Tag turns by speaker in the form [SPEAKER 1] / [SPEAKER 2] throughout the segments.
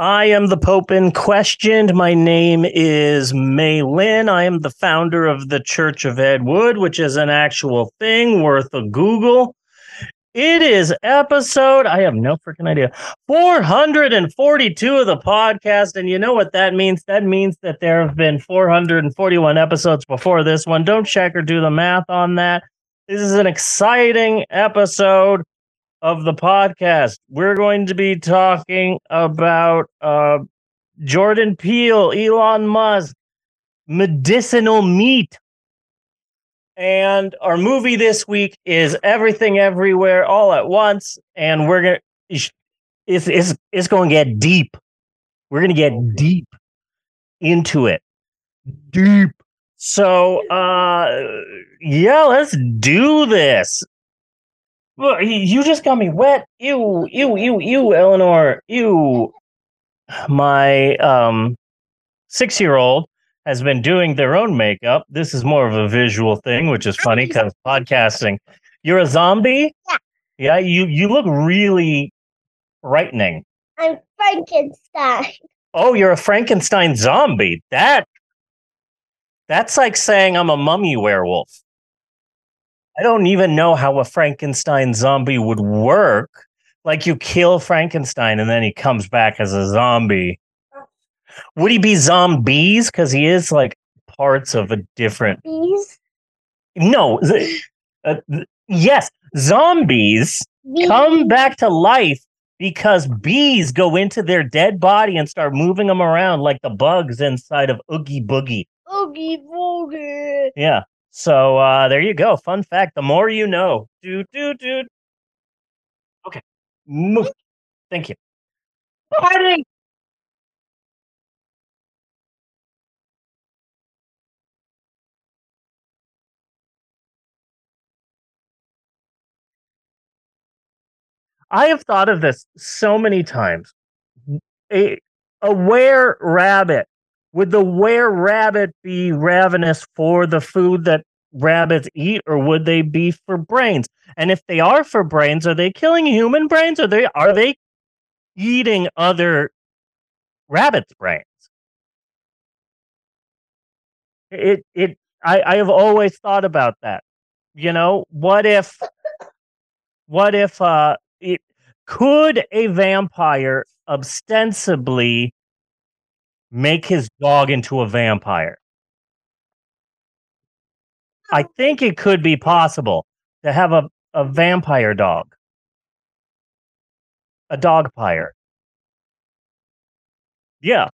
[SPEAKER 1] I am the Pope in question. My name is May Lynn. I am the founder of the Church of Ed Wood, which is an actual thing worth a Google. It is episode, I have no freaking idea, 442 of the podcast. And you know what that means? That means that there have been 441 episodes before this one. Don't check or do the math on that. This is an exciting episode of the podcast. We're going to be talking about uh, Jordan Peele, Elon Musk, medicinal meat. And our movie this week is Everything Everywhere All at Once. And we're going to, it's, it's, it's going to get deep. We're going to get deep into it. Deep. So, uh, yeah, let's do this. Look, you just got me wet. Ew, ew, ew, ew, Eleanor. Ew. My um six year old has been doing their own makeup. This is more of a visual thing, which is funny because podcasting. You're a zombie?
[SPEAKER 2] Yeah.
[SPEAKER 1] Yeah, you you look really frightening.
[SPEAKER 2] I'm Frankenstein.
[SPEAKER 1] Oh, you're a Frankenstein zombie. That that's like saying I'm a mummy werewolf. I don't even know how a Frankenstein zombie would work. Like you kill Frankenstein and then he comes back as a zombie. Would he be zombies? Because he is like parts of a different.
[SPEAKER 2] Bees.
[SPEAKER 1] No, th- uh, th- yes, zombies
[SPEAKER 2] Bees.
[SPEAKER 1] come back to life because bees go into their dead body and start moving them around like the bugs inside of Oogie Boogie.
[SPEAKER 2] Oogie boogie.
[SPEAKER 1] Yeah. So uh there you go. Fun fact. The more you know. Do do do. Okay. Move. Thank you. Party. I have thought of this so many times. A, a were rabbit. Would the were rabbit be ravenous for the food that rabbits eat, or would they be for brains? And if they are for brains, are they killing human brains? Or they are they eating other rabbits' brains? It it I, I have always thought about that. You know, what if what if uh it, could a vampire ostensibly make his dog into a vampire? I oh. think it could be possible to have a, a vampire dog. A dog pyre. Yeah.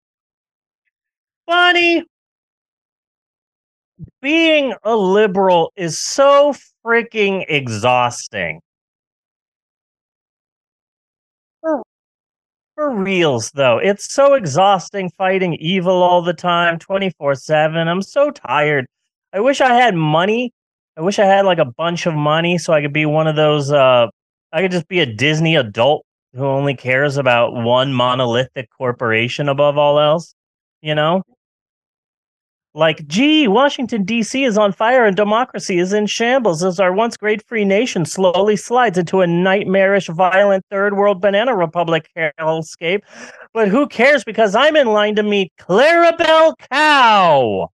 [SPEAKER 1] Funny. Being a liberal is so freaking exhausting. For reals, though, it's so exhausting fighting evil all the time, 24 7. I'm so tired. I wish I had money. I wish I had like a bunch of money so I could be one of those. Uh, I could just be a Disney adult who only cares about one monolithic corporation above all else. You know? Like, gee, Washington, D.C. is on fire and democracy is in shambles as our once great free nation slowly slides into a nightmarish, violent third world banana republic hellscape. But who cares because I'm in line to meet Clarabelle Cow.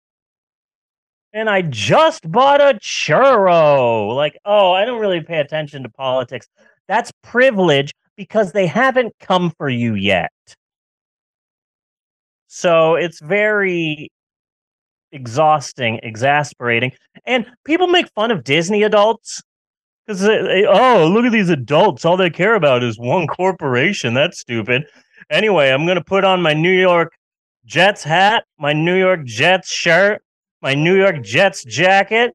[SPEAKER 1] And I just bought a churro. Like, oh, I don't really pay attention to politics. That's privilege because they haven't come for you yet. So it's very exhausting, exasperating. And people make fun of Disney adults because, oh, look at these adults. All they care about is one corporation. That's stupid. Anyway, I'm going to put on my New York Jets hat, my New York Jets shirt, my New York Jets jacket,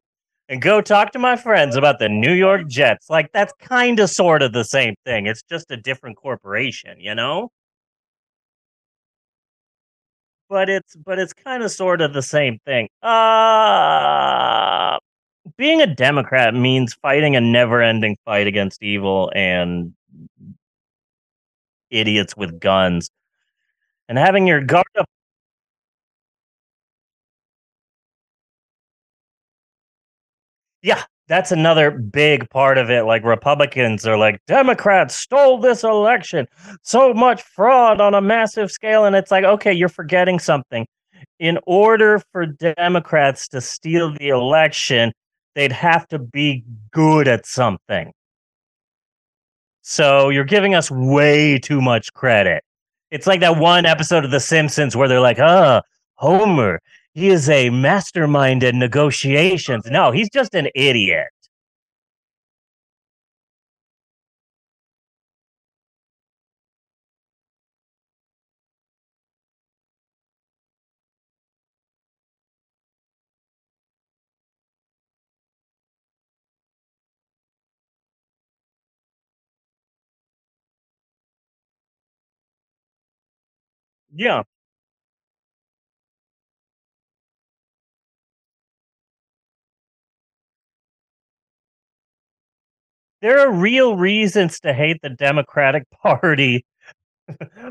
[SPEAKER 1] and go talk to my friends about the New York Jets. Like, that's kind of sort of the same thing. It's just a different corporation, you know? but it's but it's kind of sort of the same thing. Uh being a Democrat means fighting a never-ending fight against evil and idiots with guns, and having your guard up Yeah, that's another big part of it. Like Republicans are like, Democrats stole this election, so much fraud on a massive scale. And it's like, okay, you're forgetting something. In order for Democrats to steal the election, they'd have to be good at something. So you're giving us way too much credit. It's like that one episode of The Simpsons where they're like, oh, Homer, he is a mastermind in negotiations. No, he's just an idiot. Yeah. There are real reasons to hate the Democratic Party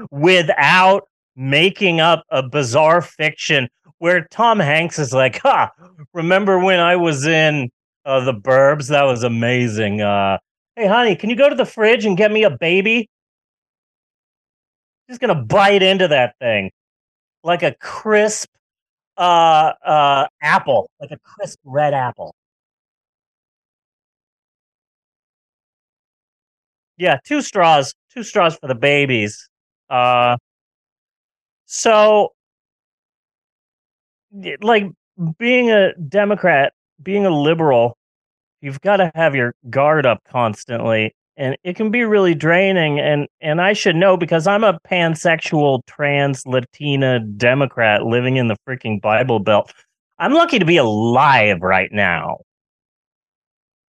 [SPEAKER 1] without making up a bizarre fiction where Tom Hanks is like, "Ha, remember when I was in uh, the Burbs? That was amazing. Uh, hey, honey, can you go to the fridge and get me a baby?" Just gonna bite into that thing like a crisp uh, uh, apple, like a crisp red apple. Yeah, two straws, two straws for the babies. Uh, so like being a Democrat, being a liberal, you've got to have your guard up constantly, and it can be really draining. And and I should know because I'm a pansexual, trans, Latina Democrat living in the freaking Bible Belt. I'm lucky to be alive right now.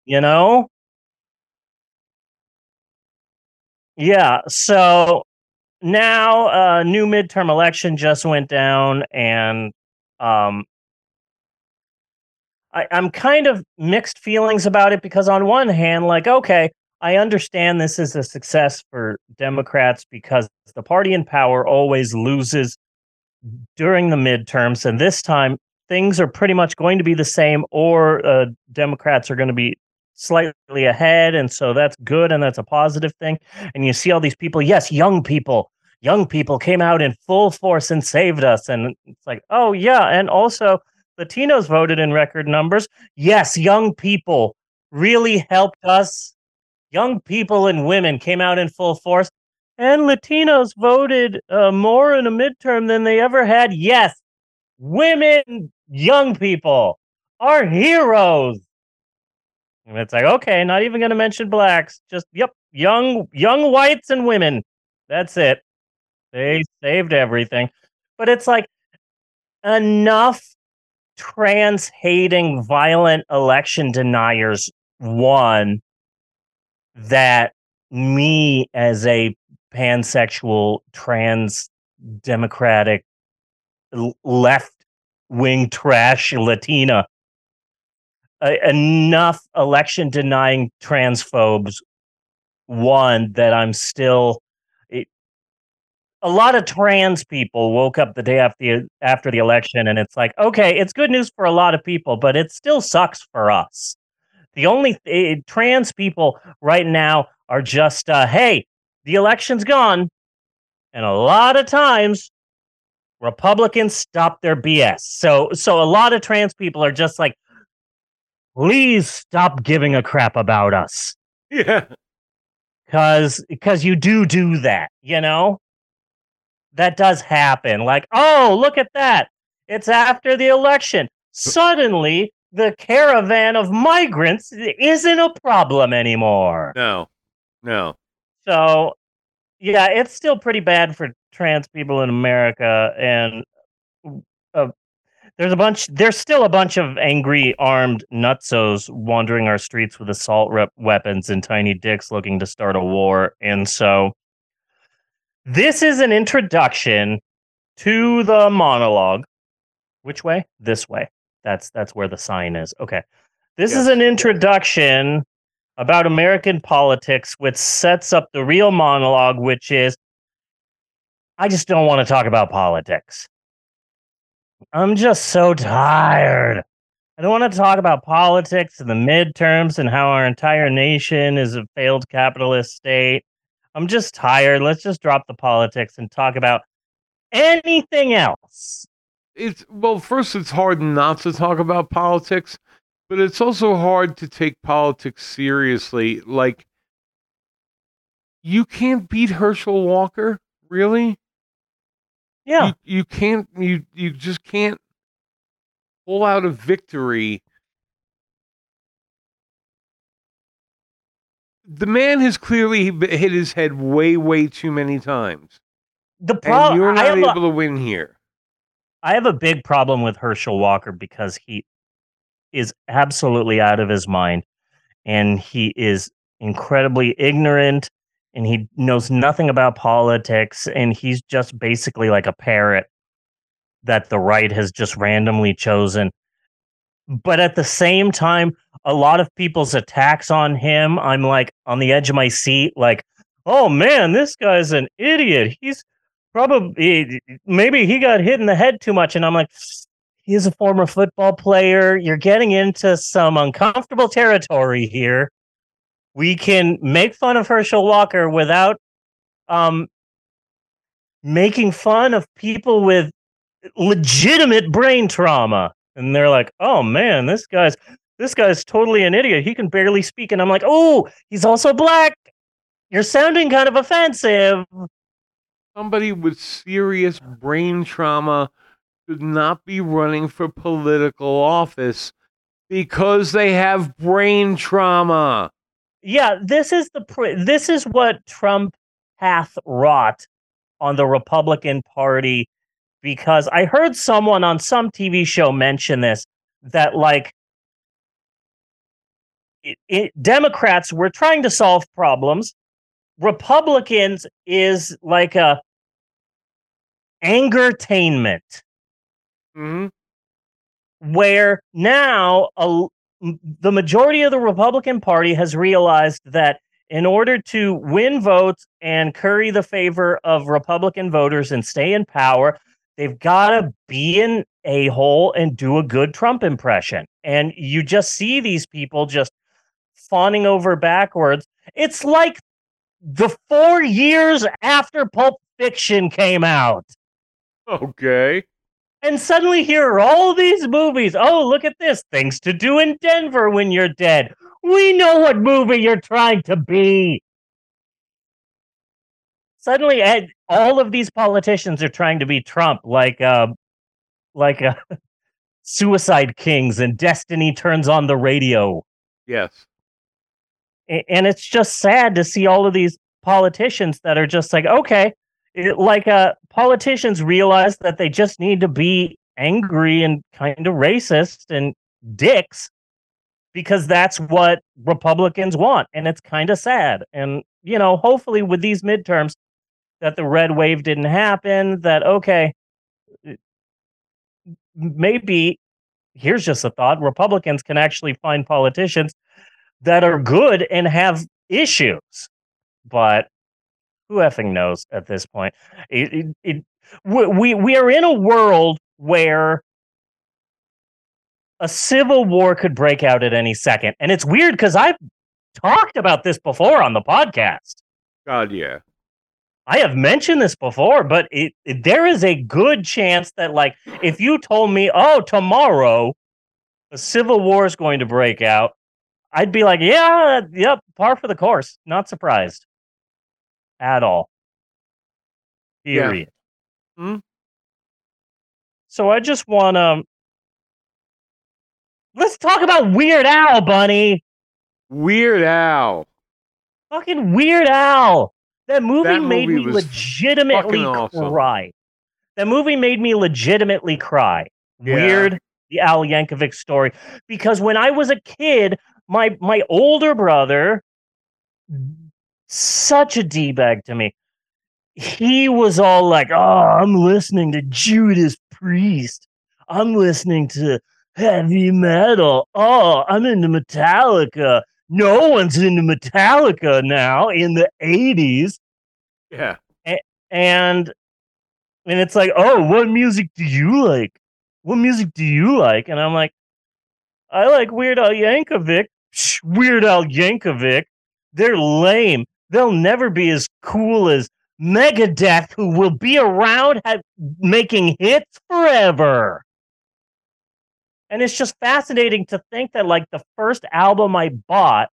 [SPEAKER 1] You know? Yeah. So now, uh, new midterm election just went down, and um, I, I'm kind of mixed feelings about it because on one hand, like, okay, I understand this is a success for Democrats because the party in power always loses during the midterms, and this time things are pretty much going to be the same, or uh, Democrats are going to be slightly ahead, and so that's good and that's a positive thing. And you see all these people, yes, young people, young people came out in full force and saved us, and it's like, oh yeah, and also Latinos voted in record numbers. Yes, young people really helped us. Young people and women came out in full force, and Latinos voted uh, more in a midterm than they ever had. Yes, women, young people are heroes. And it's like, okay, not even going to mention blacks. Just, yep, young, young whites and women. That's it. They saved everything. But it's like enough trans hating, violent election deniers won that me as a pansexual, trans, democratic, left wing trash Latina, uh, enough election denying transphobes won that I'm still. It, a lot of trans people woke up the day after the, after the election, and it's like, okay, it's good news for a lot of people, but it still sucks for us. The only trans people right now are just, uh, hey, the election's gone. And a lot of times, Republicans stop their BS. So, so a lot of trans people are just like, please stop giving a crap about us.
[SPEAKER 3] Yeah.
[SPEAKER 1] Cause, cause you do do that, you know? That does happen. Like, oh, look at that. It's after the election. Suddenly, the caravan of migrants isn't a problem anymore.
[SPEAKER 3] No. No.
[SPEAKER 1] So, yeah, it's still pretty bad for trans people in America, and uh, there's a bunch. There's still a bunch of angry armed nutsos wandering our streets with assault rep- weapons and tiny dicks, looking to start a war. And so, this is an introduction to the monologue. Which way? This way. That's that's where the sign is. Okay. This is an introduction about American politics, which sets up the real monologue, which is I just don't want to talk about politics. I'm just so tired I don't want to talk about politics and the midterms and how our entire nation is a failed capitalist state. I'm just tired. Let's just drop the politics and talk about anything else.
[SPEAKER 3] It's well, first it's hard not to talk about politics, but it's also hard to take politics seriously. Like you can't beat Herschel Walker, really?
[SPEAKER 1] Yeah.
[SPEAKER 3] You, you can't you you just can't pull out a victory. The man has clearly hit his head way, way too many times.
[SPEAKER 1] The problem
[SPEAKER 3] you're not able
[SPEAKER 1] a,
[SPEAKER 3] to win here.
[SPEAKER 1] I have a big problem with Herschel Walker because he is absolutely out of his mind and he is incredibly ignorant and he knows nothing about politics and he's just basically like a parrot that the right has just randomly chosen. But at the same time, a lot of people's attacks on him, I'm like on the edge of my seat, like, oh man, this guy's an idiot. He's probably maybe he got hit in the head too much. And I'm like, he's a former football player. You're getting into some uncomfortable territory here. We can make fun of Herschel Walker without um, making fun of people with legitimate brain trauma. And they're like, oh man, this guy's this guy's totally an idiot. He can barely speak. And I'm like, oh, he's also black. You're sounding kind of offensive.
[SPEAKER 3] Somebody with serious brain trauma should not be running for political office because they have brain trauma.
[SPEAKER 1] Yeah, this is the pr- this is what Trump hath wrought on the Republican Party because I heard someone on some TV show mention this that like it, it, Democrats were trying to solve problems. Republicans is like a angertainment
[SPEAKER 3] hmm
[SPEAKER 1] where now a, the majority of the Republican Party has realized that in order to win votes and curry the favor of Republican voters and stay in power, they've got to be an a hole and do a good Trump impression. And you just see these people just fawning over backwards. It's like the four years after Pulp Fiction came out.
[SPEAKER 3] Okay.
[SPEAKER 1] And suddenly here are all these movies. Oh, look at this. Things to do in Denver when you're dead. We know what movie you're trying to be. Suddenly Ed, all of these politicians are trying to be Trump like uh like uh, Suicide Kings and Destiny turns on the radio.
[SPEAKER 3] Yes.
[SPEAKER 1] And it's just sad to see all of these politicians that are just like, okay, it, like uh, politicians realize that they just need to be angry and kind of racist and dicks because that's what Republicans want. And it's kind of sad. And, you know, hopefully with these midterms, that the red wave didn't happen, that, okay, maybe here's just a thought Republicans can actually find politicians that are good and have issues. But who effing knows at this point? It, it, it, we, we are in a world where a civil war could break out at any second, and it's weird because I've talked about this before on the podcast.
[SPEAKER 3] God, yeah.
[SPEAKER 1] I have mentioned this before, but it, it- there is a good chance that, like, if you told me, "Oh, tomorrow a civil war is going to break out," I'd be like, "Yeah, yep, par for the course." Not surprised at all.
[SPEAKER 3] Yeah.
[SPEAKER 1] Period.
[SPEAKER 3] Hmm?
[SPEAKER 1] So I just want to let's talk about Weird Al, Bunny.
[SPEAKER 3] Weird Al.
[SPEAKER 1] Fucking Weird Al. That movie,
[SPEAKER 3] That
[SPEAKER 1] made
[SPEAKER 3] movie
[SPEAKER 1] me
[SPEAKER 3] was
[SPEAKER 1] legitimately
[SPEAKER 3] awesome.
[SPEAKER 1] cry. That movie made me legitimately cry.
[SPEAKER 3] Yeah.
[SPEAKER 1] Weird, the Al Yankovic story. Because when I was a kid, my my older brother, such a d bag to me. He was all like, "Oh, I'm listening to Judas Priest. I'm listening to heavy metal. Oh, I'm into Metallica." no one's into Metallica now in the 80s.
[SPEAKER 3] Yeah.
[SPEAKER 1] And and it's like, oh, what music do you like? What music do you like? And I'm like, I like Weird Al Yankovic. Weird Al Yankovic. They're lame. They'll never be as cool as Megadeth, who will be around ha- making hits forever. And it's just fascinating to think that, like, the first album I bought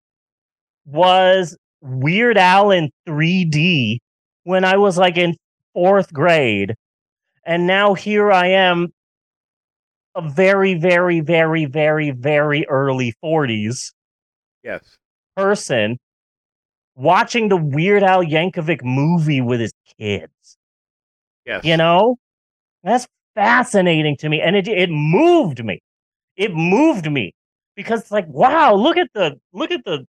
[SPEAKER 1] was Weird Al in 3D when I was like in fourth grade. And now here I am, a very, very, very, very, very early 40s
[SPEAKER 3] Yes.
[SPEAKER 1] person watching the Weird Al Yankovic movie with his kids.
[SPEAKER 3] Yes.
[SPEAKER 1] You know, that's fascinating to me, and it it moved me. It moved me because it's like, wow, look at the look at the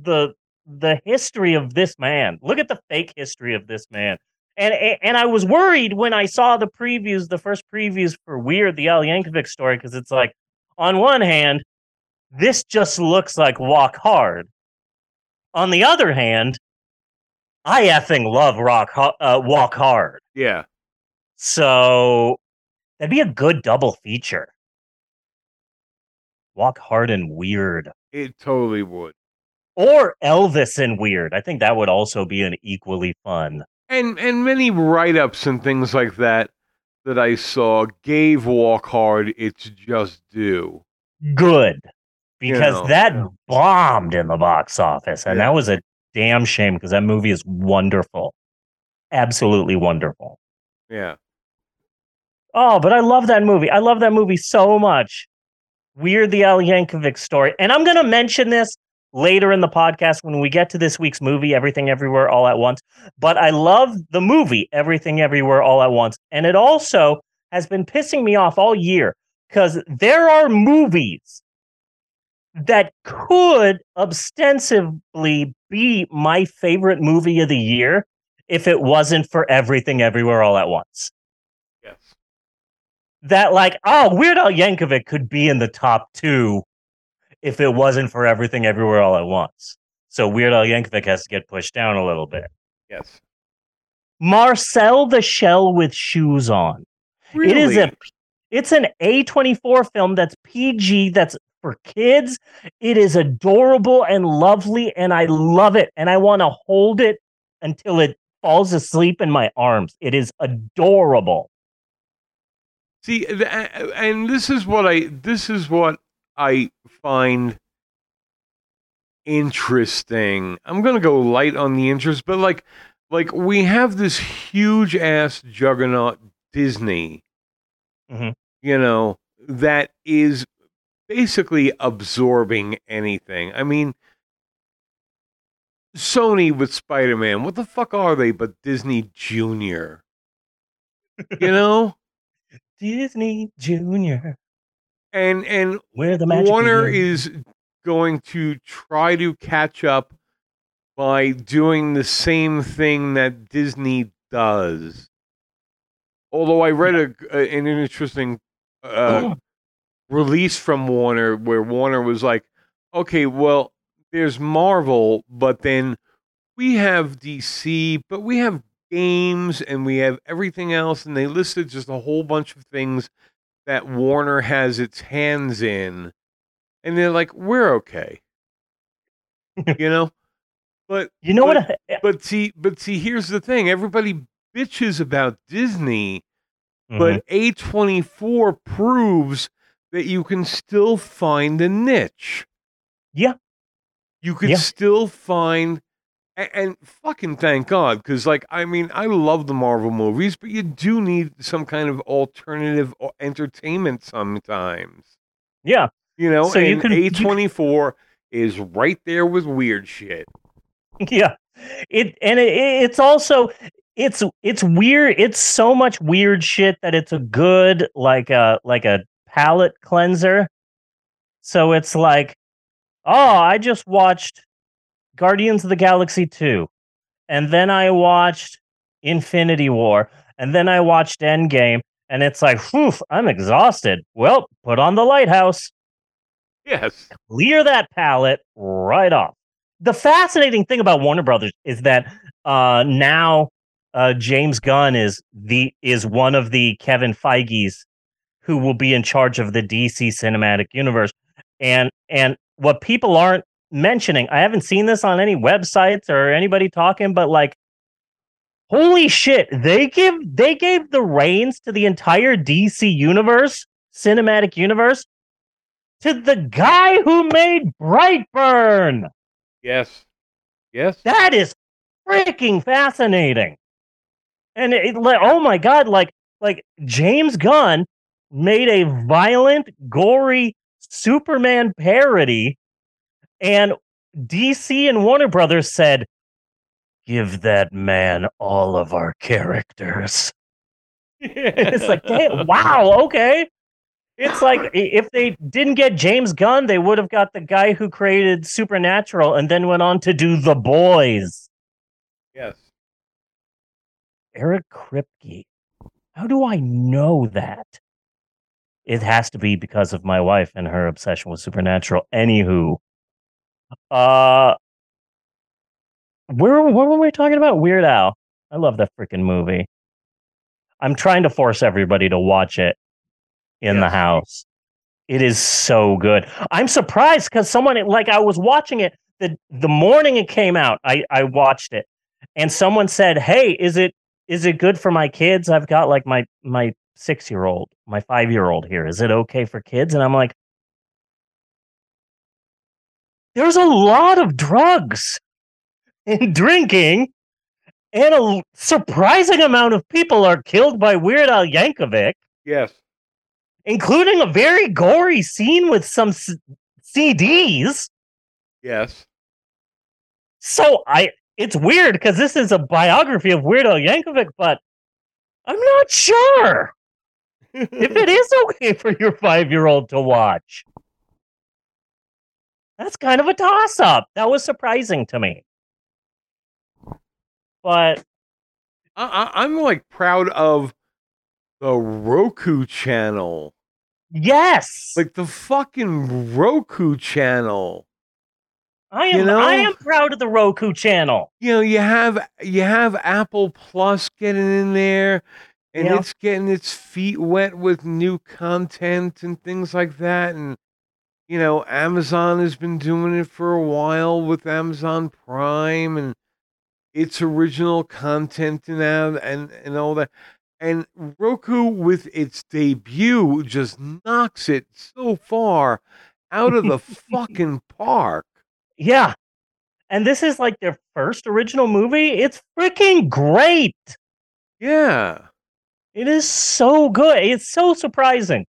[SPEAKER 1] the the history of this man. Look at the fake history of this man. And and I was worried when I saw the previews, the first previews for Weird, the Al Yankovic story, because it's like, on one hand, this just looks like Walk Hard. On the other hand, I effing love Rock uh, Walk Hard.
[SPEAKER 3] Yeah.
[SPEAKER 1] So that'd be a good double feature. Walk Hard and Weird.
[SPEAKER 3] It totally would.
[SPEAKER 1] Or Elvis and Weird. I think that would also be an equally fun.
[SPEAKER 3] And and many write ups and things like that that I saw gave Walk Hard its just due.
[SPEAKER 1] Good. Because
[SPEAKER 3] know,
[SPEAKER 1] that
[SPEAKER 3] yeah.
[SPEAKER 1] bombed in the box office. And
[SPEAKER 3] Yeah.
[SPEAKER 1] that was a damn shame because that movie is wonderful. Absolutely wonderful.
[SPEAKER 3] Yeah.
[SPEAKER 1] Oh, but I love that movie. I love that movie so much. Weird the Al Yankovic story. And I'm going to mention this later in the podcast when we get to this week's movie, Everything Everywhere All at Once. But I love the movie, Everything Everywhere All at Once. And it also has been pissing me off all year because there are movies that could ostensibly be my favorite movie of the year if it wasn't for Everything Everywhere All at Once
[SPEAKER 3] Yes.
[SPEAKER 1] that like oh Weird Al Yankovic could be in the top two if it wasn't for everything everywhere all at once. So Weird Al Yankovic has to get pushed down a little bit.
[SPEAKER 3] Yes.
[SPEAKER 1] Marcel the Shell with Shoes On. Really? It is a it's an A24 film that's PG that's for kids. It is adorable and lovely and I love it and I want to hold it until it falls asleep in my arms. It is adorable.
[SPEAKER 3] See, and this is what I this is what I find interesting. I'm gonna go light on the interest, but like, like we have this huge ass juggernaut Disney,
[SPEAKER 1] Mhm.
[SPEAKER 3] you know, that is basically absorbing anything. I mean, Sony with Spider Man, what the fuck are they but Disney Junior? You know,
[SPEAKER 1] Disney Junior.
[SPEAKER 3] and and
[SPEAKER 1] Where the magic
[SPEAKER 3] Warner is going to try to catch up by doing the same thing that Disney does. Although I read a, a- an interesting uh, release from Warner where Warner was like, okay, well, there's Marvel, but then we have DC, but we have games and we have everything else. And they listed just a whole bunch of things that Warner has its hands in. And they're like, we're okay. you know? But
[SPEAKER 1] You know
[SPEAKER 3] but,
[SPEAKER 1] what? I-
[SPEAKER 3] but see but see here's the thing. Everybody bitches about Disney,
[SPEAKER 1] Mhm.
[SPEAKER 3] but A24 proves that you can still find a niche.
[SPEAKER 1] Yeah.
[SPEAKER 3] You can
[SPEAKER 1] Yeah.
[SPEAKER 3] still find and, and fucking thank God, because like I mean, I love the Marvel movies, but you do need some kind of alternative entertainment sometimes.
[SPEAKER 1] yeah,
[SPEAKER 3] You know,
[SPEAKER 1] So you
[SPEAKER 3] and
[SPEAKER 1] can-
[SPEAKER 3] A24 is right there with weird shit.
[SPEAKER 1] yeah. It and it, it's also it's it's weird. It's so much weird shit that it's a good like a like a palate cleanser. So it's like, oh, I just watched Guardians of the Galaxy 2. And then I watched Infinity War. And then I watched Endgame. And it's like, whew, I'm exhausted. Well, put on the lighthouse.
[SPEAKER 3] Yes.
[SPEAKER 1] clear that palette right off. The fascinating thing about Warner Brothers is that uh, now uh, James Gunn is the is one of the Kevin Feige's who will be in charge of the DC cinematic universe. And and what people aren't mentioning, I haven't seen this on any websites or anybody talking, but like holy shit, they give they gave the reins to the entire DC universe, cinematic universe, to the guy who made Brightburn.
[SPEAKER 3] Yes. Yes.
[SPEAKER 1] That is freaking fascinating. And it, like, oh my god, like like James Gunn made a violent, gory Superman parody, and DC and Warner Brothers said, "Give that man all of our characters." it's like, damn, wow, okay. It's like if they didn't get James Gunn, they would have got the guy who created Supernatural and then went on to do The Boys.
[SPEAKER 3] yes.
[SPEAKER 1] Eric Kripke. How do I know that? It has to be because of my wife and her obsession with Supernatural. Anywho, uh, where what were we talking about? Weird Al. I love that freaking movie. I'm trying to force everybody to watch it in the house. It is so good. I'm surprised because someone like I was watching it the the morning it came out. I I watched it, and someone said, "Hey, is it is it good for my kids? I've got like my my six year old, my five year old here. Is it okay for kids?" And I'm like, "There's a lot of drugs and drinking." And a surprising amount of people are killed by Weird Al Yankovic
[SPEAKER 3] Yes.
[SPEAKER 1] including a very gory scene with some c- CDs.
[SPEAKER 3] Yes.
[SPEAKER 1] So I, it's weird because this is a biography of Weird Al Yankovic, but I'm not sure if it is okay for your five year old to watch. That's kind of a toss up. That was surprising to me. But
[SPEAKER 3] I, I, I'm like proud of the Roku channel.
[SPEAKER 1] yes,
[SPEAKER 3] Like the fucking Roku channel.
[SPEAKER 1] I am.
[SPEAKER 3] you know-
[SPEAKER 1] I am proud of the Roku channel.
[SPEAKER 3] You know, you have you have Apple Plus getting in there and
[SPEAKER 1] Yeah.
[SPEAKER 3] it's getting its feet wet with new content and things like that. And you know, Amazon has been doing it for a while with Amazon Prime and its original content and and, and all that. And Roku with its debut just knocks it so far out of the fucking park.
[SPEAKER 1] Yeah. And this is like their first original movie. It's freaking great.
[SPEAKER 3] Yeah.
[SPEAKER 1] It is so good. It's so surprising.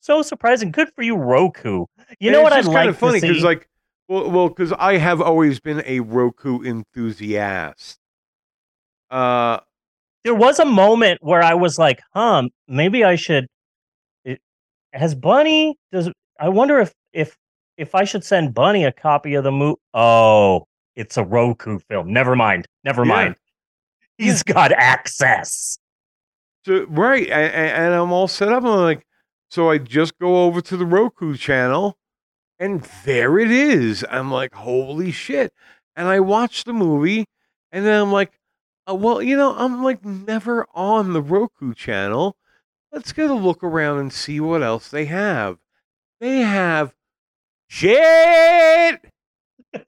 [SPEAKER 1] So surprising. Good for you, Roku. You
[SPEAKER 3] And
[SPEAKER 1] know what
[SPEAKER 3] just
[SPEAKER 1] like
[SPEAKER 3] kind of funny because like well well because I have always been a Roku enthusiast. Uh
[SPEAKER 1] there was a moment where I was like, huh, maybe I should it, has Bunny does I wonder if if if I should send Bunny a copy of the movie. Oh, it's a Roku film. Never mind. Never
[SPEAKER 3] Yeah.
[SPEAKER 1] mind. He's got access.
[SPEAKER 3] So right and, I'm all set up. I'm like, so I just go over to the Roku channel and there it is. I'm like, holy shit. And I watch the movie and then I'm like, uh, well, you know, I'm like never on the Roku channel. Let's get a look around and see what else they have. They have shit.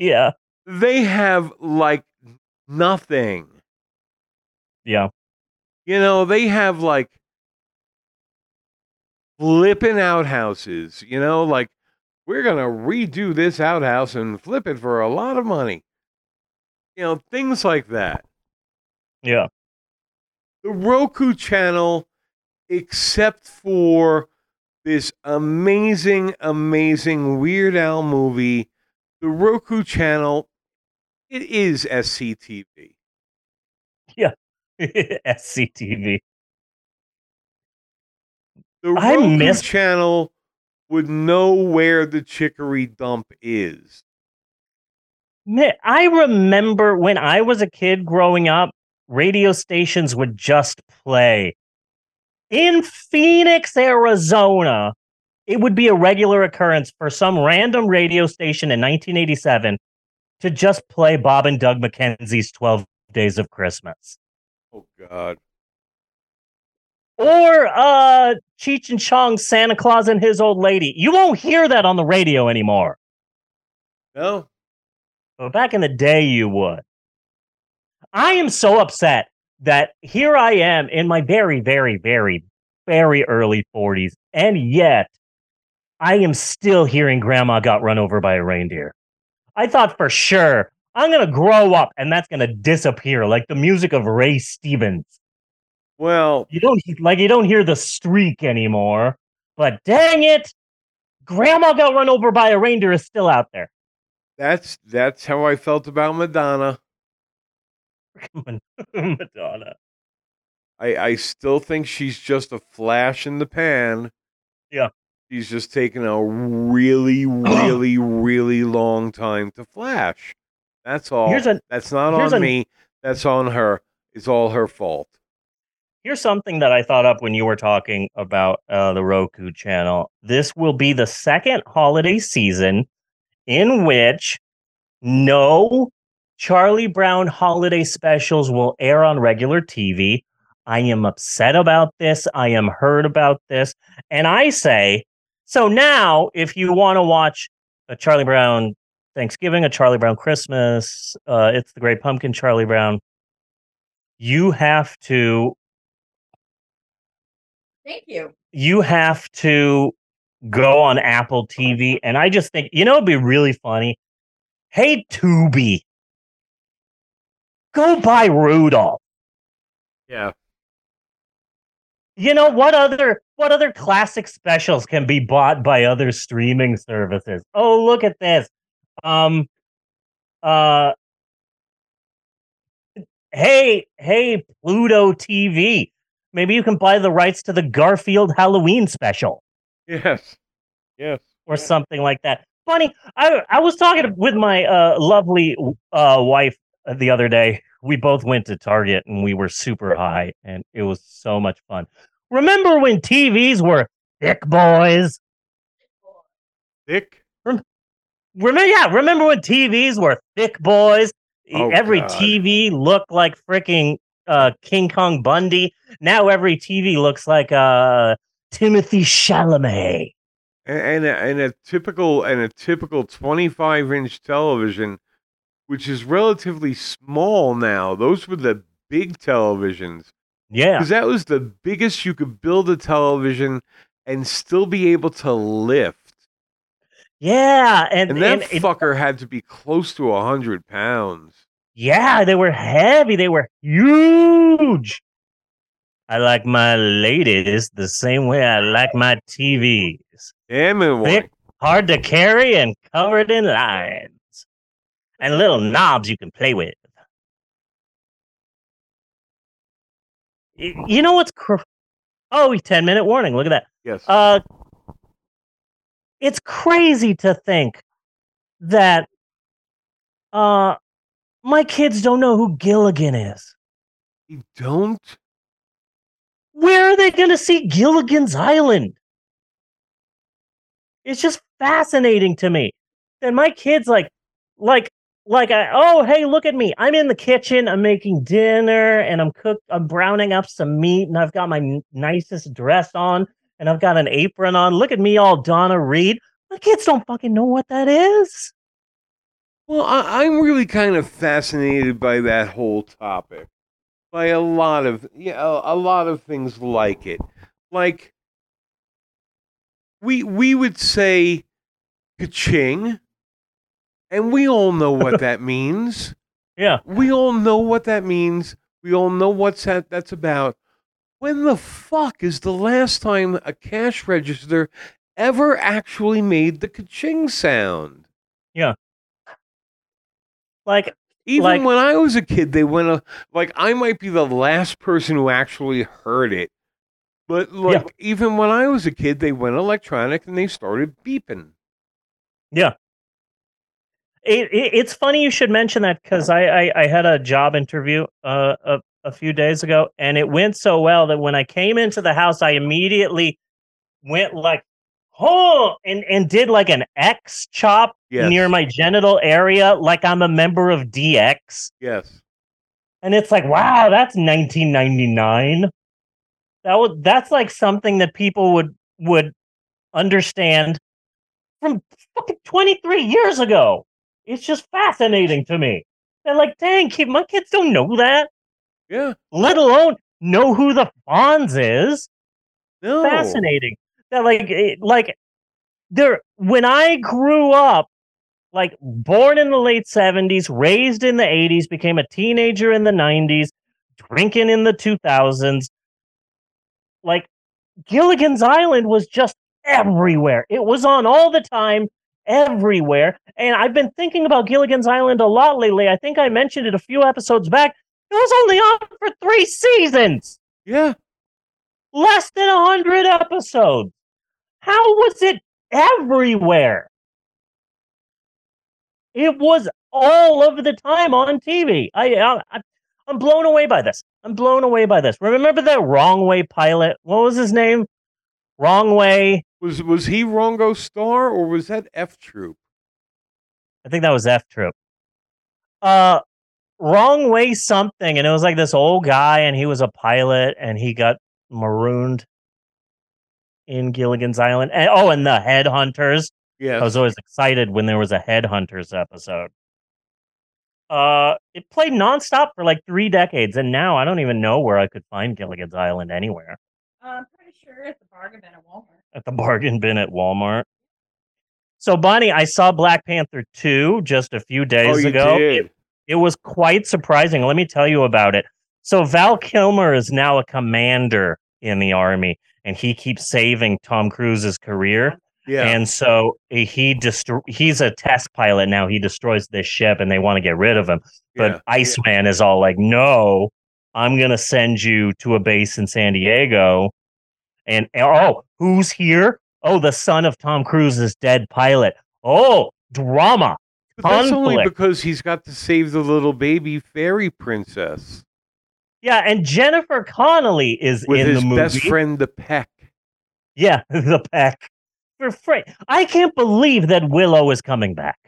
[SPEAKER 1] yeah.
[SPEAKER 3] They have like nothing.
[SPEAKER 1] Yeah.
[SPEAKER 3] You know, they have like flipping outhouses, you know, like we're going to redo this outhouse and flip it for a lot of money. You know, things like that.
[SPEAKER 1] Yeah.
[SPEAKER 3] The Roku channel, except for this amazing, amazing Weird Al movie, the Roku channel, it is SCTV.
[SPEAKER 1] SCTV.
[SPEAKER 3] The
[SPEAKER 1] I
[SPEAKER 3] Roku
[SPEAKER 1] missed-
[SPEAKER 3] channel would know where the chicory dump is.
[SPEAKER 1] Man, I remember when I was a kid growing up, radio stations would just play. In Phoenix, Arizona, it would be a regular occurrence for some random radio station in 1987 to just play Bob and Doug McKenzie's 12 Days of Christmas.
[SPEAKER 3] Oh God.
[SPEAKER 1] or uh Cheech and Chong's Santa Claus and his old lady. You won't hear that on the radio anymore.
[SPEAKER 3] No.
[SPEAKER 1] But back in the day, you would. I am so upset that here I am in my very, very, very, very early 40s, and yet I am still hearing grandma got run over by a reindeer. I thought for sure I'm going to grow up and that's going to disappear like the music of Ray Stevens.
[SPEAKER 3] Well,
[SPEAKER 1] You don't like you don't hear the streak anymore, but dang it, grandma got run over by a reindeer is still out there.
[SPEAKER 3] that's that's how I felt about Madonna.
[SPEAKER 1] Madonna.
[SPEAKER 3] I I still think she's just a flash in the pan.
[SPEAKER 1] Yeah.
[SPEAKER 3] She's just taking a really, really, really long time to flash. That's all.
[SPEAKER 1] Here's a
[SPEAKER 3] That's not on
[SPEAKER 1] a-
[SPEAKER 3] me. That's on her. It's all her fault.
[SPEAKER 1] Here's something that I thought up when you were talking about uh, the Roku channel. This will be the second holiday season in which no Charlie Brown holiday specials will air on regular TV. I am upset about this. I am hurt about this. And I say, so now if you want to watch a Charlie Brown Thanksgiving, a Charlie Brown Christmas, uh, it's the Great Pumpkin Charlie Brown, you have to
[SPEAKER 4] Thank you.
[SPEAKER 1] you have to go on Apple TV. And I just think, you know, it'd be really funny. Hey, Tubi, go buy Rudolph.
[SPEAKER 3] Yeah.
[SPEAKER 1] You know what other what other classic specials can be bought by other streaming services? Oh, look at this. Um uh Hey, hey Pluto TV. Maybe you can buy the rights to the Garfield Halloween special.
[SPEAKER 3] Yes. Yes.
[SPEAKER 1] or something like that. Funny, I I was talking with my uh, lovely uh, wife the other day. We both went to Target and we were super high, and it was so much fun. Remember when TVs were thick boys?
[SPEAKER 3] Thick.
[SPEAKER 1] Remember, yeah, remember when TVs were thick boys?
[SPEAKER 3] Oh,
[SPEAKER 1] every
[SPEAKER 3] God.
[SPEAKER 1] TV looked like freaking uh, King Kong Bundy. Now every TV looks like uh, Timothée Chalamet.
[SPEAKER 3] and and a, and a typical and a typical 25 inch television which is relatively small now those were the big televisions
[SPEAKER 1] Yeah.
[SPEAKER 3] because that was the biggest you could build a television and still be able to lift
[SPEAKER 1] Yeah, and,
[SPEAKER 3] and that
[SPEAKER 1] and
[SPEAKER 3] fucker had to be close to a 100 pounds
[SPEAKER 1] yeah, they were heavy. They were huge. I like my ladies the same way I like my TVs.
[SPEAKER 3] damn it
[SPEAKER 1] Thick, hard to carry, and covered in lines, and little knobs you can play with. You know what's cr- oh 10 minute warning. Look at that.
[SPEAKER 3] yes
[SPEAKER 1] Uh, it's crazy to think that uh my kids don't know who Gilligan is.
[SPEAKER 3] you don't
[SPEAKER 1] Where are they going to see Gilligan's Island? It's just fascinating to me that my kids like, like, like, I, oh, hey, look at me! I'm in the kitchen. I'm making dinner, and I'm cook. I'm browning up some meat, and I've got my n- nicest dress on, and I've got an apron on. Look at me, all Donna Reed. My kids don't fucking know what that is.
[SPEAKER 3] Well, I, I'm really kind of fascinated by that whole topic, by a lot of yeah, a, a lot of things like it. Like we we would say ka-ching, and we all know what that means.
[SPEAKER 1] Yeah,
[SPEAKER 3] We all know what that means. We all know what's that that's about. When the fuck is the last time a cash register ever actually made the ka-ching sound? Yeah.
[SPEAKER 1] Like
[SPEAKER 3] Even
[SPEAKER 1] Like-
[SPEAKER 3] when I was a kid, they went a, like I might be the last person who actually heard it, but like even when I was a kid, they went electronic and they started beeping.
[SPEAKER 1] it, it, it's funny you should mention that because I, I I had a job interview uh a, a few days ago and it went so well that when I came into the house I immediately went like oh and and did like an X chop
[SPEAKER 3] Yes.
[SPEAKER 1] near my genital area like I'm a member of DX
[SPEAKER 3] Yes,
[SPEAKER 1] and it's like wow that's 1999 That would that's like something that people would would understand from fucking 23 years ago. It's just fascinating to me. They're like, dang, kid, my kids don't know that,
[SPEAKER 3] Yeah.
[SPEAKER 1] let alone know who the Fonz is.
[SPEAKER 3] No.
[SPEAKER 1] Fascinating. That like eh, like there when I grew up, like born in the late 70s, raised in the 80s, became a teenager in the 90s, drinking in the 2000s. Like Gilligan's Island was just everywhere. It was on all the time, everywhere. And I've been thinking about Gilligan's Island a lot lately. I think I mentioned it a few episodes back. It was only on for three seasons,
[SPEAKER 3] Yeah.
[SPEAKER 1] less than a hundred episodes. How was it everywhere? It was all of the time on TV. I, I I- I'm blown away by this. I'm blown away by this. Remember that Wrong Way pilot? What was his name? Wrong Way.
[SPEAKER 3] Was was he Rongo Star or was that F Troop?
[SPEAKER 1] I think that was F Troop. Uh, Wrong Way something, and it was like this old guy, and he was a pilot, and he got marooned in Gilligan's Island. And, oh, and the Headhunters.
[SPEAKER 3] Yeah.
[SPEAKER 1] I was always excited when there was a Headhunters episode. Uh, it played nonstop for like three decades, and now I don't even know where I could find Gilligan's Island anywhere.
[SPEAKER 4] I'm pretty sure it's a bargain bin at Walmart.
[SPEAKER 1] At the bargain bin at Walmart. So, Bonnie, I saw Black Panther 2 just a few days
[SPEAKER 3] oh, you
[SPEAKER 1] ago.
[SPEAKER 3] did.
[SPEAKER 1] It, it was quite surprising. Let me tell you about it. So, Val Kilmer is now a commander in the army, and he keeps saving Tom Cruise's career.
[SPEAKER 3] yeah.
[SPEAKER 1] And so he destro- he's a test pilot now. He destroys this ship and they want to get rid of him. But
[SPEAKER 3] yeah.
[SPEAKER 1] Iceman is all like, no, I'm going to send you to a base in San Diego. And oh, who's here? Oh, the son of Tom Cruise's dead pilot. Oh, drama.
[SPEAKER 3] But that's only because he's got to save the little baby fairy princess
[SPEAKER 1] Yeah. And Jennifer Connelly is
[SPEAKER 3] with
[SPEAKER 1] in
[SPEAKER 3] his
[SPEAKER 1] the movie.
[SPEAKER 3] best friend, the Peck.
[SPEAKER 1] Yeah, the pack. For free. I can't believe that Willow is coming back.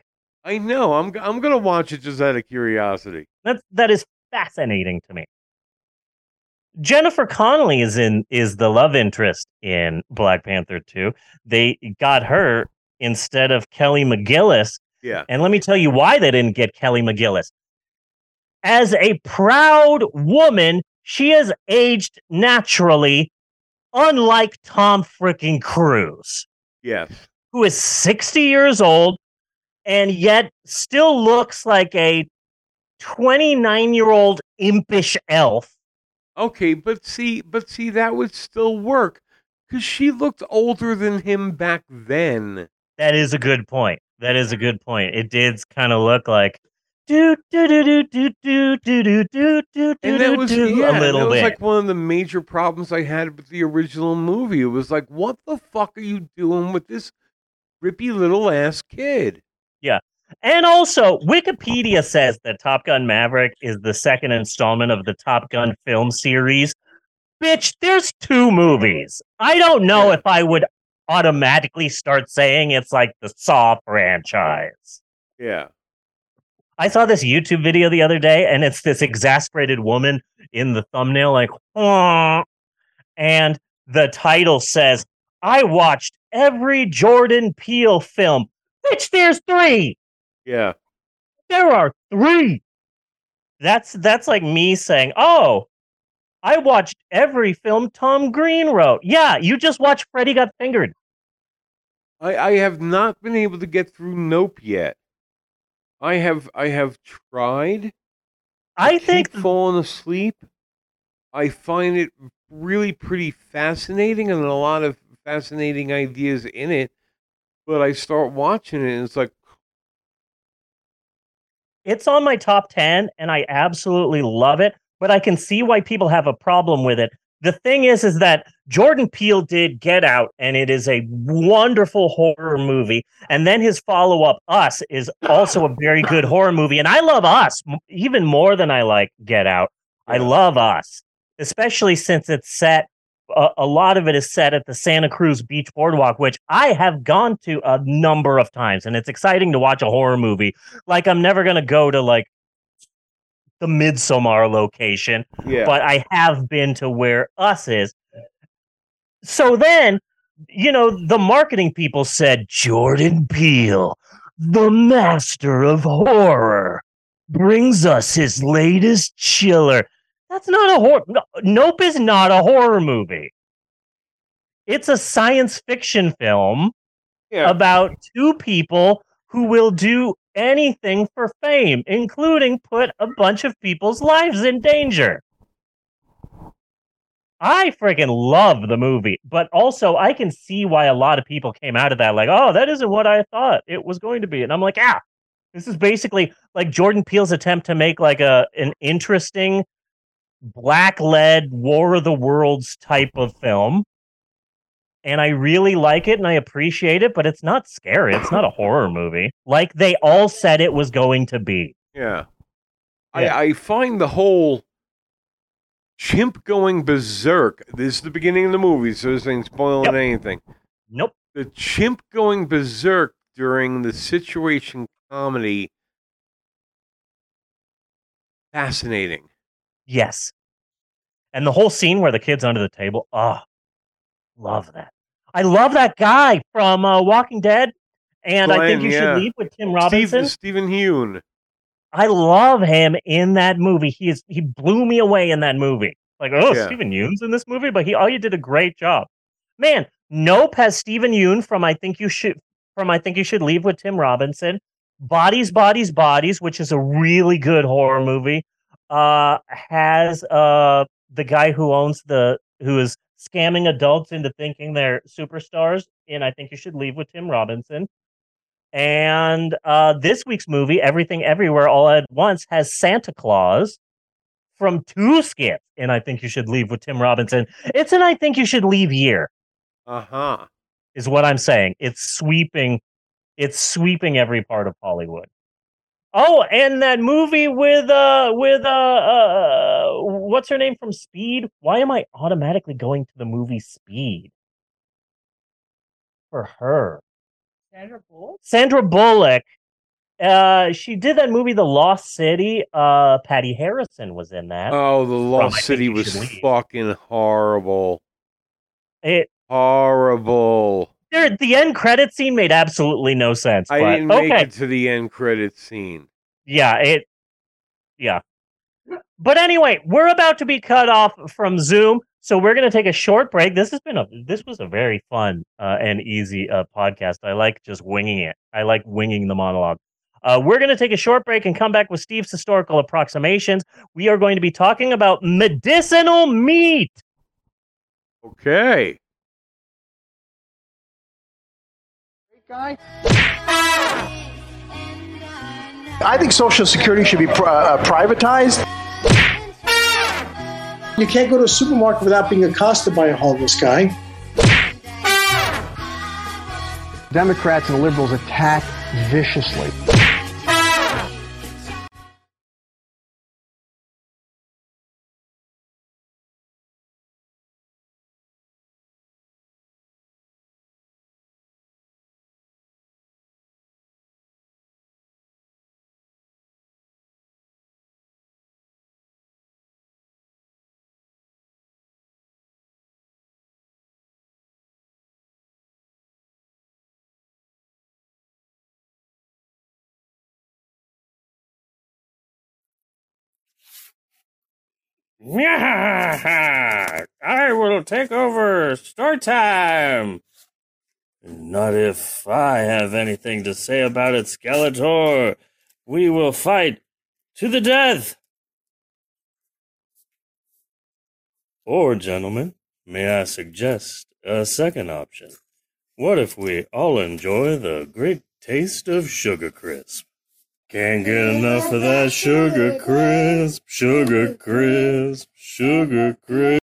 [SPEAKER 3] I know. I'm I'm gonna watch it just out of curiosity.
[SPEAKER 1] That's that is fascinating to me. Jennifer Connelly is in is the love interest in Black Panther 2. They got her instead of Kelly McGillis.
[SPEAKER 3] Yeah.
[SPEAKER 1] And let me tell you why they didn't get Kelly McGillis. As a proud woman, she has aged naturally, unlike Tom freaking Cruise,
[SPEAKER 3] Yes.
[SPEAKER 1] who is 60 years old and yet still looks like a 29 year old impish elf.
[SPEAKER 3] Okay, but see, but see, that would still work because she looked older than him back then.
[SPEAKER 1] That is a good point. That is a good point. It did kind of look like do do do do do do do do do do
[SPEAKER 3] And
[SPEAKER 1] do
[SPEAKER 3] that was
[SPEAKER 1] do
[SPEAKER 3] yeah,
[SPEAKER 1] a little bit.
[SPEAKER 3] that was
[SPEAKER 1] bit.
[SPEAKER 3] like one of the major problems I had with the original movie. It was like, what the fuck are you doing with this rippy little ass kid? Yeah.
[SPEAKER 1] And also, Wikipedia says that Top Gun Maverick is the second installment of the Top Gun film series. Bitch, there's two movies. I don't know if I would automatically start saying it's like the Saw franchise.
[SPEAKER 3] Yeah.
[SPEAKER 1] I saw this YouTube video the other day, and it's this exasperated woman in the thumbnail, like, "Aw." and the title says, I watched every Jordan Peele film. Bitch, there's three.
[SPEAKER 3] Yeah.
[SPEAKER 1] There are three. That's that's like me saying, "Oh, I watched every film Tom Green wrote." Yeah, you just watched Freddy Got Fingered.
[SPEAKER 3] I, I have not been able to get through Nope yet. I have I have tried.
[SPEAKER 1] I think
[SPEAKER 3] keep falling asleep. I find it really pretty fascinating and a lot of fascinating ideas in it. But I start watching it and it's like,
[SPEAKER 1] it's on my top 10 and I absolutely love it, but I can see why people have a problem with it. The thing is is that Jordan Peele did Get Out and it is a wonderful horror movie and then his follow-up Us is also a very good horror movie and I love Us even more than I like Get Out. I love Us, especially since it's set a, a lot of it is set at the Santa Cruz Beach Boardwalk, which I have gone to a number of times, and it's exciting to watch a horror movie. Like I'm never gonna go to like the Midsommar location,
[SPEAKER 3] yeah.
[SPEAKER 1] but I have been to where Us is. so then, you know, the marketing people said Jordan Peele, the master of horror, brings us his latest chiller. That's not a horror. No, nope is not a horror movie. It's a science fiction film
[SPEAKER 3] Yeah.
[SPEAKER 1] about two people who will do anything for fame, including put a bunch of people's lives in danger. I freaking love the movie, but also I can see why a lot of people came out of that like, oh, that isn't what I thought it was going to be. And I'm like, ah, this is basically like Jordan Peele's attempt to make like a an interesting black led War of the Worlds type of film. And I really like it and I appreciate it, but it's not scary. It's not a horror movie. Like they all said it was going to be.
[SPEAKER 3] Yeah.
[SPEAKER 1] Yeah.
[SPEAKER 3] I, I find the whole chimp going berserk. This is the beginning of the movie, so this ain't spoiling
[SPEAKER 1] Yep.
[SPEAKER 3] anything.
[SPEAKER 1] Nope.
[SPEAKER 3] The chimp going berserk during the situation comedy fascinating.
[SPEAKER 1] Yes. And the whole scene where the kid's under the table. Oh, love that. I love that guy from uh, Walking Dead. And I think you
[SPEAKER 3] yeah.
[SPEAKER 1] should leave with Tim Robinson.
[SPEAKER 3] Steve, Stephen Hune.
[SPEAKER 1] I love him in that movie. He is he blew me away in that movie. Like, oh,
[SPEAKER 3] Yeah.
[SPEAKER 1] Steven Yeun's in this movie, but he oh, you did a great job. Man, Nope has Steven Yeun from I think you should from I think you should leave with Tim Robinson. Bodies, Bodies, Bodies, which is a really good horror movie. Uh has uh the guy who owns the who is scamming adults into thinking they're superstars and I think you should leave with Tim Robinson. And uh, this week's movie, Everything Everywhere All at Once, has Santa Claus from two skits. And I think you should leave with Tim Robinson. It's an I think you should leave year,
[SPEAKER 3] Uh huh.
[SPEAKER 1] is what I'm saying. It's sweeping, it's sweeping every part of Hollywood. Oh, and that movie with uh with uh, uh what's her name from Speed? Why am I automatically going to the movie Speed? For her.
[SPEAKER 4] Sandra Bullock.
[SPEAKER 1] Sandra Bullock. Uh, she did that movie, The Lost City. Uh, Patti Harrison was in that.
[SPEAKER 3] Oh, the Lost
[SPEAKER 1] Think
[SPEAKER 3] City was fucking horrible.
[SPEAKER 1] It
[SPEAKER 3] Horrible.
[SPEAKER 1] there, the end credit scene made absolutely no sense.
[SPEAKER 3] I
[SPEAKER 1] but
[SPEAKER 3] didn't make
[SPEAKER 1] okay,
[SPEAKER 3] it to the end credit scene.
[SPEAKER 1] yeah, it, yeah. But anyway, we're about to be cut off from Zoom, so we're going to take a short break. This has been a this was a very fun uh, and easy uh, podcast. I like just winging it. I like winging the monologue. Uh, we're going to take a short break and come back with Steve's historical approximations. We are going to be talking about medicinal meat.
[SPEAKER 3] Okay.
[SPEAKER 5] I think Social Security should be pri- uh, privatized.
[SPEAKER 6] You can't go to a supermarket without being accosted by a homeless guy.
[SPEAKER 7] Democrats and liberals attack viciously.
[SPEAKER 1] I will take over. Start time. Not if I have anything to say about it, Skeletor. We will fight to the death. Or, gentlemen, may I suggest a second option? What if we all enjoy the great taste of Sugar Crisp? Can't get enough of that Sugar Crisp, Sugar Crisp, Sugar Crisp.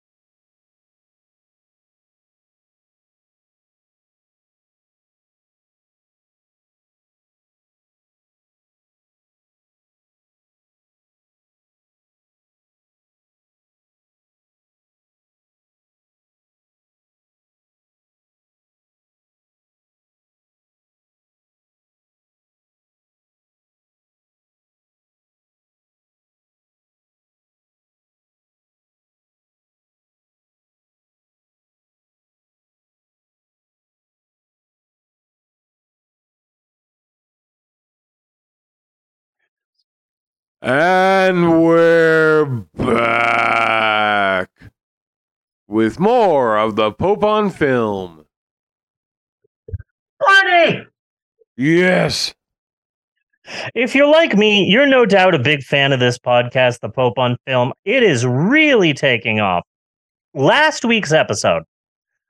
[SPEAKER 3] And we're back with more of the Pope on film.
[SPEAKER 1] Bunny!
[SPEAKER 3] Yes.
[SPEAKER 1] If you're like me, you're no doubt a big fan of this podcast, The Pope on Film. It is really taking off. Last week's episode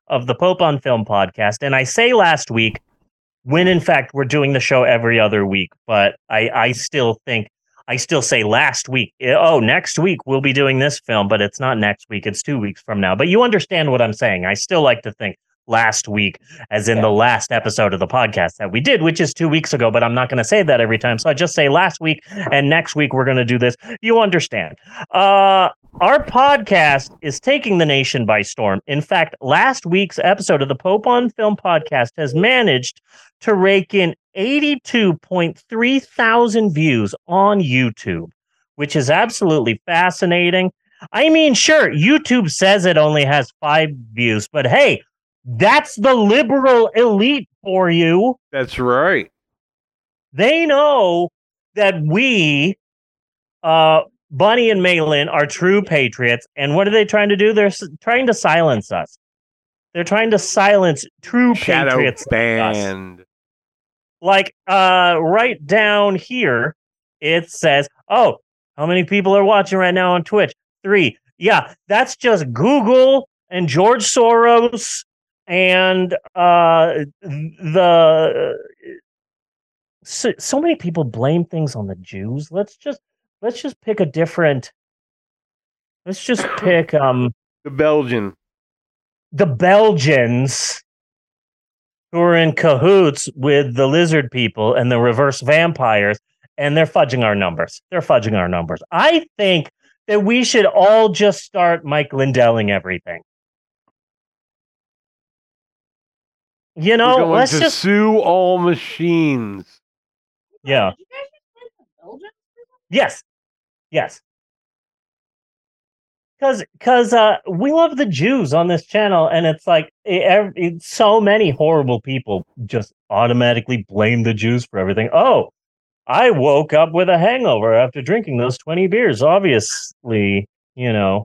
[SPEAKER 1] of the Pope on Film podcast, and I say last week when in fact we're doing the show every other week, but I, I still think I still say last week. Eh, Oh, next week we'll be doing this film, but it's not next week, it's two weeks from now. But you understand what I'm saying. I still like to think last week as in the last episode of the podcast that we did, which is two weeks ago, but I'm not going to say that every time. So I just say last week and next week we're going to do this. You understand. Uh, our podcast is taking the nation by storm. In fact, last week's episode of the Pope on Film podcast has managed to rake in 82.3 thousand views on YouTube, which is absolutely fascinating. I mean, sure, YouTube says it only has five views, but hey, that's the liberal elite for you.
[SPEAKER 3] That's right.
[SPEAKER 1] They know that we, uh, Bunny and Malin, are true patriots. And what are they trying to do? They're s- trying to silence us. They're trying to silence true
[SPEAKER 3] Shadow
[SPEAKER 1] patriots. like us.
[SPEAKER 3] band.
[SPEAKER 1] Like, uh, right down here, it says, "Oh, how many people are watching right now on Twitch? Three. Yeah, that's just Google and George Soros and uh, the so, so many people blame things on the Jews. Let's just let's just pick a different. Let's just pick um
[SPEAKER 3] The Belgian.
[SPEAKER 1] the Belgians who are in cahoots with the lizard people and the reverse vampires, and they're fudging our numbers. They're fudging our numbers. I think that we should all just start Mike Lindelling everything. You
[SPEAKER 3] We're
[SPEAKER 1] know,
[SPEAKER 3] going
[SPEAKER 1] let's
[SPEAKER 3] to
[SPEAKER 1] just
[SPEAKER 3] sue all machines.
[SPEAKER 1] yeah.
[SPEAKER 4] Did you guys just say some Belgians?
[SPEAKER 1] Yes. Yes. Cause, cause, uh, we love the Jews on this channel, and it's like ev- it's so many horrible people just automatically blame the Jews for everything. Oh, I woke up with a hangover after drinking those twenty beers. Obviously, you know,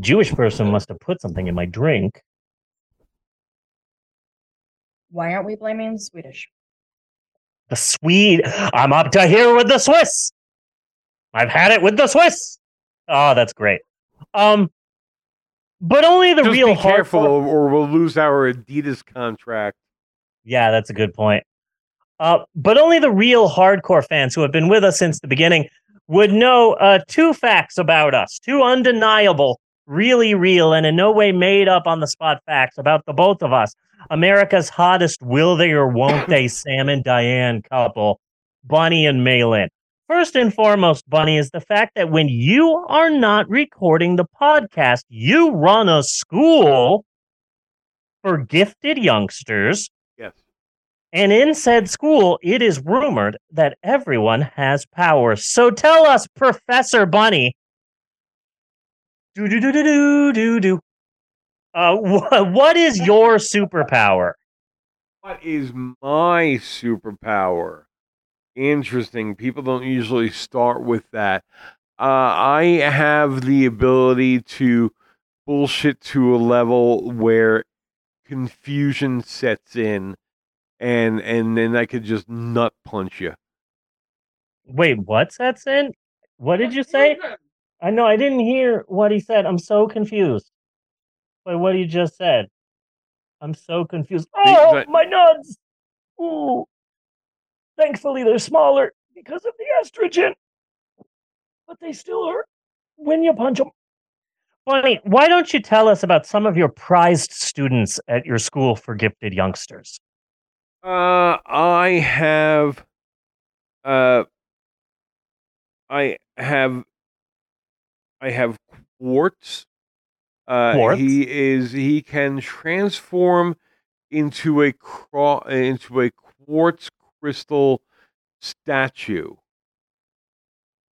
[SPEAKER 1] Jewish person must have put something in my drink.
[SPEAKER 4] Why aren't we blaming the Swedish?
[SPEAKER 1] The Swede, I'm up to here with the Swiss. I've had it with the Swiss. Oh, that's great. Um, but only the
[SPEAKER 3] Just
[SPEAKER 1] real
[SPEAKER 3] be careful,
[SPEAKER 1] hardcore-
[SPEAKER 3] or we'll lose our Adidas contract.
[SPEAKER 1] Yeah, that's a good point. Uh, but only the real hardcore fans who have been with us since the beginning would know uh, two facts about us, two undeniable, really real, and in no way made up on the spot facts about the both of us. America's hottest will they or won't they Sam and Diane couple, Bunny and Malin. First and foremost, Bunny, is the fact that when you are not recording the podcast, you run a school for gifted youngsters.
[SPEAKER 3] Yes.
[SPEAKER 1] And in said school, it is rumored that everyone has powers. So tell us, Professor Bunny. Do do do do do do do. Uh, wh- what is your superpower?
[SPEAKER 3] What is my superpower? Interesting. People don't usually start with that. Uh, I have the ability to bullshit to a level where confusion sets in, and and then I could just nut punch you.
[SPEAKER 1] Wait, what's that in? What did you say? I know I didn't hear what he said. I'm so confused by what he just said. I'm so confused. Oh, my nuts! Ooh. Thankfully, they're smaller because of the estrogen, but they still hurt when you punch them. Bunny, why don't you tell us about some of your prized students at your school for gifted youngsters?
[SPEAKER 3] Uh, I have, uh, I have, I have quartz. Uh,
[SPEAKER 1] Quartz?
[SPEAKER 3] He is. He can transform into a cro- into a quartz crystal statue.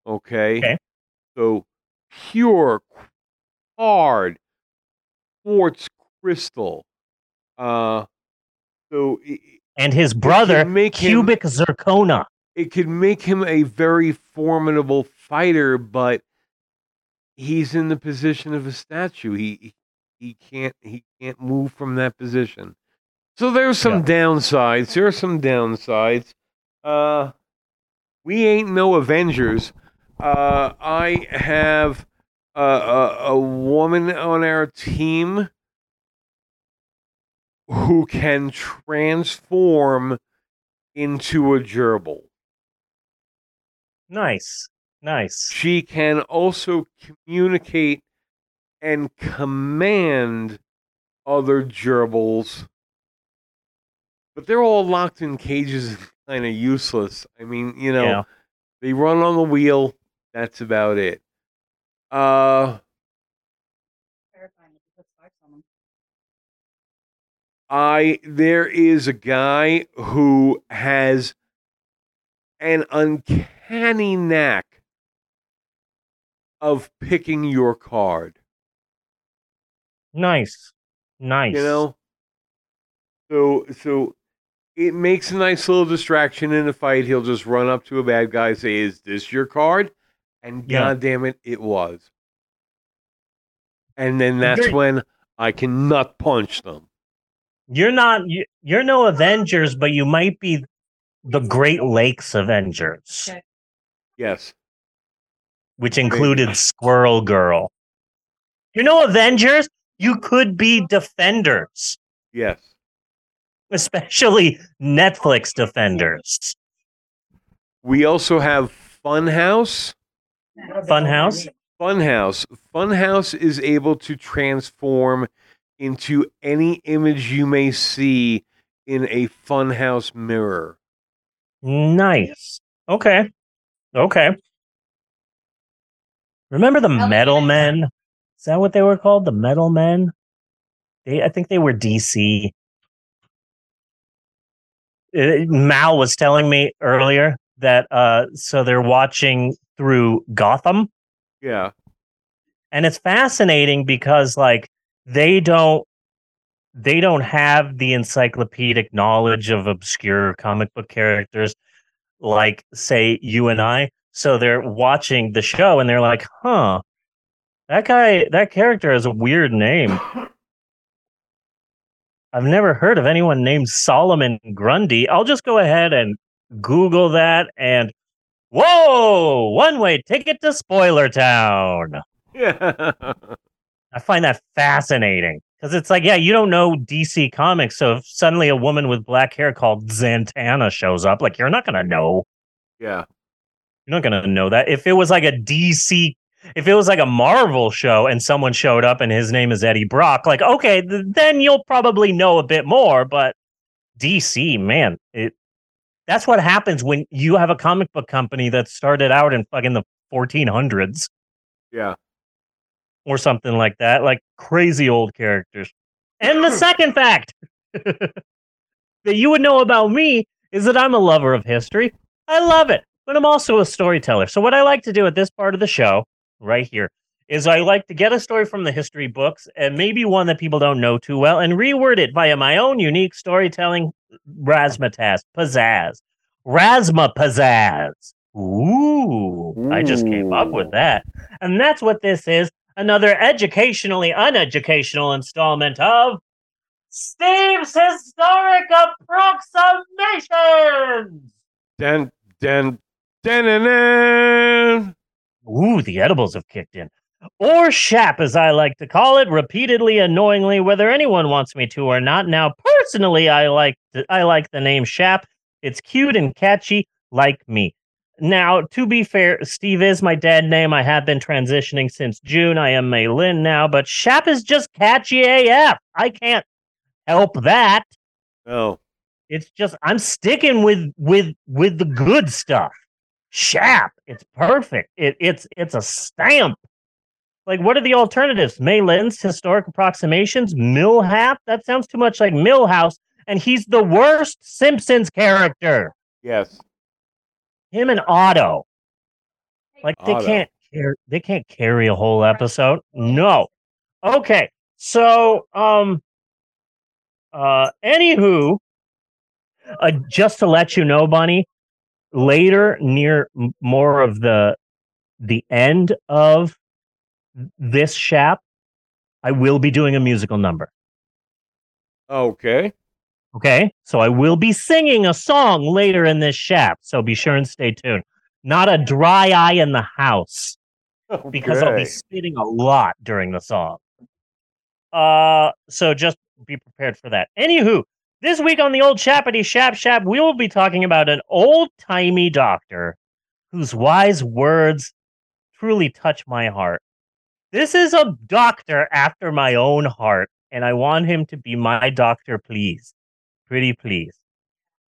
[SPEAKER 3] Okay.
[SPEAKER 1] Okay.
[SPEAKER 3] So pure, hard quartz crystal. Uh, so i-
[SPEAKER 1] And his brother,
[SPEAKER 3] make him-
[SPEAKER 1] Cubic Zirconia.
[SPEAKER 3] it could make him a very formidable fighter, but he's in the position of a statue. He he can't he can't move from that position. So there's some downsides. There are some downsides. Uh, we ain't no Avengers. Uh, I have a, a, a woman on our team who can transform into a gerbil.
[SPEAKER 1] Nice. Nice.
[SPEAKER 3] She can also communicate and command other gerbils, but they're all locked in cages and kind of useless. I mean, you know,
[SPEAKER 1] Yeah.
[SPEAKER 3] they run on the wheel. That's about it. Uh,
[SPEAKER 4] Terrifying if you put spikes on them.
[SPEAKER 3] I there is a guy who has an uncanny knack of picking your card.
[SPEAKER 1] Nice. Nice.
[SPEAKER 3] You know? So so it makes a nice little distraction in a fight. He'll just run up to a bad guy, say, Is this your card? And
[SPEAKER 1] Yeah.
[SPEAKER 3] god damn it, it was. And then that's
[SPEAKER 1] Very-
[SPEAKER 3] when I cannot punch them.
[SPEAKER 1] You're not you- you're no Avengers, but you might be the Great Lakes Avengers,
[SPEAKER 4] Okay.
[SPEAKER 3] Yes.
[SPEAKER 1] which included Squirrel Girl. You're no Avengers, you could be Defenders,
[SPEAKER 3] Yes.
[SPEAKER 1] Especially Netflix Defenders.
[SPEAKER 3] We also have Funhouse.
[SPEAKER 1] Funhouse?
[SPEAKER 3] Funhouse. Funhouse is able to transform into any image you may see in a Funhouse mirror.
[SPEAKER 1] Nice. Okay. Okay. Remember the Metal. Men? Is that what they were called? The Metal Men? They, I think they were DC. Mal was telling me earlier that uh, so they're watching through Gotham,
[SPEAKER 3] Yeah.
[SPEAKER 1] and it's fascinating because like they don't they don't have the encyclopedic knowledge of obscure comic book characters like say you and I. So they're watching the show and they're like, "Huh, that guy, that character has a weird name." I've never heard of anyone named Solomon Grundy. I'll just go ahead and Google that and whoa, one way ticket to Spoiler Town.
[SPEAKER 3] Yeah.
[SPEAKER 1] I find that fascinating because it's like, yeah, you don't know DC Comics. So if suddenly a woman with black hair called Zatanna shows up, like, you're not going to know.
[SPEAKER 3] yeah.
[SPEAKER 1] You're not going to know that. If it was like a DC, if it was like a Marvel show and someone showed up and his name is Eddie Brock, like, okay, th- then you'll probably know a bit more. But DC, man, it that's what happens when you have a comic book company that started out in fucking the 1400s
[SPEAKER 3] Yeah.
[SPEAKER 1] or something like that, like crazy old characters. And the second fact that you would know about me is that I'm a lover of history. I love it, but I'm also a storyteller. So, what I like to do at this part of the show, right here, is I like to get a story from the history books and maybe one that people don't know too well and reword it via my own unique storytelling razzmatazz, pizzazz, rasma pizzazz. Ooh, I just came up with that. And that's what this is another educationally uneducational installment of Steve's Historic Approximations.
[SPEAKER 3] Den den den den den.
[SPEAKER 1] Ooh, the edibles have kicked in. Or SHAP, as I like to call it, repeatedly, annoyingly, whether anyone wants me to or not. Now, personally, I like the, I like the name SHAP. It's cute and catchy, like me. Now, to be fair, Steve is my dad name. I have been transitioning since June. I am May Lynn now, but SHAP is just catchy AF. I can't help that.
[SPEAKER 3] Oh.
[SPEAKER 1] It's just I'm sticking with with with the good stuff. Shap, it's perfect. It, it's it's a stamp. Like, what are the alternatives? May Maylin's historic approximations, Millhap. That sounds too much like Millhouse, and he's the worst Simpsons character.
[SPEAKER 3] Yes.
[SPEAKER 1] Him and Otto. Like they can't car- they can't carry a whole episode. No. Okay. So um uh anywho, uh, just to let you know, Bunny, later near more of the the end of this shap, I will be doing a musical number.
[SPEAKER 3] Okay.
[SPEAKER 1] Okay. So I will be singing a song later in this shap. So be sure and stay tuned. Not a dry eye in the house because I'll be
[SPEAKER 3] Okay.
[SPEAKER 1] spitting a lot during the song. Uh, so just be prepared for that. Anywho, this week on the old Chappity Shap Shap, we will be talking about an old timey doctor whose wise words truly touch my heart. This is a doctor after my own heart, and I want him to be my doctor, please. Pretty please.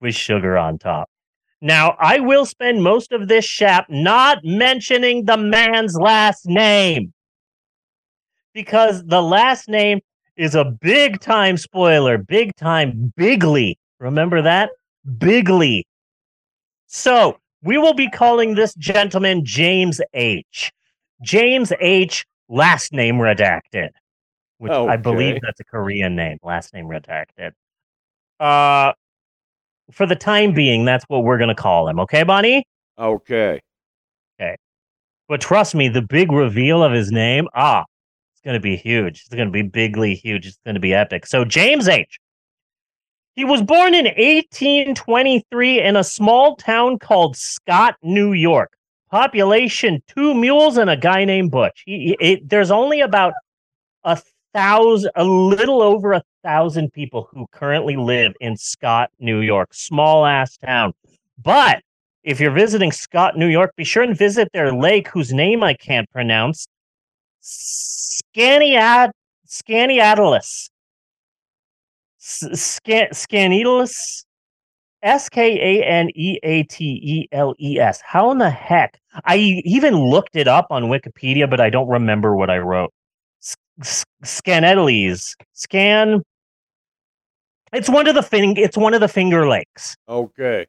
[SPEAKER 1] With sugar on top. Now, I will spend most of this shap not mentioning the man's last name because the last name is a big time spoiler, big time bigly. Remember that? Bigly. So, we will be calling this gentleman James H. James H. Last name redacted, which I believe that's a Korean name. Last name redacted. Uh, for the time being, that's what we're gonna call him. Okay, Bonnie.
[SPEAKER 3] Okay. Okay.
[SPEAKER 1] But trust me, the big reveal of his name, ah, going to be huge. It's going to be bigly huge. It's going to be epic. So, James H. He was born in 1823 in a small town called Scott, New York. Population two mules and a guy named Butch. He, it, there's only about a thousand, a little over a thousand people who currently live in Scott, New York. Small ass town. But if you're visiting Scott, New York, be sure and visit their lake, whose name I can't pronounce. Scaniad. Scan Scanidalis. S K A N E A T E L E S. How in the heck? I even looked it up on Wikipedia, but I don't remember what I wrote. Scanediles. Scan. It's one of the fing- It's one of the Finger Lakes.
[SPEAKER 3] Okay.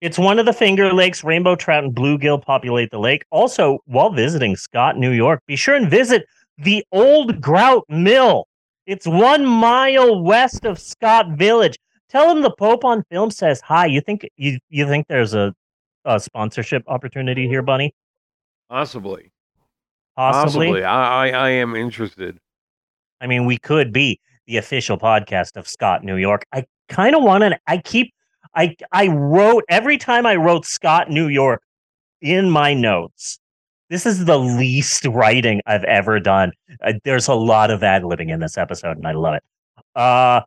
[SPEAKER 1] It's one of the Finger Lakes. Rainbow trout and bluegill populate the lake. Also, while visiting Scott, New York, be sure and visit the Old Grout Mill. It's one mile west of Scott Village. Tell them the Pope on Film says hi. You think you you think there's a, a sponsorship opportunity here, Bunny?
[SPEAKER 3] Possibly.
[SPEAKER 1] Possibly.
[SPEAKER 3] Possibly. I, I, I am interested.
[SPEAKER 1] I mean, we could be the official podcast of Scott, New York. I kind of want to. I keep. I I wrote every time I wrote Scott, New York, in my notes. This is the least writing I've ever done. Uh, there's a lot of ad libbing in this episode, and I love it. Uh,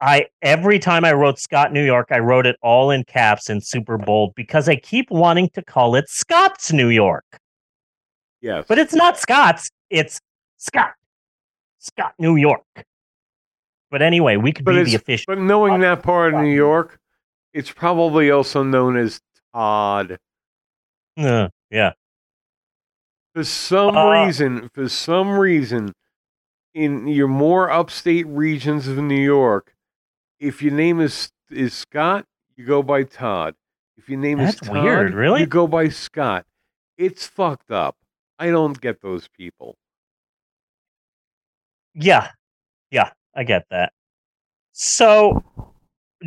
[SPEAKER 1] I every time I wrote Scott, New York, I wrote it all in caps and super bold because I keep wanting to call it Scott's New York.
[SPEAKER 3] Yes.
[SPEAKER 1] But it's not Scott's, it's Scott. Scott, New York. But anyway, we could
[SPEAKER 3] But
[SPEAKER 1] be the official.
[SPEAKER 3] But knowing that part of New York, it's probably also known as Todd.
[SPEAKER 1] Uh, yeah.
[SPEAKER 3] For some
[SPEAKER 1] Uh,
[SPEAKER 3] reason, for some reason, in your more upstate regions of New York, if your name is is Scott, you go by Todd. If your name
[SPEAKER 1] That's
[SPEAKER 3] is Todd,
[SPEAKER 1] weird, really?
[SPEAKER 3] you go by Scott. It's fucked up. I don't get those people.
[SPEAKER 1] Yeah. Yeah, I get that. So,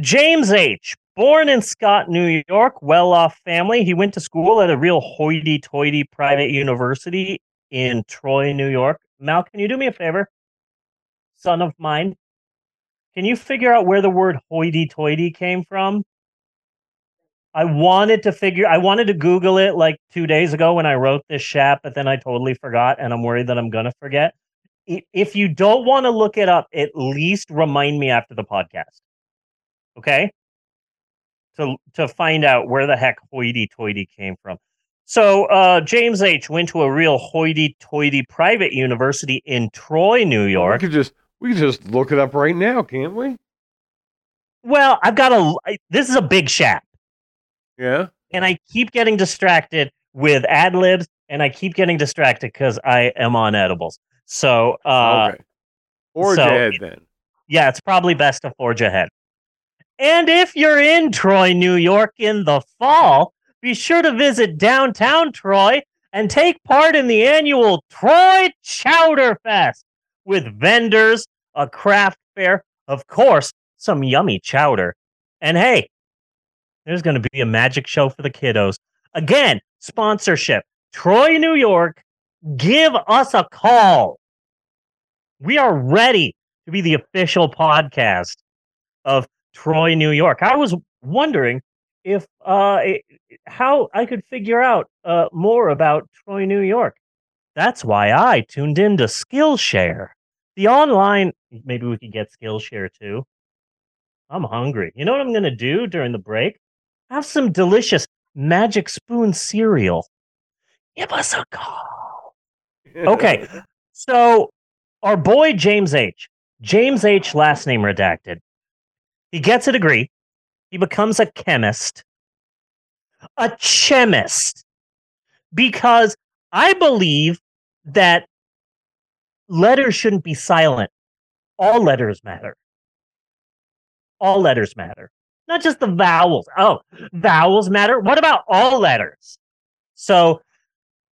[SPEAKER 1] James H., born in Scott, New York, well off family. He went to school at a real hoity toity private university in Troy, New York. Mal, can you do me a favor? Son of mine. Can you figure out where the word hoity toity came from? I wanted to figure, I wanted to Google it like two days ago when I wrote this chat, but then I totally forgot, and I'm worried that I'm to forget if you don't want to look it up, at least remind me after the podcast. Okay? To to find out where the heck hoity toity came from. So uh, James H went to a real hoity toity private university in Troy, New
[SPEAKER 3] We
[SPEAKER 1] York.
[SPEAKER 3] could just we could just look it up right now, can't we?
[SPEAKER 1] Well, I've got a this is a big shap.
[SPEAKER 3] Yeah.
[SPEAKER 1] And I keep getting distracted with ad libs, and I keep getting distracted because I am on edibles. So uh
[SPEAKER 3] okay. Or
[SPEAKER 1] so it-
[SPEAKER 3] then.
[SPEAKER 1] yeah, it's probably best to forge ahead. And if you're in Troy, New York in the fall, be sure to visit downtown Troy and take part in the annual Troy Chowder Fest with vendors, a craft fair, of course, some yummy chowder. And hey, There's going to be a magic show for the kiddos. Again, sponsorship. Troy, New York, give us a call. We are ready to be the official podcast of Troy, New York. I was wondering if uh how I could figure out uh more about Troy, New York. That's why I tuned in to Skillshare. The online maybe we could get Skillshare too. I'm hungry. You know what I'm going to do during the break? Have some delicious Magic Spoon cereal. Give us a call. Okay. So, our boy James H. James H. last name redacted. He gets a degree. He becomes a chemist. A chemist. Because I believe that letters shouldn't be silent. All letters matter. All letters matter. Not just the vowels. Oh, vowels matter. What about all letters? So,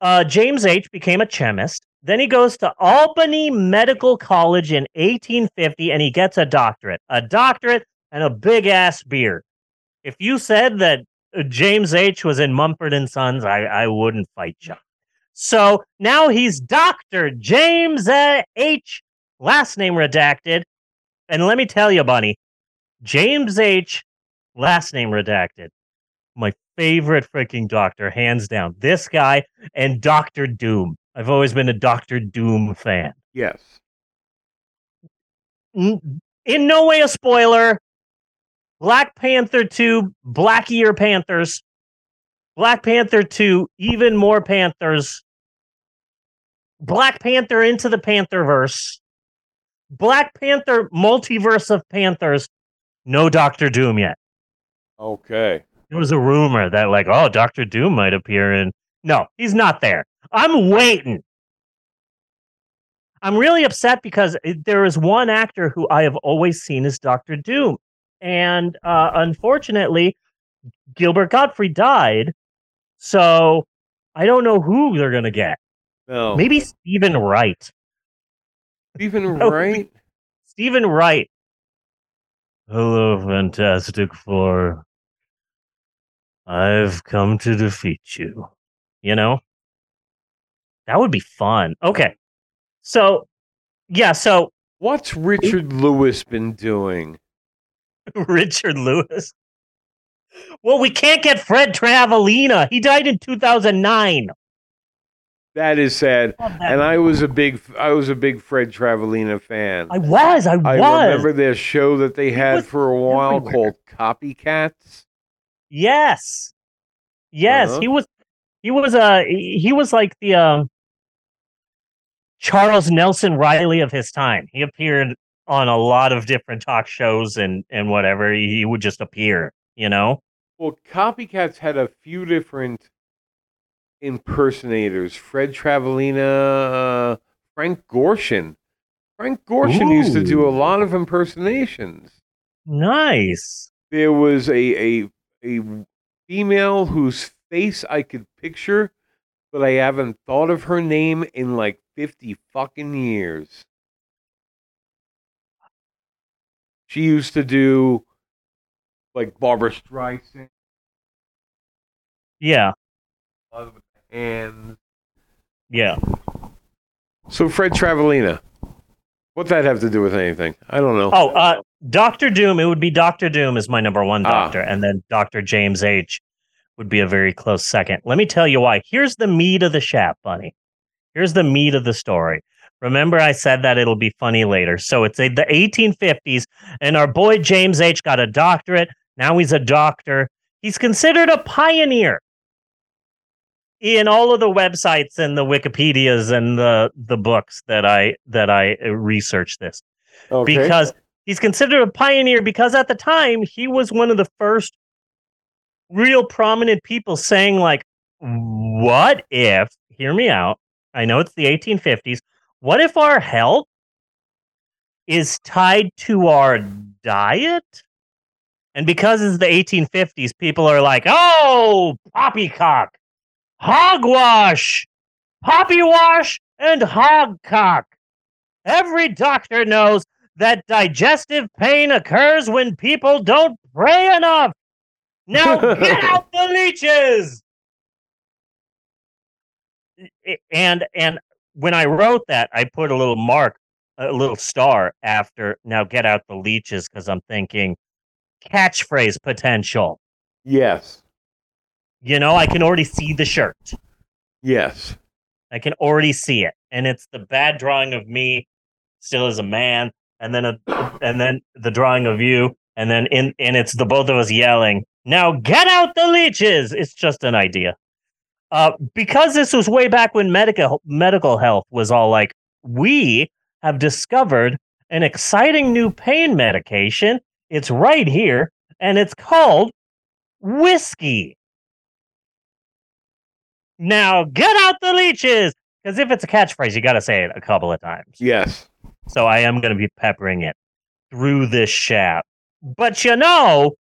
[SPEAKER 1] uh, James H. became a chemist. Then he goes to Albany Medical College in 1850 and he gets a doctorate. A doctorate and a big ass beard. If you said that uh, James H. was in Mumford and Sons, I, I wouldn't fight you. So now he's Dr. James uh, H. Last name redacted. And let me tell you, Bunny, James H. Last name redacted. My favorite freaking doctor, hands down. This guy and Doctor Doom. I've always been a Doctor Doom fan.
[SPEAKER 3] yes.
[SPEAKER 1] In no way a spoiler. Black Panther 2, Black Ear Panthers. Black Panther 2, even more Panthers. Black Panther into the Pantherverse. Black Panther multiverse of Panthers. No Doctor Doom yet.
[SPEAKER 3] Okay.
[SPEAKER 1] There was a rumor that, like, oh, Doctor Doom might appear in. No, he's not there. I'm waiting. I'm really upset because there is one actor who I have always seen as Doctor Doom. And uh, unfortunately, Gilbert Gottfried died. So I don't know who they're going to get.
[SPEAKER 3] No.
[SPEAKER 1] Maybe Steven Wright. Steven
[SPEAKER 3] Wright.
[SPEAKER 1] Steven Wright. Hello, Fantastic Four. I've come to defeat you. You know? That would be fun. Okay. So, yeah, so
[SPEAKER 3] What's Richard Lewis been doing?
[SPEAKER 1] Richard Lewis. Well, we can't get Fred Travalena. He died in 2009.
[SPEAKER 3] That is sad. And I was a big I was a big Fred Travalena fan.
[SPEAKER 1] I was. I was.
[SPEAKER 3] I remember their show that they had
[SPEAKER 1] was
[SPEAKER 3] for a while
[SPEAKER 1] everywhere.
[SPEAKER 3] called Copycats.
[SPEAKER 1] Yes. Yes,
[SPEAKER 3] Uh-huh.
[SPEAKER 1] he was he was uh he was like the um Charles Nelson Reilly of his time. He appeared on a lot of different talk shows and and whatever. He, he would just appear, you know?
[SPEAKER 3] Well, Copycats had a few different impersonators. Fred Travalena, uh, Frank Gorshin. Frank Gorshin used to do a lot of impersonations.
[SPEAKER 1] Nice.
[SPEAKER 3] There was a a a female whose face I could picture, but I haven't thought of her name in like fifty fucking years. She used to do like Barbara Streisand,
[SPEAKER 1] Yeah.
[SPEAKER 3] and
[SPEAKER 1] Yeah.
[SPEAKER 3] so Fred Travalena. What's that have to do with anything? I don't know.
[SPEAKER 1] Oh, uh Doctor Doom, it would be Doctor Doom is my number one
[SPEAKER 3] Ah.
[SPEAKER 1] doctor, and then Doctor James H would be a very close second. Let me tell you why. Here's the meat of the Shap Bunny. Here's the meat of the story. Remember, I said that it'll be funny later. So it's a, the 1850s, and our boy James H got a doctorate. Now he's a doctor. He's considered a pioneer in all of the websites and the Wikipedias and the the books that I that I researched this
[SPEAKER 3] okay.
[SPEAKER 1] because he's considered a pioneer because at the time he was one of the first real prominent people saying like what if hear me out i know it's the 1850s what if our health is tied to our diet? And because it's the 1850s people are like oh poppycock hogwash poppywash and hogcock. Every doctor knows that digestive pain occurs when people don't pray enough. Now get out the leeches. And and when I wrote that, I put a little mark, a little star after now get out the leeches because I'm thinking catchphrase potential.
[SPEAKER 3] Yes.
[SPEAKER 1] You know, I can already see the shirt.
[SPEAKER 3] Yes.
[SPEAKER 1] I can already see it. And it's the bad drawing of me still as a man, and then a, and then the drawing of you, and then in and it's the both of us yelling, now get out the leeches. It's just an idea. Uh, because this was way back when medical medical health was all like, we have discovered an exciting new pain medication. It's right here, and it's called whiskey. Now get out the leeches. Because if it's a catchphrase, you got to say it a couple of times.
[SPEAKER 3] Yes.
[SPEAKER 1] So I am going to be peppering it through this shaft. But you know,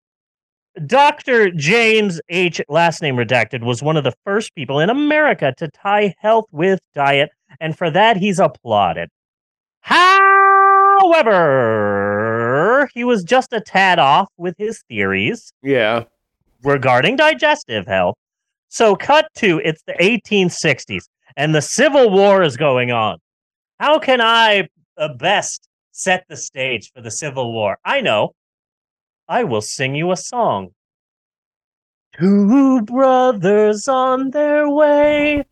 [SPEAKER 1] Dr. James H., last name redacted, was one of the first people in America to tie health with diet, and for that he's applauded. However, he was just a tad off with his theories
[SPEAKER 3] Yeah.
[SPEAKER 1] regarding digestive health. So, cut to it's the 1860s and the Civil War is going on. How can I best set the stage for the Civil War? I know. I will sing you a song. Two brothers on their way.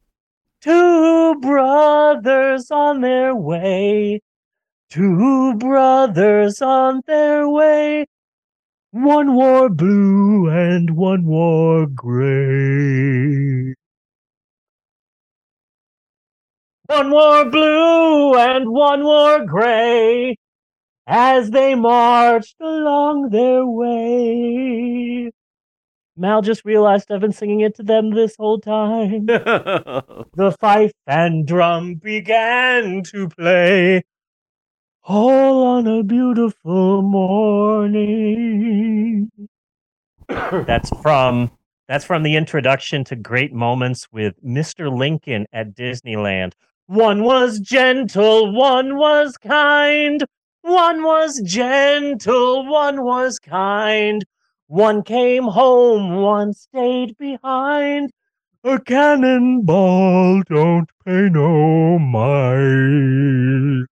[SPEAKER 1] Two brothers on their way. Two brothers on their way. One wore blue and one wore gray. One wore blue and one wore gray as they marched along their way. Mal just realized I've been singing it to them this whole time. the fife and drum began to play all on a beautiful morning. that's from that's from the introduction to Great Moments with Mr. Lincoln at Disneyland. One was gentle, one was kind. One was gentle, one was kind. One came home, one stayed behind. A cannonball don't pay no mind.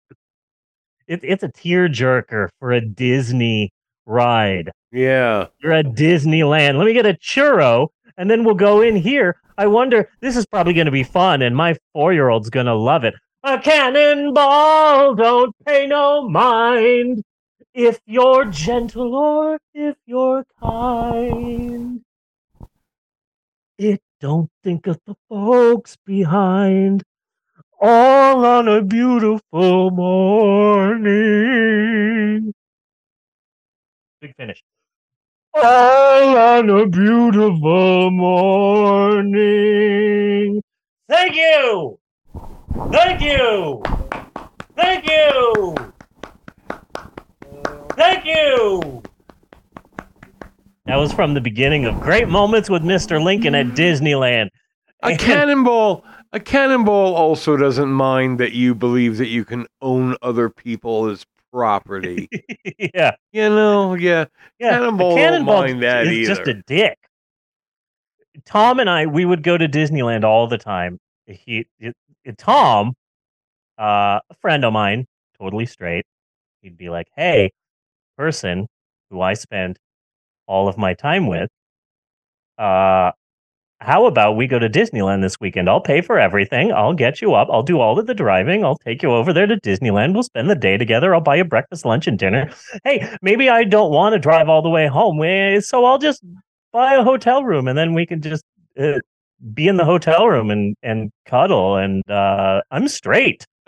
[SPEAKER 1] It, it's a tearjerker for a Disney ride.
[SPEAKER 3] yeah.
[SPEAKER 1] You're at Disneyland. Let me get a churro, and then we'll go in here. I wonder, this is probably going to be fun, and my four year old's going to love it. A cannonball don't pay no mind if you're gentle or if you're kind. It don't think of the folks behind. All on a beautiful morning. Big finish. All on a beautiful morning. Thank you. Thank you. Thank you. Thank you. That was from the beginning of Great Moments with Mr. Lincoln at Disneyland.
[SPEAKER 3] A
[SPEAKER 1] And-
[SPEAKER 3] cannonball. A cannonball also doesn't mind that you believe that you can own other people as property.
[SPEAKER 1] yeah,
[SPEAKER 3] you know, yeah.
[SPEAKER 1] yeah.
[SPEAKER 3] Cannonball
[SPEAKER 1] Cannonball
[SPEAKER 3] mind that
[SPEAKER 1] is just a dick. Tom and I, we would go to Disneyland all the time. He, it, it- Tom, uh, a friend of mine, totally straight. He'd be like, "Hey, person who I spend all of my time with, uh, how about we go to Disneyland this weekend? I'll pay for everything. I'll get you up. I'll do all of the driving. I'll take you over there to Disneyland. We'll spend the day together. I'll buy you breakfast, lunch, and dinner. Hey, maybe I don't want to drive all the way home, so I'll just buy a hotel room, and then we can just uh, be in the hotel room and and cuddle. And uh, I'm straight.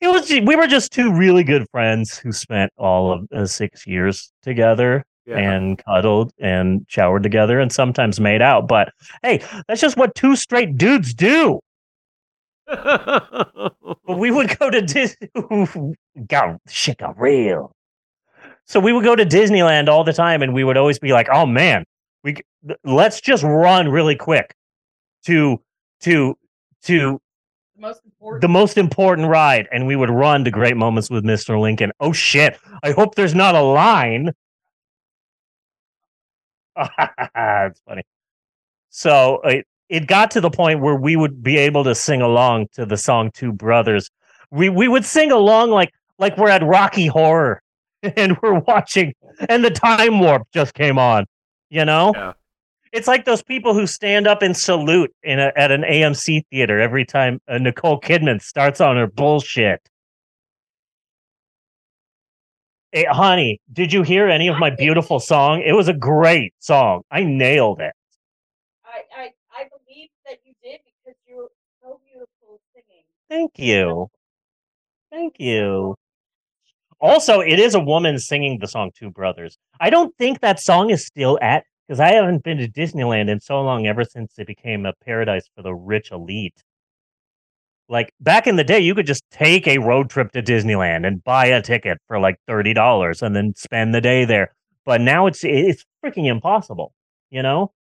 [SPEAKER 1] It was we were just two really good friends who spent all of uh, six years together
[SPEAKER 3] Yeah.
[SPEAKER 1] and cuddled and showered together and sometimes made out. But hey, that's just what two straight dudes do. But we would go to Disney. got shit got real. So we would go to Disneyland all the time, and we would always be like, "Oh man, we let's just run really quick to to to
[SPEAKER 4] The most important.
[SPEAKER 1] the most important ride." And we would run to Great Moments with Mr. Lincoln. Oh shit! I hope there's not a line. That's funny. So it, it got to the point where we would be able to sing along to the song Two Brothers. We we would sing along like like we're at Rocky Horror and we're watching and the time warp just came on. You know?
[SPEAKER 3] Yeah.
[SPEAKER 1] It's like those people who stand up and salute in a, at an AMC theater every time uh, Nicole Kidman starts on her bullshit. Hey, honey, did you hear any of my beautiful song? It was a great song. I nailed it.
[SPEAKER 4] I, I, I believe that you did because you're so beautiful singing.
[SPEAKER 1] Thank you. Thank you. Also, it is a woman singing the song Two Brothers. I don't think that song is still at because I haven't been to Disneyland in so long ever since it became a paradise for the rich elite. Like back in the day, you could just take a road trip to Disneyland and buy a ticket for like thirty dollars and then spend the day there. But now it's it's freaking impossible. You know?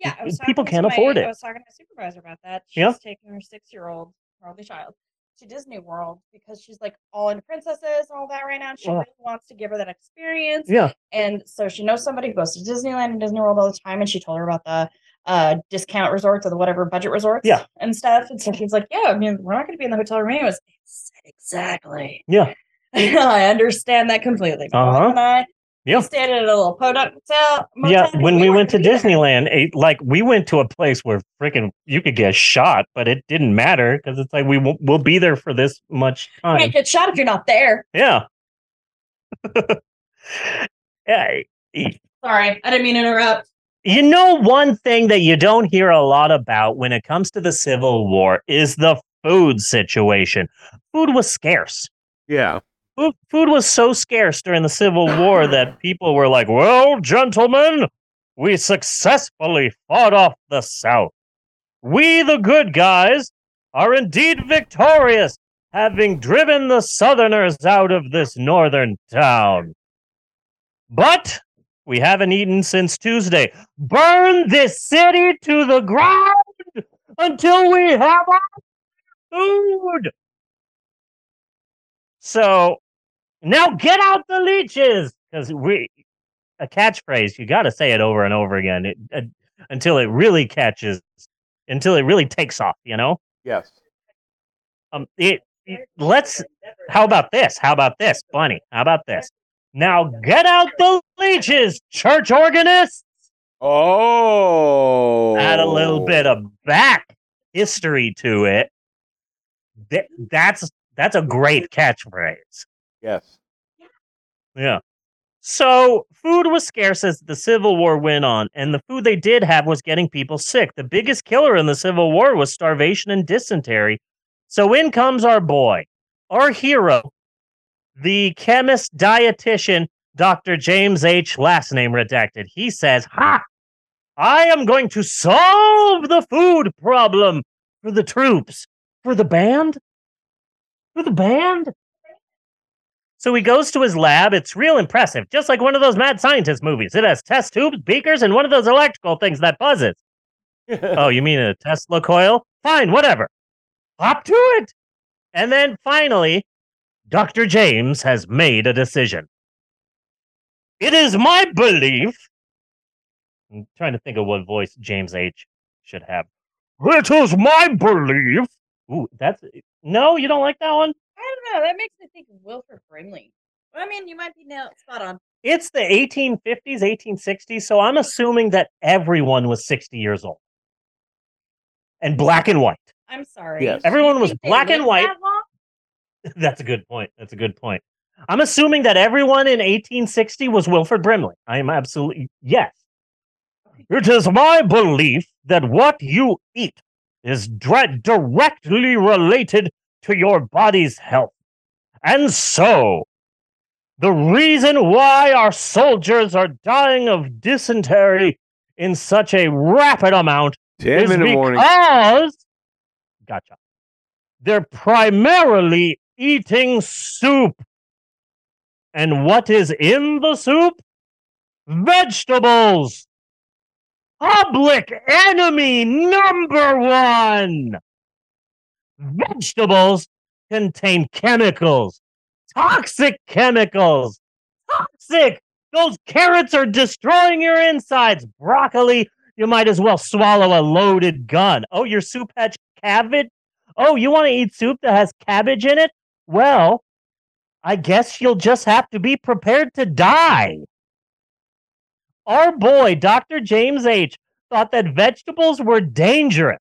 [SPEAKER 4] Yeah,
[SPEAKER 1] People can't
[SPEAKER 4] my-
[SPEAKER 1] afford it.
[SPEAKER 4] I was talking to my supervisor about that. She's
[SPEAKER 1] Yeah.
[SPEAKER 4] taking her six-year-old, her only child, to Disney World because she's like all into princesses and all that right now. And she
[SPEAKER 1] Ugh.
[SPEAKER 4] really wants to give her that experience.
[SPEAKER 1] Yeah.
[SPEAKER 4] And so she knows somebody who goes to Disneyland and Disney World all the time, and she told her about the uh discount resorts or the whatever budget resorts
[SPEAKER 1] Yeah.
[SPEAKER 4] and stuff. And so she's like, Yeah, I mean, we're not gonna be in the hotel room anyways. Exactly.
[SPEAKER 1] Yeah.
[SPEAKER 4] I understand that completely.
[SPEAKER 1] Uh-huh.
[SPEAKER 4] and I
[SPEAKER 1] Yeah.
[SPEAKER 4] we stayed at a little podunk hotel.
[SPEAKER 1] Yeah, when we
[SPEAKER 4] weren't
[SPEAKER 1] went to. Disneyland, it, like we went to a place where freaking you could get shot, but it didn't matter because it's like we will, we'll be there for this much
[SPEAKER 4] You
[SPEAKER 1] time.
[SPEAKER 4] can't get shot if you're not there.
[SPEAKER 1] Yeah. yeah.
[SPEAKER 4] Sorry, I didn't mean to interrupt.
[SPEAKER 1] You know, one thing that you don't hear a lot about when it comes to the Civil War is the food situation. Food was scarce.
[SPEAKER 3] Yeah.
[SPEAKER 1] Food, food was so scarce during the Civil War that people were like, well, gentlemen, we successfully fought off the South. We, the good guys, are indeed victorious, having driven the Southerners out of this northern town. But we haven't eaten since Tuesday. Burn this city to the ground until we have our food. So now get out the leeches because we a catchphrase. You got to say it over and over again it, uh, until it really catches, until it really takes off. You know.
[SPEAKER 3] Yes.
[SPEAKER 1] Um. It, it- let's. How about this? How about this, Bunny? How about this? Now get out the leeches, church organists.
[SPEAKER 3] Oh.
[SPEAKER 1] Add a little bit of back history to it. Th- that's that's a great catchphrase.
[SPEAKER 3] Yes.
[SPEAKER 1] Yeah. So food was scarce as the Civil War went on, and the food they did have was getting people sick. The biggest killer in the Civil War was starvation and dysentery. So in comes our boy, our hero, the chemist dietitian, Dr. James H. Last name redacted. He says, Ha! I am going to solve the food problem for the troops. For the band? For the band? So he goes to his lab. It's real impressive, just like one of those mad scientist movies. It has test tubes, beakers, and one of those electrical things that buzzes. oh, you mean a Tesla coil? Fine, whatever. Hop to it. And then finally, Dr. James has made a decision. It is my belief. I'm trying to think of what voice James H should have. It is my belief. Ooh, that's no, you don't like that one?
[SPEAKER 4] I don't know. That makes me think of Wilford Brimley. Well, I mean, you might be nailed spot on.
[SPEAKER 1] It's the 1850s, 1860s, so I'm assuming that everyone was 60 years old and black and white.
[SPEAKER 4] I'm sorry.
[SPEAKER 3] Yes.
[SPEAKER 1] Everyone was black and
[SPEAKER 4] lived
[SPEAKER 1] white. That's a good point. That's a good point. I'm assuming that everyone in 1860 was Wilford Brimley. I am absolutely yes. It is my belief that what you eat is dra- directly related to your body's health. And so, the reason why our soldiers are dying of dysentery in such a rapid amount
[SPEAKER 3] Ten
[SPEAKER 1] is
[SPEAKER 3] the morning.
[SPEAKER 1] because gotcha. They're primarily eating soup. And what is in the soup? Vegetables. Public enemy number one. Vegetables contain chemicals, toxic chemicals, toxic Those carrots are destroying your insides. Broccoli, you might as well swallow a loaded gun. Oh, your soup has cabbage? Oh, you want to eat soup that has cabbage in it? Well, I guess you'll just have to be prepared to die. Our boy, Dr. James H., thought that vegetables were dangerous.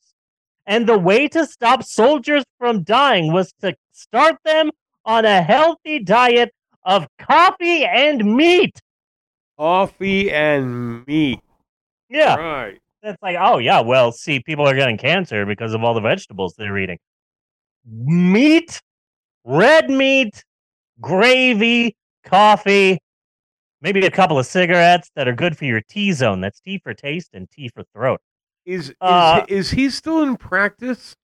[SPEAKER 1] And the way to stop soldiers from dying was to start them on a healthy diet of coffee and meat.
[SPEAKER 3] Coffee and meat.
[SPEAKER 1] Yeah.
[SPEAKER 3] Right.
[SPEAKER 1] It's like, oh, yeah, well, see, people are getting cancer because of all the vegetables they're eating. Meat, red meat, gravy, coffee, maybe a couple of cigarettes that are good for your T zone. That's T for taste and T for throat.
[SPEAKER 3] Is is,
[SPEAKER 1] Uh,
[SPEAKER 3] is he still in practice?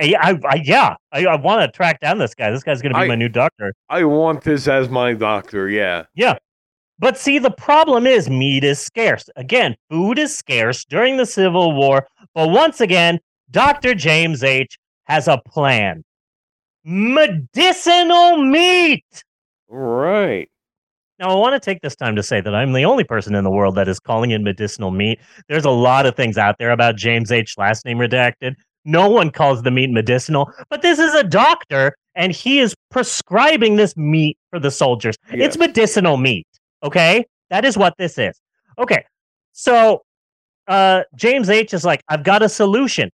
[SPEAKER 1] Yeah, I, I, yeah, I, I want to track down this guy. This guy's going to be
[SPEAKER 3] I-
[SPEAKER 1] my new doctor.
[SPEAKER 3] I want this as my doctor. Yeah, yeah.
[SPEAKER 1] But see, the problem is meat is scarce. Again, food is scarce during the Civil War. But once again, Dr. James H. has a plan medicinal meat.
[SPEAKER 3] Right.
[SPEAKER 1] Now, I want to take this time to say that I'm the only person in the world that is calling it medicinal meat. There's a lot of things out there about James H. last name redacted. No one calls the meat medicinal, but this is a doctor and he is prescribing this meat for the soldiers.
[SPEAKER 3] Yes.
[SPEAKER 1] It's medicinal meat. Okay. That is what this is. Okay. So uh, James H. is like, I've got a solution.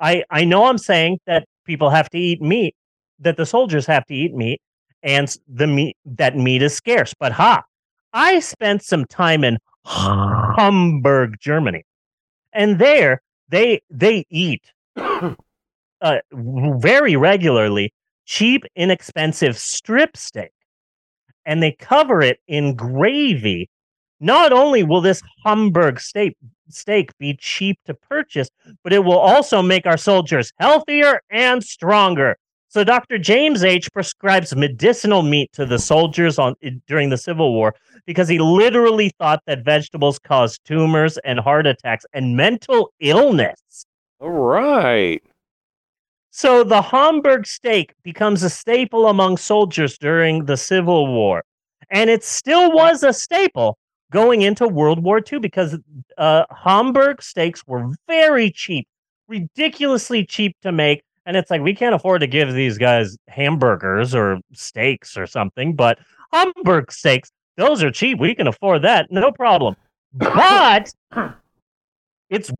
[SPEAKER 1] I, I know I'm saying that people have to eat meat, that the soldiers have to eat meat, and the meat that meat is scarce. But ha, I spent some time in Hamburg, Germany, and there they they eat uh, very regularly cheap, inexpensive strip steak, and they cover it in gravy. Not only will this Hamburg steak steak be cheap to purchase, but it will also make our soldiers healthier and stronger. So Dr. James H prescribes medicinal meat to the soldiers on during the Civil War because he literally thought that vegetables caused tumors and heart attacks and mental illness.
[SPEAKER 3] All right.
[SPEAKER 1] So the Hamburg steak becomes a staple among soldiers during the Civil War. And it still was a staple going into World War II because uh, Hamburg steaks were very cheap, ridiculously cheap to make. And it's like, we can't afford to give these guys hamburgers or steaks or something, but Hamburg steaks, those are cheap. We can afford that. No problem. But it's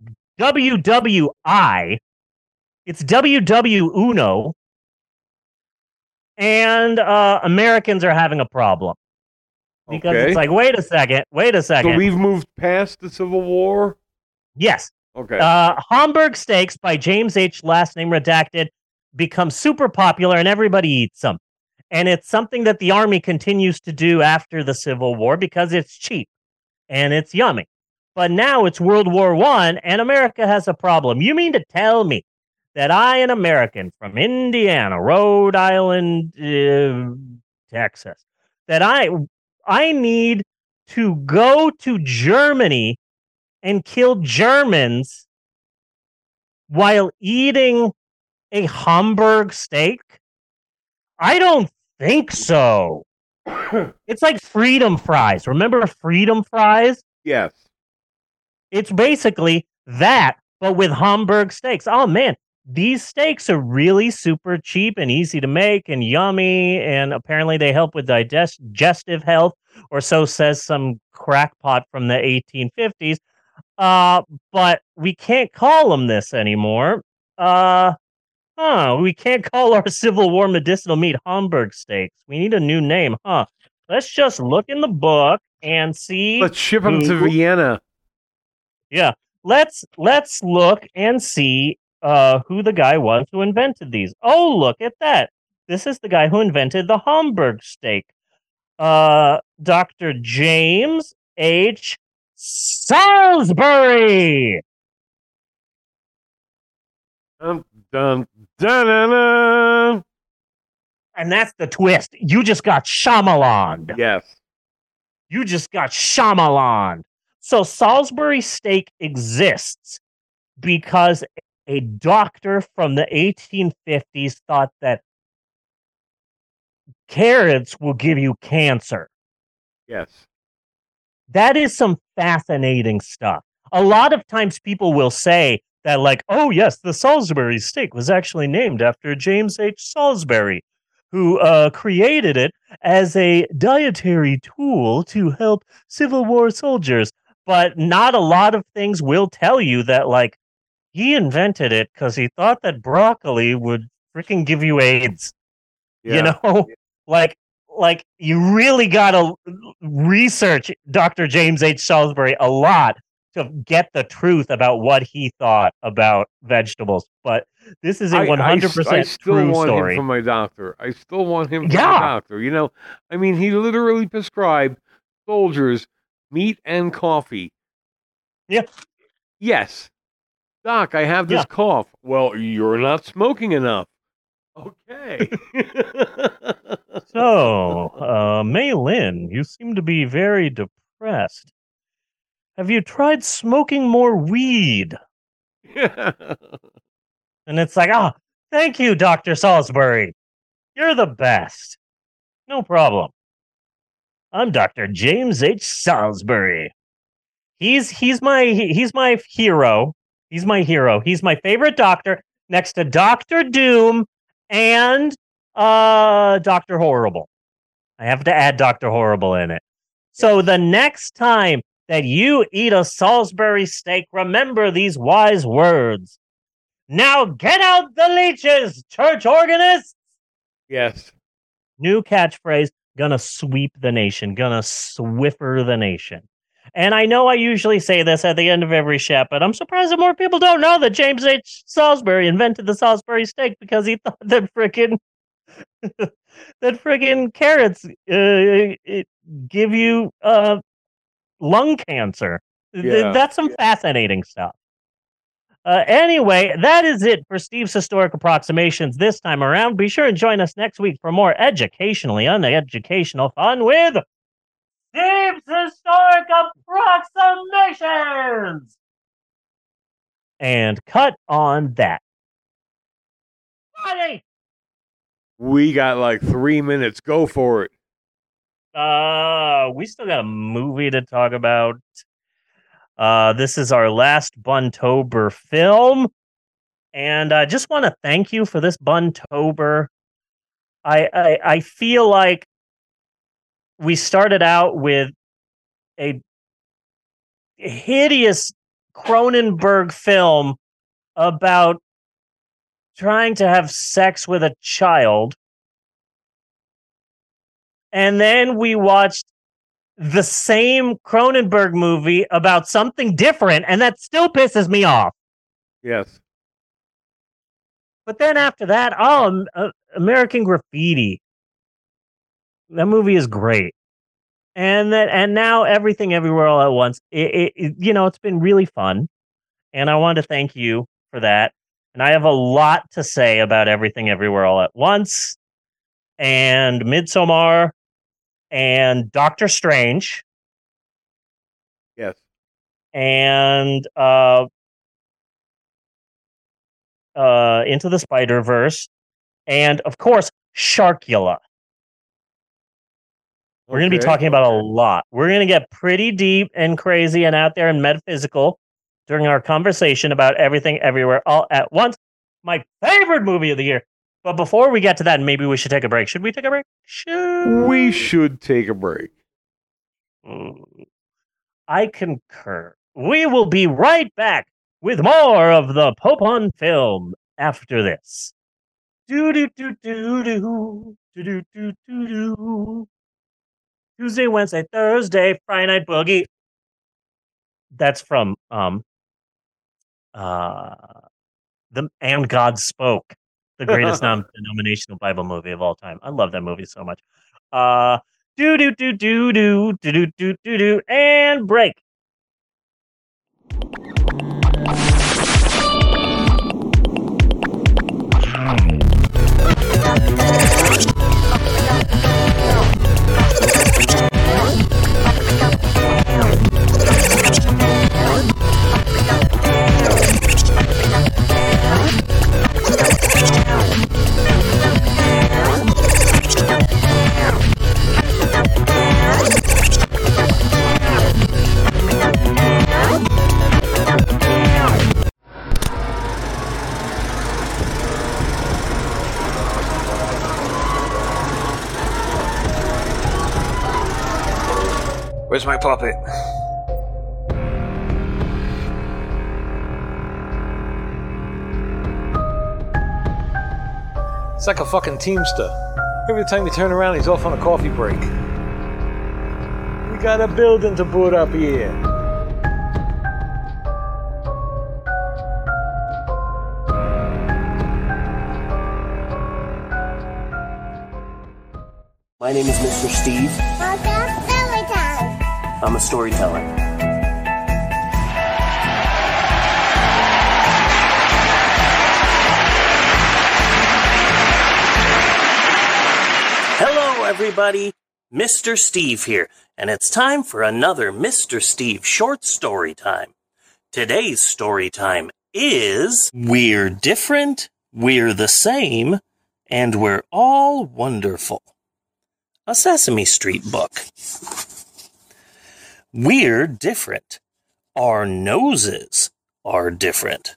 [SPEAKER 1] WWI it's WW Uno, and uh, Americans are having a problem because
[SPEAKER 3] Okay.
[SPEAKER 1] it's like, wait a second, wait a
[SPEAKER 3] so
[SPEAKER 1] second.
[SPEAKER 3] we've moved past the Civil War.
[SPEAKER 1] yes,
[SPEAKER 3] Okay.
[SPEAKER 1] uh, Hamburg steaks by James H. Last name redacted become super popular, and everybody eats them. And it's something that the army continues to do after the Civil War because it's cheap and it's yummy. But now it's World War One, and America has a problem. You mean to tell me that I, an American from Indiana, Rhode Island, uh, Texas, that I I need to go to Germany and kill Germans while eating a Hamburg steak? I don't think so. It's like freedom fries. Remember freedom fries?
[SPEAKER 3] yes.
[SPEAKER 1] It's basically that, but with Hamburg steaks. Oh man, these steaks are really super cheap and easy to make and yummy. And apparently they help with digest- digestive health, or so says some crackpot from the 1850s. Uh, but we can't call them this anymore. Uh, huh, we can't call our Civil War medicinal meat Hamburg steaks. We need a new name, huh? Let's just look in the book and see.
[SPEAKER 3] Let's ship them to Vienna.
[SPEAKER 1] Yeah. Let's let's look and see uh who the guy was who invented these. Oh, look at that. This is the guy who invented the Hamburg steak. Uh Dr. James H. Salisbury.
[SPEAKER 3] Dun, dun, dun, dun, dun.
[SPEAKER 1] And that's the twist. You just got Shyamalan.
[SPEAKER 3] Yes.
[SPEAKER 1] You just got Shyamalan. So Salisbury steak exists because a doctor from the 1850s thought that carrots will give you cancer.
[SPEAKER 3] Yes.
[SPEAKER 1] that is some fascinating stuff. A lot of times people will say that, like, oh, yes, the Salisbury steak was actually named after James H. Salisbury, who uh, created it as a dietary tool to help Civil War soldiers. But not a lot of things will tell you that, like, he invented it because he thought that broccoli would freaking give you AIDS. You
[SPEAKER 3] Yeah.
[SPEAKER 1] know, like, like you really got to research Dr. James H. Salisbury a lot to get the truth about what he thought about vegetables. But this is a
[SPEAKER 3] I- I
[SPEAKER 1] one
[SPEAKER 3] s-
[SPEAKER 1] hundred
[SPEAKER 3] I
[SPEAKER 1] percent
[SPEAKER 3] still
[SPEAKER 1] true
[SPEAKER 3] want
[SPEAKER 1] story.
[SPEAKER 3] him for my doctor. I still want him for
[SPEAKER 1] Yeah.
[SPEAKER 3] my doctor. You know, I mean, he literally prescribed soldiers meat and coffee.
[SPEAKER 1] Yeah.
[SPEAKER 3] Yes. Doc, I have this
[SPEAKER 1] Yeah.
[SPEAKER 3] cough. Well, you're not smoking enough. Okay.
[SPEAKER 1] So, uh, Mei Lin, you seem to be very depressed. Have you tried smoking more weed? And it's like, oh, thank you, Dr. Salisbury. You're the best. No problem. I'm Dr. James H. Salisbury. He's he's my he's my hero. He's my hero. He's my favorite doctor next to Doctor Doom and uh Doctor Horrible. I have to add Doctor Horrible in it. So the next time that you eat a Salisbury steak, remember these wise words. Now get out the leeches, church organists.
[SPEAKER 3] yes.
[SPEAKER 1] New catchphrase, gonna sweep the nation, gonna swiffer the nation. And I know I usually say this at the end of every shot, but I'm surprised that more people don't know that James H. Salisbury invented the Salisbury steak because he thought that frickin' that frickin' carrots uh, it give you uh, lung cancer.
[SPEAKER 3] Yeah.
[SPEAKER 1] That's some fascinating stuff. Uh, anyway, that is it for Steve's Historic Approximations this time around. Be sure and join us next week for more educationally uneducational fun with Steve's Historic Approximations. And cut on that. Buddy!
[SPEAKER 3] We got like three minutes. Go for it.
[SPEAKER 1] Uh, we still got a movie to talk about. Uh, this is our last Buntober film, and I just want to thank you for this Buntober. I, I I feel like we started out with a hideous Cronenberg film about trying to have sex with a child. And then we watched the same Cronenberg movie about something different, and that still pisses me off.
[SPEAKER 3] Yes.
[SPEAKER 1] But then after that, oh, uh, American Graffiti. That movie is great. And that, and now everything, everywhere, all at once. It, it, it- you know, it's been really fun, and I want to thank you for that. And I have a lot to say about everything, everywhere, all at once, and Midsommar, and Doctor Strange,
[SPEAKER 3] Yes.
[SPEAKER 1] and uh, uh, Into the Spider Verse, and of course Sharkula. We're going to be talking about a lot. We're going to get pretty deep and crazy and out there and metaphysical during our conversation about everything, everywhere, all at once. My favorite movie of the year. But before we get to that, maybe we should take a break. Should we take a break? Should
[SPEAKER 3] We should take a break.
[SPEAKER 1] Mm, I concur. We will be right back with more of the Pope on film after this. Do do do do do do do do do do. Tuesday, Wednesday, Thursday, Friday night boogie. That's from um uh the and God spoke, the greatest non denominational Bible movie of all time. I love that movie so much. Uh do do do do do do do do do do and break.
[SPEAKER 8] Where's my puppet? It's like a fucking teamster. Every time you turn around, he's off on a coffee break. We got a building to put up here.
[SPEAKER 9] My name is Mr. Steve. I'm a storyteller. Hello, everybody. Mr. Steve here, and it's time for another Mr. Steve short story time. Today's story time is We're Different, We're the Same, and We're All Wonderful. A Sesame Street book. We're different. Our noses are different.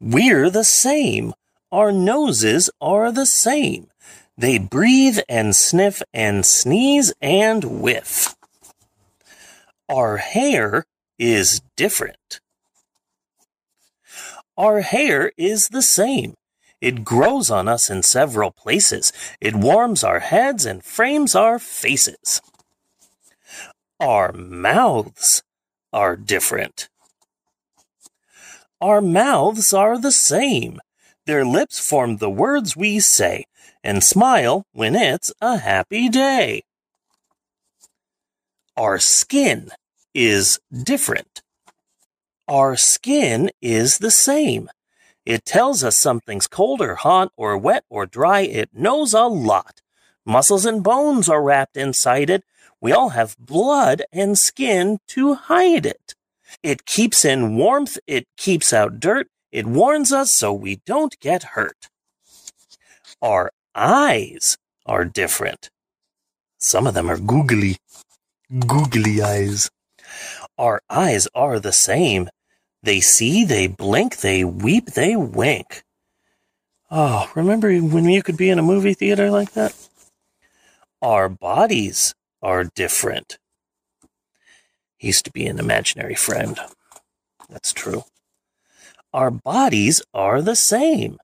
[SPEAKER 9] We're the same. Our noses are the same. They breathe and sniff and sneeze and whiff. Our hair is different. Our hair is the same. It grows on us in several places. It warms our heads and frames our faces. Our mouths are different. Our mouths are the same. Their lips form the words we say and smile when it's a happy day. Our skin is different. Our skin is the same. It tells us something's cold or hot or wet or dry. It knows a lot. Muscles and bones are wrapped inside it. We all have blood and skin to hide it. It keeps in warmth. It keeps out dirt. It warns us so we don't get hurt. Our eyes are different. Some of them are googly, googly eyes. Our eyes are the same. They see, they blink, they weep, they wink. Oh, remember when you could be in a movie theater like that? Our bodies are different. He used to be an imaginary friend. That's true. Our bodies are the same.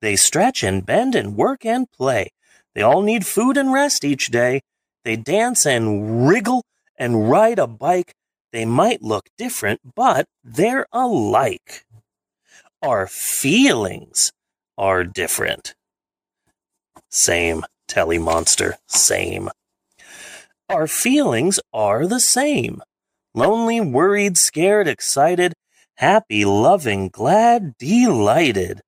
[SPEAKER 9] They stretch and bend and work and play. They all need food and rest each day. They dance and wriggle and ride a bike. They might look different, but they're alike. Our feelings are different. Same, Telly Monster, same. Our feelings are the same. Lonely, worried, scared, excited, happy, loving, glad, delighted.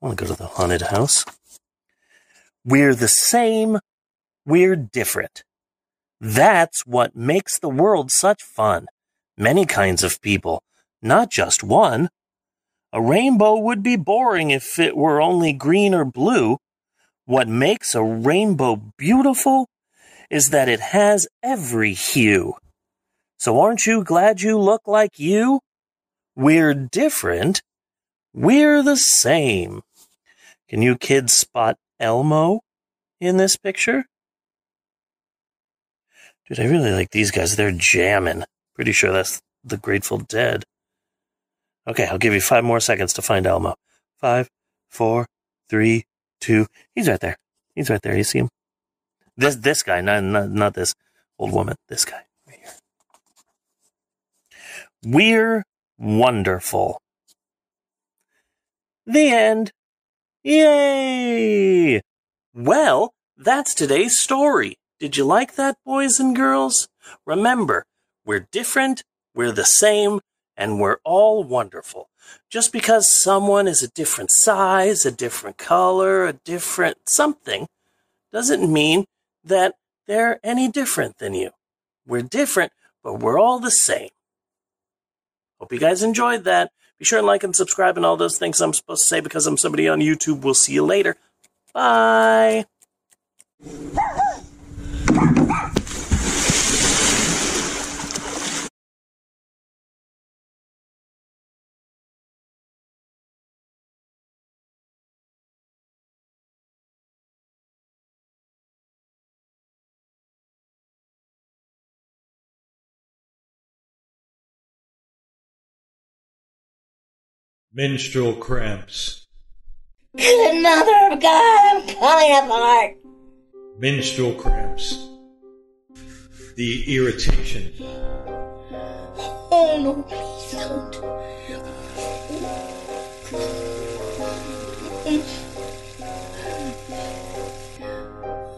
[SPEAKER 9] I want to go to the haunted house. We're the same, we're different. That's what makes the world such fun. Many kinds of people, not just one. A rainbow would be boring if it were only green or blue. What makes a rainbow beautiful is that it has every hue. So aren't you glad you look like you? We're different. We're the same. Can you kids spot Elmo in this picture? Dude, I really like these guys. They're jamming. Pretty sure that's the Grateful Dead. Okay, I'll give you five more seconds to find Elmo. Five, four, three, two. He's right there. He's right there. You see him? This this guy, not not, not this old woman. This guy. We're wonderful. The end. Yay! Well, that's today's story. Did you like that, boys and girls? Remember, we're different, we're the same, and we're all wonderful. Just because someone is a different size, a different color, a different something, doesn't mean that they're any different than you. We're different, but we're all the same. Hope you guys enjoyed that. Be sure and like and subscribe and all those things I'm supposed to say because I'm somebody on YouTube. We'll see you later. Bye.
[SPEAKER 10] Menstrual cramps.
[SPEAKER 2] Good mother of God, I'm coming apart.
[SPEAKER 10] Menstrual cramps. The irritation.
[SPEAKER 2] Oh no, please don't.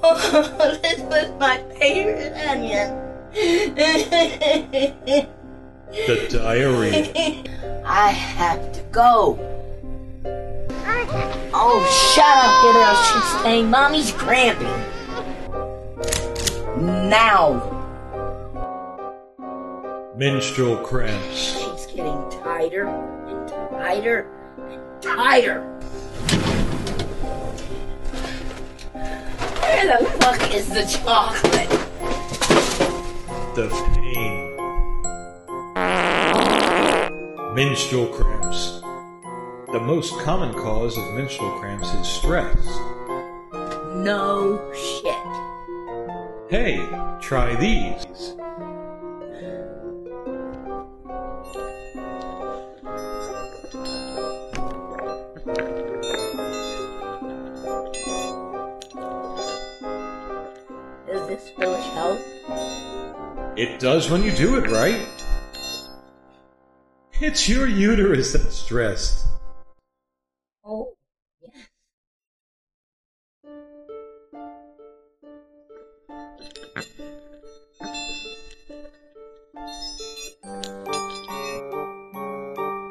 [SPEAKER 2] Oh, this was my favorite onion.
[SPEAKER 10] The diarrhea.
[SPEAKER 2] I have to go. Oh, shut up, you little shit stain. Mommy's cramping. Now.
[SPEAKER 10] Menstrual cramps.
[SPEAKER 2] She's getting tighter and tighter and tighter. Where the fuck is the chocolate?
[SPEAKER 10] The pain. Menstrual cramps. The most common cause of menstrual cramps is stress.
[SPEAKER 2] No shit.
[SPEAKER 10] Hey, try these.
[SPEAKER 2] Does this really help?
[SPEAKER 10] It does when you do it right. It's your uterus that's stressed.
[SPEAKER 2] Oh, yes.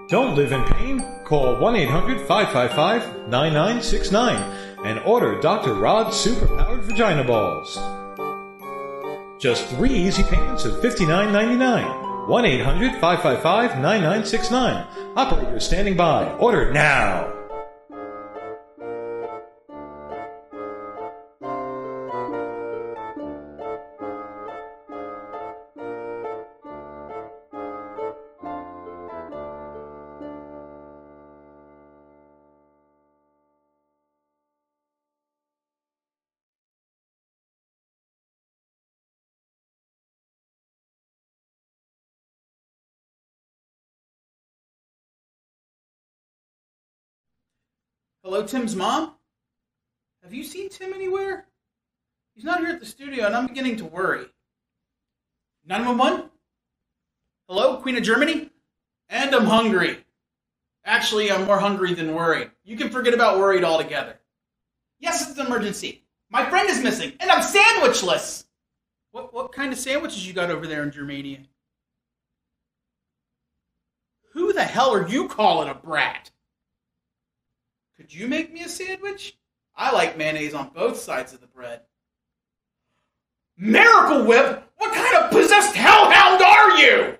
[SPEAKER 10] Don't live in pain? Call 1 800 555 9969 and order Dr. Rod's superpowered vagina balls. Just three easy payments of $59.99. 1 800 555 9969. Operator standing by. Order now.
[SPEAKER 11] Hello, Tim's mom? Have you seen Tim anywhere? He's not here at the studio, and I'm beginning to worry. 911? Hello, Queen of Germany? And I'm hungry. Actually, I'm more hungry than worried. You can forget about worried altogether. Yes, it's an emergency. My friend is missing, and I'm sandwichless. What what kind of sandwiches you got over there in Germania? Who the hell are you calling a brat? Could you make me a sandwich? I like mayonnaise on both sides of the bread. Miracle Whip? What kind of possessed hellhound are you?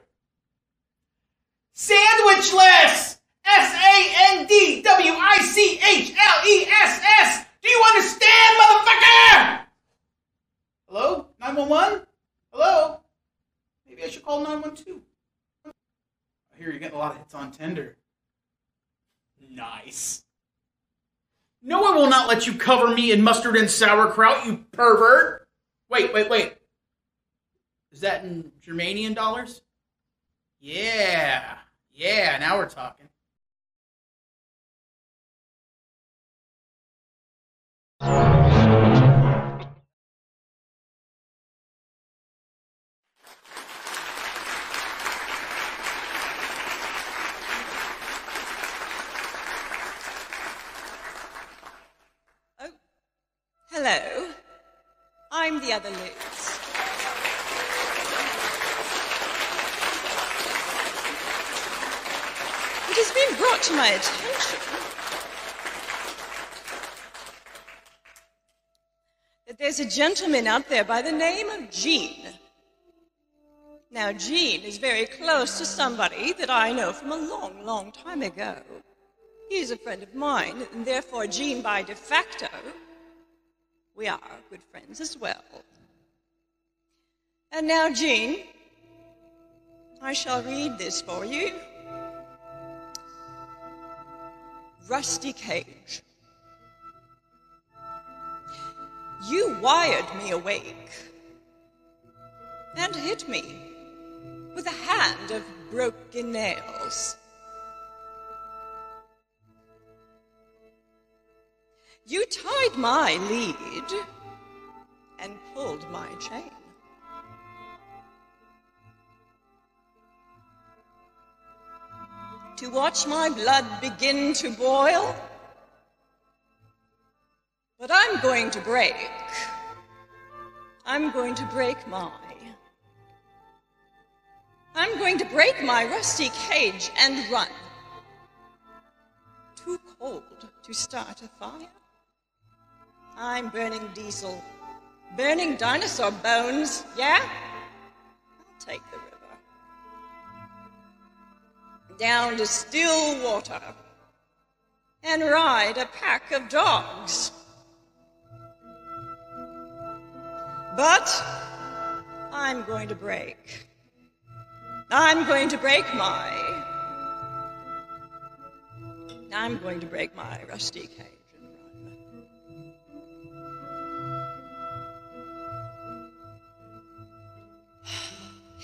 [SPEAKER 11] Sandwichless! S A N D W I C H L E S S! Do you understand, motherfucker? Hello? 911? Hello? Maybe I should call 912. I hear you're getting a lot of hits on Tinder. Nice. No, I will not let you cover me in mustard and sauerkraut, you pervert. Wait, wait, wait. Is that in Germanian dollars? Yeah, yeah, now we're talking.
[SPEAKER 12] I'm the other Liz. It has been brought to my attention that there's a gentleman out there by the name of Jean. Now, Jean is very close to somebody that I know from a long, long time ago. He's a friend of mine, and therefore, Jean, by de facto, we are good friends as well. And now, Jean, I shall read this for you. Rusty Cage. You wired me awake and hit me with a hand of broken nails. You tied my lead and pulled my chain. To watch my blood begin to boil. But I'm going to break. I'm going to break my. I'm going to break my rusty cage and run. Too cold to start a fire. I'm burning diesel, burning dinosaur bones, yeah? I'll take the river. Down to still water and ride a pack of dogs. But I'm going to break. I'm going to break my. I'm going to break my rusty cage.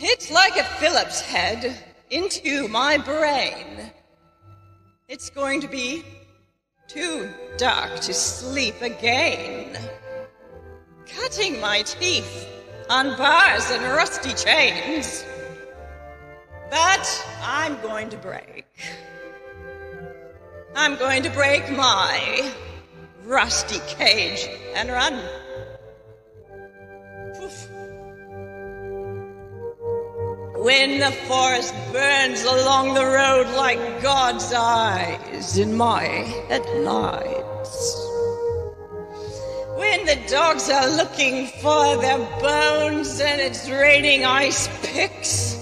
[SPEAKER 12] It's like a Phillips head into my brain. It's going to be too dark to sleep again. Cutting my teeth on bars and rusty chains. But I'm going to break. I'm going to break my rusty cage and run. When the forest burns along the road like God's eyes in my headlights. When the dogs are looking for their bones and it's raining ice picks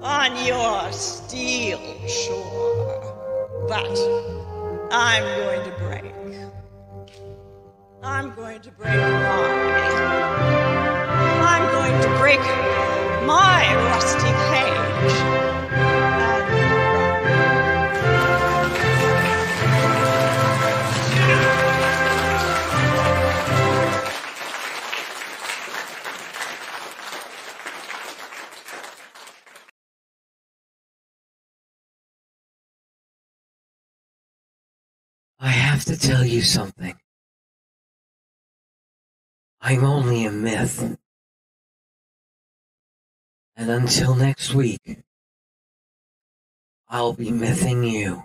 [SPEAKER 12] on your steel shore. But I'm going to break. I'm going to break my. I'm going to break my rusty cage.
[SPEAKER 13] I have to tell you something. I'm only a myth. And until next week, I'll be missing you.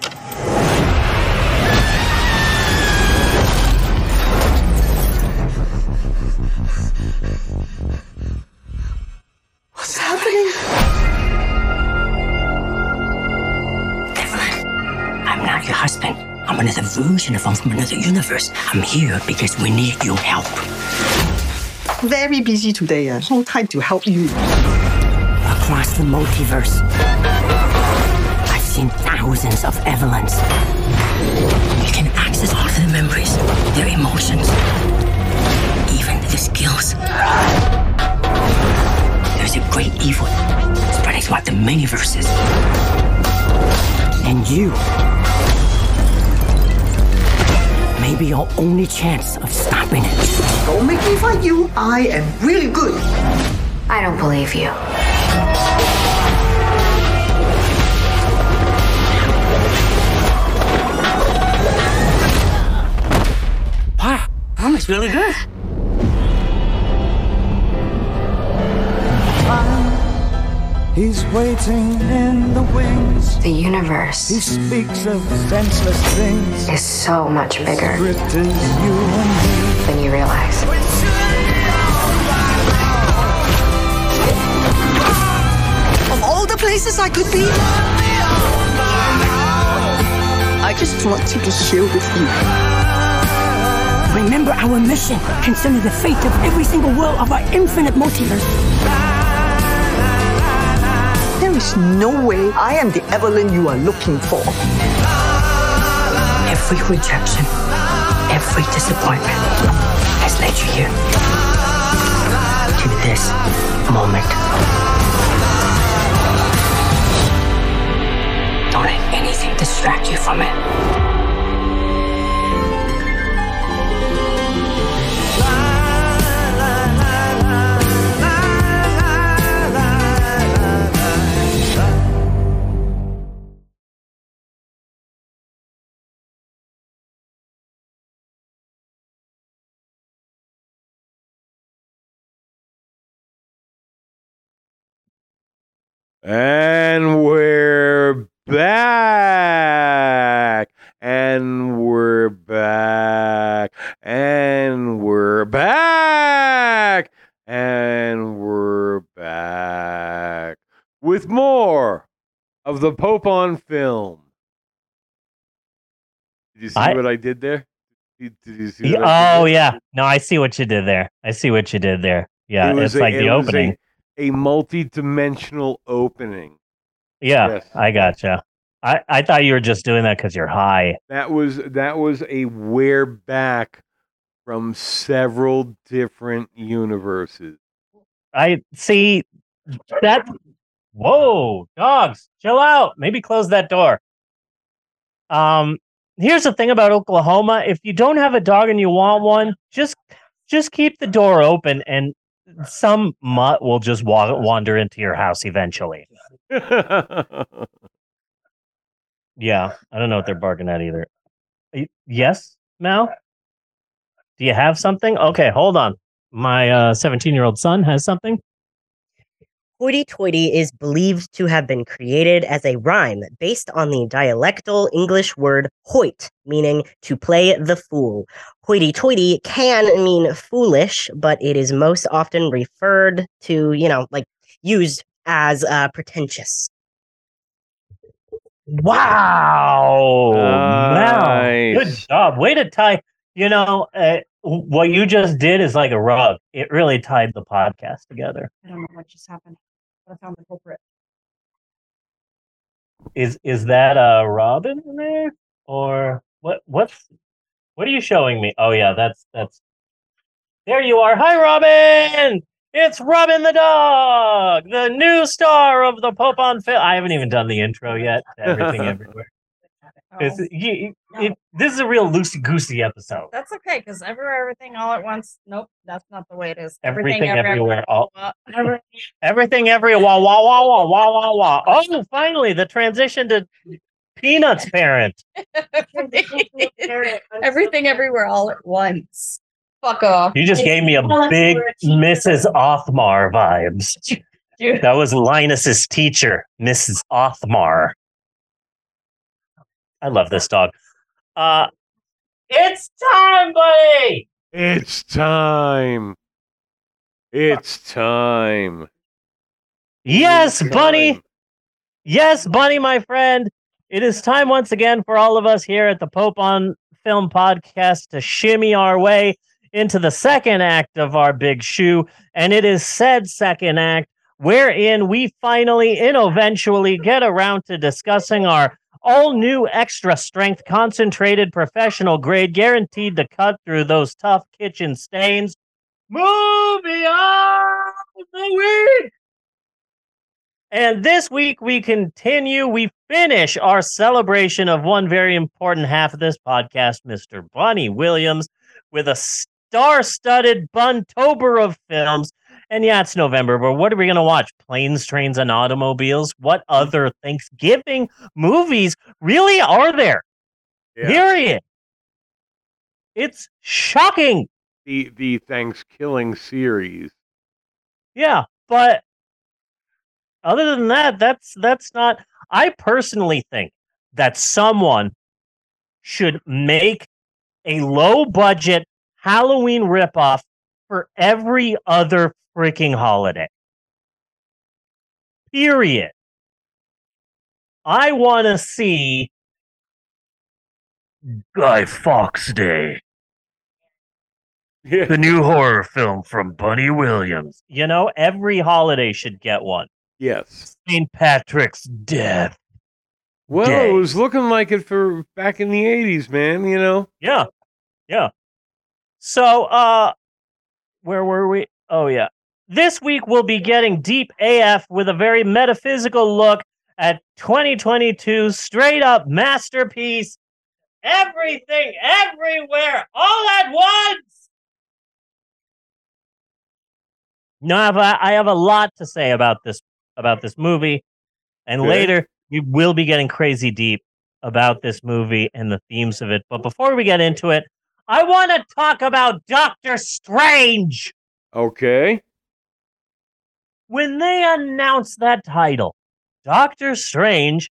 [SPEAKER 14] What's happening?
[SPEAKER 2] Evelyn, I'm not your husband. I'm another version of him from another universe. I'm here because we need your help.
[SPEAKER 14] Very busy today. Uh, no time to help you.
[SPEAKER 2] Across the multiverse, I've seen thousands of Evelyns. You can access all of their memories, their emotions, even their skills. There's a great evil spreading throughout the many verses. And you may be your only chance of stopping it.
[SPEAKER 14] Don't make me fight you. I am really good.
[SPEAKER 15] I don't believe you.
[SPEAKER 2] Wow, that was really good.
[SPEAKER 16] He's waiting in the wings.
[SPEAKER 15] The universe
[SPEAKER 16] He speaks of senseless things.
[SPEAKER 15] is so much bigger
[SPEAKER 16] Script you and
[SPEAKER 15] than you realize.
[SPEAKER 14] Of all the places I could be, I I just want to be share with you.
[SPEAKER 2] Remember our mission concerning the fate of every single world of our infinite multiverse.
[SPEAKER 14] There is no way I am the Evelyn you are looking for.
[SPEAKER 2] Every rejection, every disappointment has led you here. To this moment. Don't let anything distract you from it.
[SPEAKER 3] And we're back. And we're back. And we're back. And we're back with more of the Pope on film. Did you see
[SPEAKER 1] I-
[SPEAKER 3] what I did there? Did, did you see?
[SPEAKER 1] Yeah,
[SPEAKER 3] what I did
[SPEAKER 1] oh yeah. No, I see what you did there. I see what you did there. Yeah,
[SPEAKER 3] It
[SPEAKER 1] it's
[SPEAKER 3] a-
[SPEAKER 1] like the
[SPEAKER 3] it a-
[SPEAKER 1] opening.
[SPEAKER 3] A, multi-dimensional opening.
[SPEAKER 1] yeah,
[SPEAKER 3] yes.
[SPEAKER 1] I gotcha. I, I thought you were just doing that because you're high.
[SPEAKER 3] That was that was a wear back from several different universes.
[SPEAKER 1] I see that. Whoa, dogs, chill out. Maybe close that door. Um, here's the thing about Oklahoma: if you don't have a dog and you want one, just just keep the door open, and some mutt will just wa- wander into your house eventually. Yeah, I don't know what they're barking at either. Yes, Mal. Do you have something? Okay, hold on. My uh, 17 year old son has something.
[SPEAKER 17] Hoity toity is believed to have been created as a rhyme based on the dialectal English word hoit, meaning to play the fool. Hoity toity can mean foolish, but it is most often referred to, you know, like used as uh, pretentious.
[SPEAKER 1] Wow. Wow. Good job. Way to tie. You know, uh, what you just did is like a rug. It really tied the podcast together.
[SPEAKER 4] I don't know what just happened. But I found the culprit.
[SPEAKER 1] Is is that a Robin there? Or what what's what are you showing me? Oh yeah, that's that's there you are. Hi Robin! It's Robin the dog, the new star of the Pope on Film. I haven't even done the intro yet. Everything everywhere. It's, you, it, this is a real loosey goosey episode.
[SPEAKER 4] That's okay because everywhere, everything, all at once. Nope, that's not the way it is.
[SPEAKER 1] Everything, everywhere, all
[SPEAKER 4] uh, every-
[SPEAKER 1] everything everywhere. Wah wah wah wah wah wah wah. Oh, finally the transition to Peanuts parent.
[SPEAKER 4] everything, everywhere, all at once. Fuck off.
[SPEAKER 1] You just gave me a big Mrs. Othmar vibes. That was Linus's teacher, Mrs. Othmar. I love this dog. Uh it's time, buddy.
[SPEAKER 3] It's time. It's time.
[SPEAKER 1] Yes, Bunny. Yes, Bunny, my friend. It is time once again for all of us here at the Pope on Film podcast to shimmy our way into the second act of our big shoe. And it is said second act wherein we finally and eventually get around to discussing our all new extra strength concentrated professional grade guaranteed to cut through those tough kitchen stains movie of the week and this week we continue, we finish our celebration of one very important half of this podcast, Mr. Bunny Williams, with a star studded buntober of films. And yeah, it's November, but what are we going to watch? Planes, Trains, and Automobiles? What hmm. other Thanksgiving movies really are there? Period. It's shocking.
[SPEAKER 3] The the Thanksgiving series.
[SPEAKER 1] Yeah, but other than that, that's that's not. I personally think that someone should make a low budget Halloween ripoff for every other freaking holiday. Period. I want to see Guy Fawkes Day. The new horror film from Bunny Williams. You know, every holiday should get one.
[SPEAKER 3] Yes.
[SPEAKER 1] St. Patrick's death.
[SPEAKER 3] Well,
[SPEAKER 1] Day.
[SPEAKER 3] it was looking like it for back in the '80s, man. You know.
[SPEAKER 1] Yeah. Yeah. So, uh, where were we? Oh, yeah. This week we'll be getting deep AF with a very metaphysical look at 2022 straight up masterpiece. Everything, everywhere, all at once. No, I have a, I have a lot to say about this about this movie, and
[SPEAKER 3] Good.
[SPEAKER 1] later we will be getting crazy deep about this movie and the themes of it. But before we get into it, I want to talk about Doctor Strange.
[SPEAKER 3] Okay.
[SPEAKER 1] When they announced that title, Doctor Strange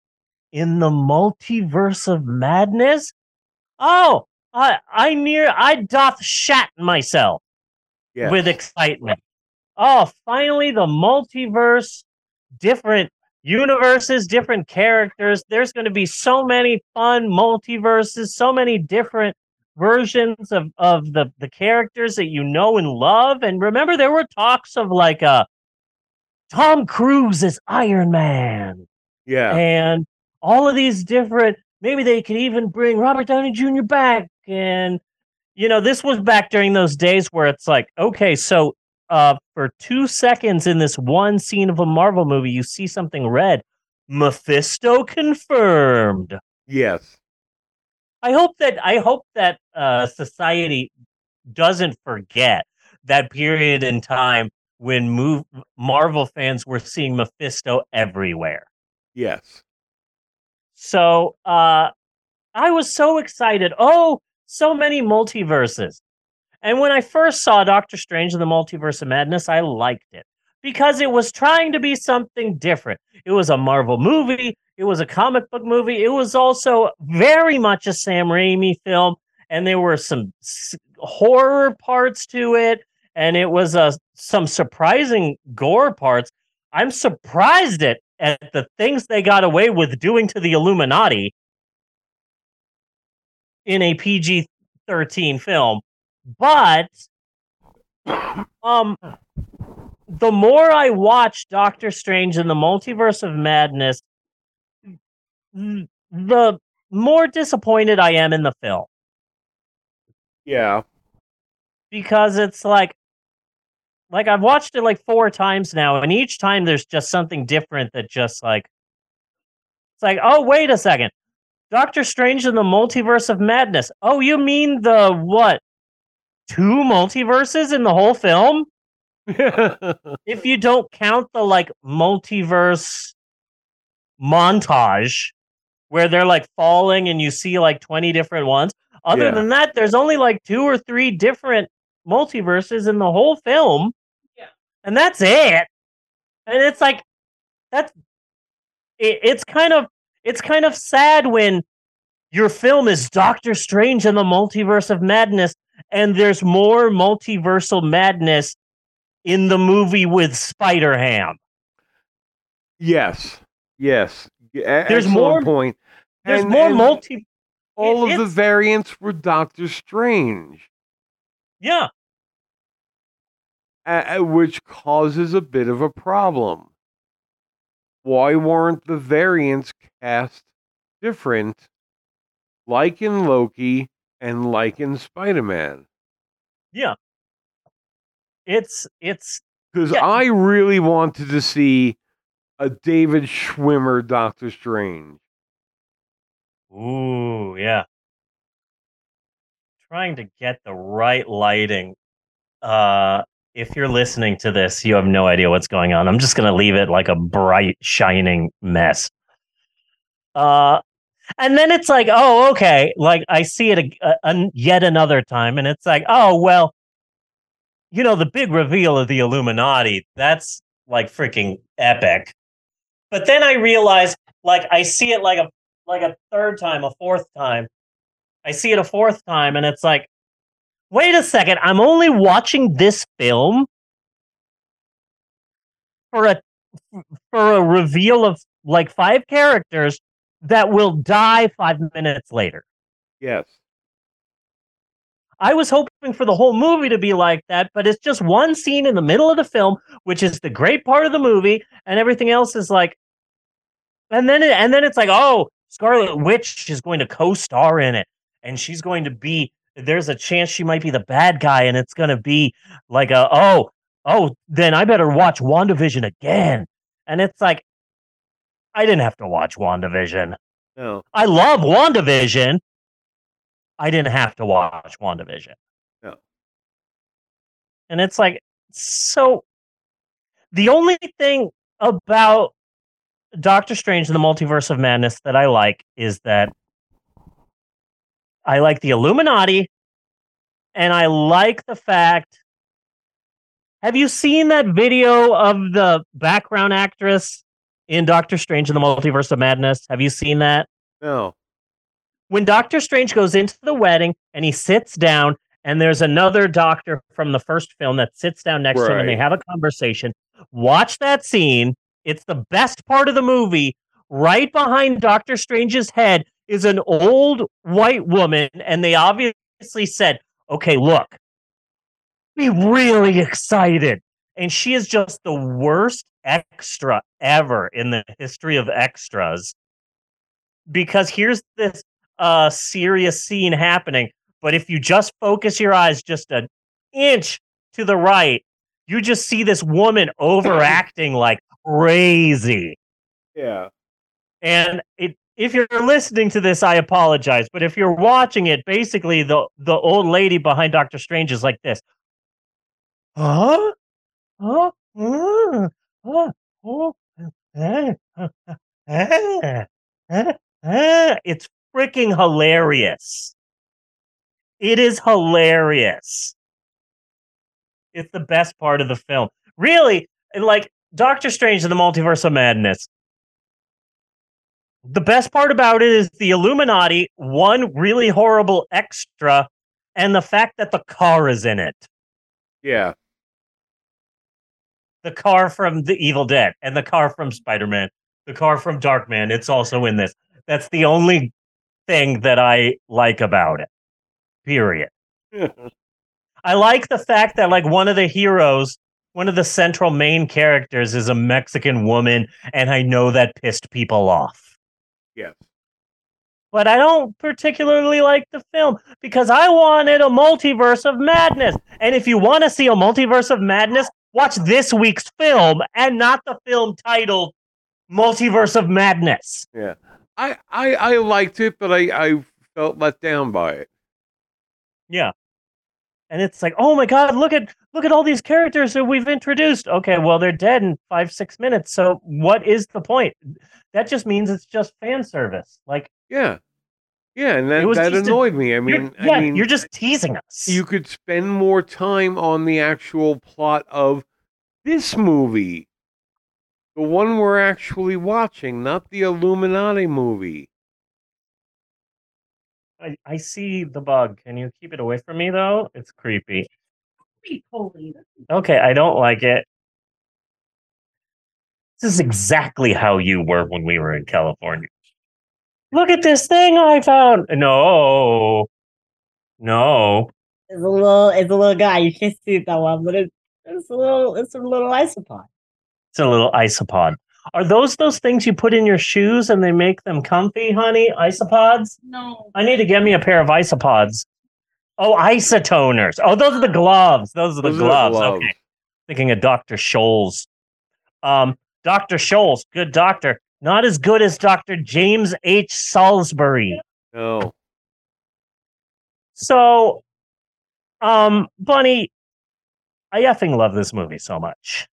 [SPEAKER 1] in the Multiverse of Madness, oh, I I near I doth shat myself
[SPEAKER 3] Yes.
[SPEAKER 1] with excitement. Oh, finally the multiverse, different universes, different characters. There's going to be so many fun multiverses, so many different versions of of the the characters that you know and love. And remember, there were talks of like uh Tom Cruise as Iron Man
[SPEAKER 3] Yeah.
[SPEAKER 1] and all of these different maybe they could even bring Robert Downey Jr. back and you know this was back during those days where it's like okay so uh for 2 seconds in this one scene of a Marvel movie you see something red Mephisto confirmed
[SPEAKER 3] Yes.
[SPEAKER 1] I hope that I hope that uh society doesn't forget that period in time when move, Marvel fans were seeing Mephisto everywhere
[SPEAKER 3] Yes.
[SPEAKER 1] So uh I was so excited. Oh, so many multiverses. And when I first saw Doctor Strange in the Multiverse of Madness, I liked it because it was trying to be something different. It was a Marvel movie, it was a comic book movie, it was also very much a Sam Raimi film, and there were some horror parts to it, and it was uh, some surprising gore parts. I'm surprised at, at the things they got away with doing to the Illuminati in a PG 13 film. But um the more I watch Doctor Strange in the Multiverse of Madness, the more disappointed I am in the film
[SPEAKER 3] Yeah.
[SPEAKER 1] because it's like like I've watched it like four times now, and each time there's just something different that just like it's like, oh wait a second. Doctor Strange in the Multiverse of Madness. Oh, you mean the what? Two multiverses in the whole film? If you don't count the like multiverse montage where they're like falling and you see like 20 different ones. Other
[SPEAKER 3] Yeah.
[SPEAKER 1] than that, there's only like two or three different multiverses in the whole film. Yeah. And that's it. And it's like that's it, it's kind of it's kind of sad when your film is Doctor Strange and the Multiverse of Madness and there's more multiversal madness in the movie with Spider Ham.
[SPEAKER 3] Yes. Yes. E-
[SPEAKER 1] There's more-
[SPEAKER 3] point.
[SPEAKER 1] There's
[SPEAKER 3] And-
[SPEAKER 1] more
[SPEAKER 3] and
[SPEAKER 1] multi
[SPEAKER 3] All
[SPEAKER 1] it-
[SPEAKER 3] of the variants were Doctor Strange,
[SPEAKER 1] Yeah.
[SPEAKER 3] a- a- which causes a bit of a problem. Why weren't the variants cast different, like in Loki and like in Spider Man?
[SPEAKER 1] Yeah. It's it's
[SPEAKER 3] Because
[SPEAKER 1] Yeah.
[SPEAKER 3] I really wanted to see a David Schwimmer Doctor Strange.
[SPEAKER 1] ooh, yeah. Trying to get the right lighting. Uh if you're listening to this, you have no idea what's going on. I'm just going to leave it like a bright shining mess. Uh and then it's like, oh, okay. Like I see it a, a, yet another time, and it's like, oh, well, you know, the big reveal of the Illuminati, that's like freaking epic. But then I realize, like, I see it like a like a third time, a fourth time. I see it a fourth time, and it's like, wait a second, I'm only watching this film for a for a reveal of like five characters that will die five minutes later.
[SPEAKER 3] Yes.
[SPEAKER 1] I was hoping for the whole movie to be like that, but it's just one scene in the middle of the film, which is the great part of the movie, and everything else is like, and then it, and then it's like, oh, Scarlet Witch is going to co-star in it, and she's going to be. There's a chance she might be the bad guy, and it's going to be like a oh oh. Then I better watch WandaVision again, and it's like, I didn't have to watch WandaVision.
[SPEAKER 3] No.
[SPEAKER 1] I love WandaVision. I didn't have to watch WandaVision.
[SPEAKER 3] No.
[SPEAKER 1] And it's like, so the only thing about Doctor Strange and the Multiverse of Madness that I like is that I like the Illuminati and I like the fact. Have you seen that video of the background actress in Doctor Strange and the Multiverse of Madness? Have you seen that?
[SPEAKER 3] No.
[SPEAKER 1] When Doctor Strange goes into the wedding and he sits down, and there's another doctor from the first film that sits down next to him and they have a conversation. Watch that scene. It's the best part of the movie. Right behind Doctor Strange's head is an old white woman, and they obviously said, Okay, look, be really excited. And she is just the worst extra ever in the history of extras because here's this uh serious scene happening but if you just focus your eyes just an inch to the right you just see this woman overacting like crazy
[SPEAKER 3] Yeah.
[SPEAKER 1] and it if you're listening to this i apologize but if you're watching it basically the the old lady behind dr strange is like this huh huh uh, uh, oh, uh, uh, uh, uh, uh. it's freaking hilarious. It is hilarious. It's the best part of the film. Really like doctor strange and the multiverse of madness. The best part about it is the illuminati one really horrible extra and the fact that the car is in it.
[SPEAKER 3] Yeah.
[SPEAKER 1] the car from the Evil Dead and the car from Spider Man, the car from Dark Man, It's also in this. That's the only thing that I like about it. Period. I like the fact that like one of the heroes, one of the central main characters is a Mexican woman, and I know that pissed people off.
[SPEAKER 3] yes.
[SPEAKER 1] But I don't particularly like the film because I wanted a multiverse of madness. And if you want to see a multiverse of madness, watch this week's film and not the film titled Multiverse of Madness.
[SPEAKER 3] Yeah. I, I I liked it, but I, I felt let down by it.
[SPEAKER 1] Yeah. And it's like, oh my god, look at look at all these characters that we've introduced. Okay, well they're dead in five, six minutes. So what is the point? That just means it's just fan service. Like
[SPEAKER 3] Yeah. Yeah, and that, that
[SPEAKER 1] just a-
[SPEAKER 3] annoyed me. I mean,
[SPEAKER 1] yeah,
[SPEAKER 3] I mean,
[SPEAKER 1] you're just teasing us.
[SPEAKER 3] You could spend more time on the actual plot of this movie, the one we're actually watching, not the Illuminati movie.
[SPEAKER 1] I, I see the bug. Can you keep it away from me though? It's creepy. Okay, I don't like it. This is exactly how you were when we were in California. Look at this thing I found. No. No.
[SPEAKER 17] It's a little, it's a little guy. You can't see it that well, but it's it's a little, it's a little isopod.
[SPEAKER 1] It's a little isopod. Are those those things you put in your shoes and they make them comfy, honey? Isopods?
[SPEAKER 4] No.
[SPEAKER 1] I need to get me a pair of isopods. Oh, isotoners. Oh, those are the gloves. Those are the
[SPEAKER 3] Those are the
[SPEAKER 1] gloves.
[SPEAKER 3] gloves.
[SPEAKER 1] Okay. Thinking of Dr. Scholl's. Um, Dr. Scholl's, good doctor. Not as good as Dr. James H. Salisbury.
[SPEAKER 3] No.
[SPEAKER 1] So, um, Bunny, I effing love this movie so much.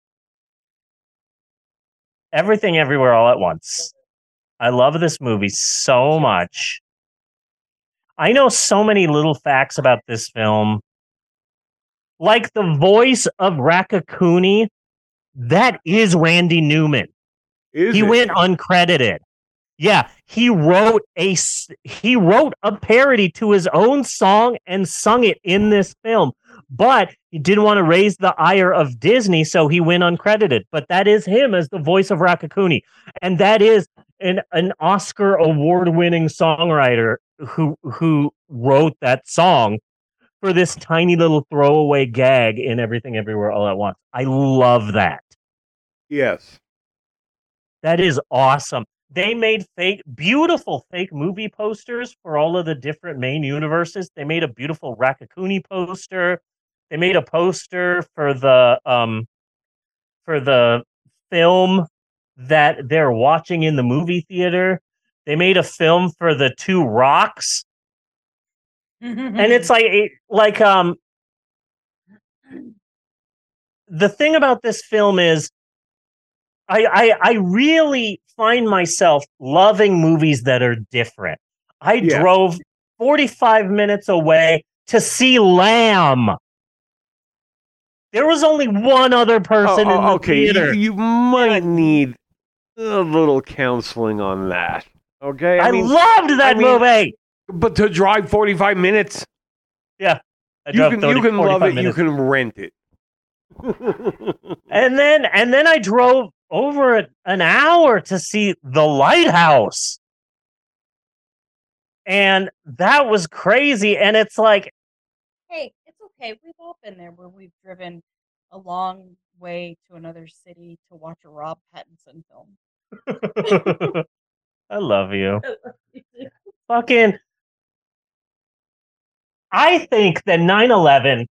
[SPEAKER 1] Everything Everywhere All at Once. I love this movie so much. I know so many little facts about this film. Like the voice of Raccacoonie, that is Randy Newman.
[SPEAKER 3] Is
[SPEAKER 1] he
[SPEAKER 3] it?
[SPEAKER 1] went uncredited. Yeah, he wrote a he wrote a parody to his own song and sung it in this film. But he didn't want to raise the ire of Disney, so he went uncredited. But that is him as the voice of Raccacoonie, and that is an an Oscar award winning songwriter who who wrote that song for this tiny little throwaway gag in Everything Everywhere All at Once. I love that.
[SPEAKER 3] Yes.
[SPEAKER 1] That is awesome. They made fake, beautiful fake movie posters for all of the different main universes. They made a beautiful Raccacoonie poster. They made a poster for the um for the film that they're watching in the movie theater. They made a film for the two rocks. and it's like it- like um the thing about this film is I, I I really find myself loving movies that are different. I
[SPEAKER 3] Yeah.
[SPEAKER 1] drove 45 minutes away to see Lamb. There was only one other person
[SPEAKER 3] Oh,
[SPEAKER 1] in the
[SPEAKER 3] oh, okay, you,
[SPEAKER 1] theater.
[SPEAKER 3] you might need a little counseling on that. Okay,
[SPEAKER 1] I loved that movie.
[SPEAKER 3] But to drive forty-five minutes,
[SPEAKER 1] yeah,
[SPEAKER 3] you can
[SPEAKER 1] 30
[SPEAKER 3] you can love
[SPEAKER 1] 45
[SPEAKER 3] it.
[SPEAKER 1] minutes.
[SPEAKER 3] You can rent it.
[SPEAKER 1] and then and then I drove over a- an hour to see the lighthouse. And that was crazy. And it's like,
[SPEAKER 4] okay. We've all been there where we've driven a long way to another city to watch a Rob Pattinson film.
[SPEAKER 1] I love you. Fucking I think that 9-11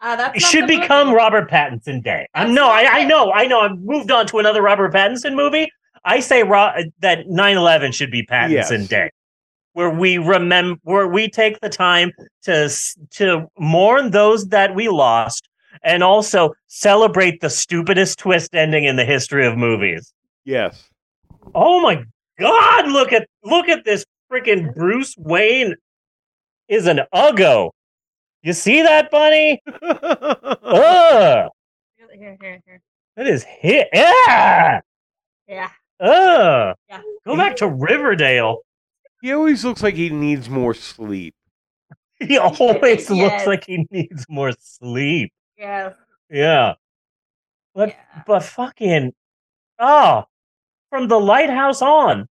[SPEAKER 4] Uh, that's
[SPEAKER 1] It
[SPEAKER 4] not
[SPEAKER 1] should become
[SPEAKER 4] movie.
[SPEAKER 1] Robert Pattinson Day. I'm no, I, I know, I know. I've moved on to another Robert Pattinson movie. I say Ro- that 9/11 should be Pattinson
[SPEAKER 3] Yes.
[SPEAKER 1] Day, where we remember, where we take the time to to mourn those that we lost, and also celebrate the stupidest twist ending in the history of movies.
[SPEAKER 3] Yes.
[SPEAKER 1] Oh my God! Look at look at this freaking Bruce Wayne is an uggo. You see that, bunny? Ugh.
[SPEAKER 4] Here, here, here.
[SPEAKER 1] That is hit. Yeah.
[SPEAKER 4] Yeah.
[SPEAKER 1] Ugh.
[SPEAKER 4] Yeah.
[SPEAKER 1] Go back to Riverdale.
[SPEAKER 3] He always looks like he needs more sleep.
[SPEAKER 1] He always
[SPEAKER 4] Yes.
[SPEAKER 1] looks like he needs more sleep.
[SPEAKER 4] Yeah.
[SPEAKER 1] Yeah. But but fucking oh from the lighthouse on.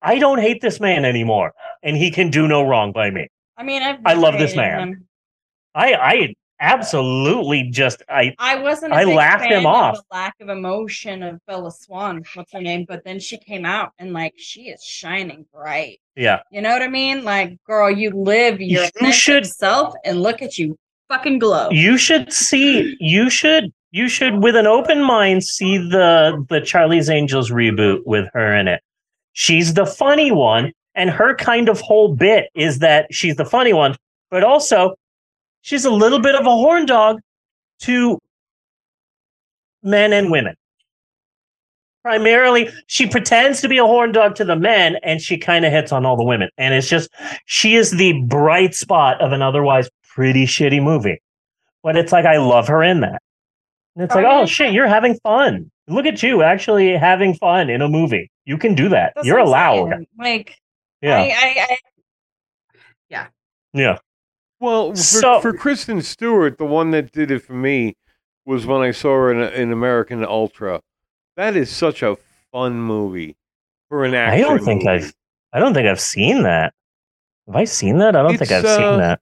[SPEAKER 1] I don't hate this man anymore. And he can do no wrong by me.
[SPEAKER 4] I mean, I've
[SPEAKER 1] I love this man.
[SPEAKER 4] him.
[SPEAKER 1] I I absolutely just I
[SPEAKER 4] I wasn't.
[SPEAKER 1] I laughed him
[SPEAKER 4] of
[SPEAKER 1] off.
[SPEAKER 4] The lack of emotion of Bella Swan. What's her name? But then she came out and like she is shining bright.
[SPEAKER 1] Yeah.
[SPEAKER 4] You know what I mean? Like, girl, you live your
[SPEAKER 1] You should-
[SPEAKER 4] self, and look at you, fucking glow.
[SPEAKER 1] You should see. You should. You should, with an open mind, see the the Charlie's Angels reboot with her in it. She's the funny one, and her kind of whole bit is that she's the funny one, but also she's a little bit of a horn dog to men and women. Primarily, she pretends to be a horn dog to the men, and she kind of hits on all the women. And it's just she is the bright spot of an otherwise pretty shitty movie. But it's like I love her in that. And it's oh, like, oh shit, you're having fun. Look at you actually having fun in a movie. You can do that.
[SPEAKER 4] That's
[SPEAKER 1] you're allowed.
[SPEAKER 4] saying. Like,
[SPEAKER 1] Yeah.
[SPEAKER 4] I, I, I, yeah.
[SPEAKER 1] Yeah.
[SPEAKER 3] Well, for,
[SPEAKER 1] So-
[SPEAKER 3] for Kristen Stewart, the one that did it for me was when I saw her in, in American Ultra. That is such a fun movie for an
[SPEAKER 1] I don't think
[SPEAKER 3] movie.
[SPEAKER 1] I've I don't think I've seen that. Have I seen that? I don't think I've
[SPEAKER 3] uh,
[SPEAKER 1] seen that.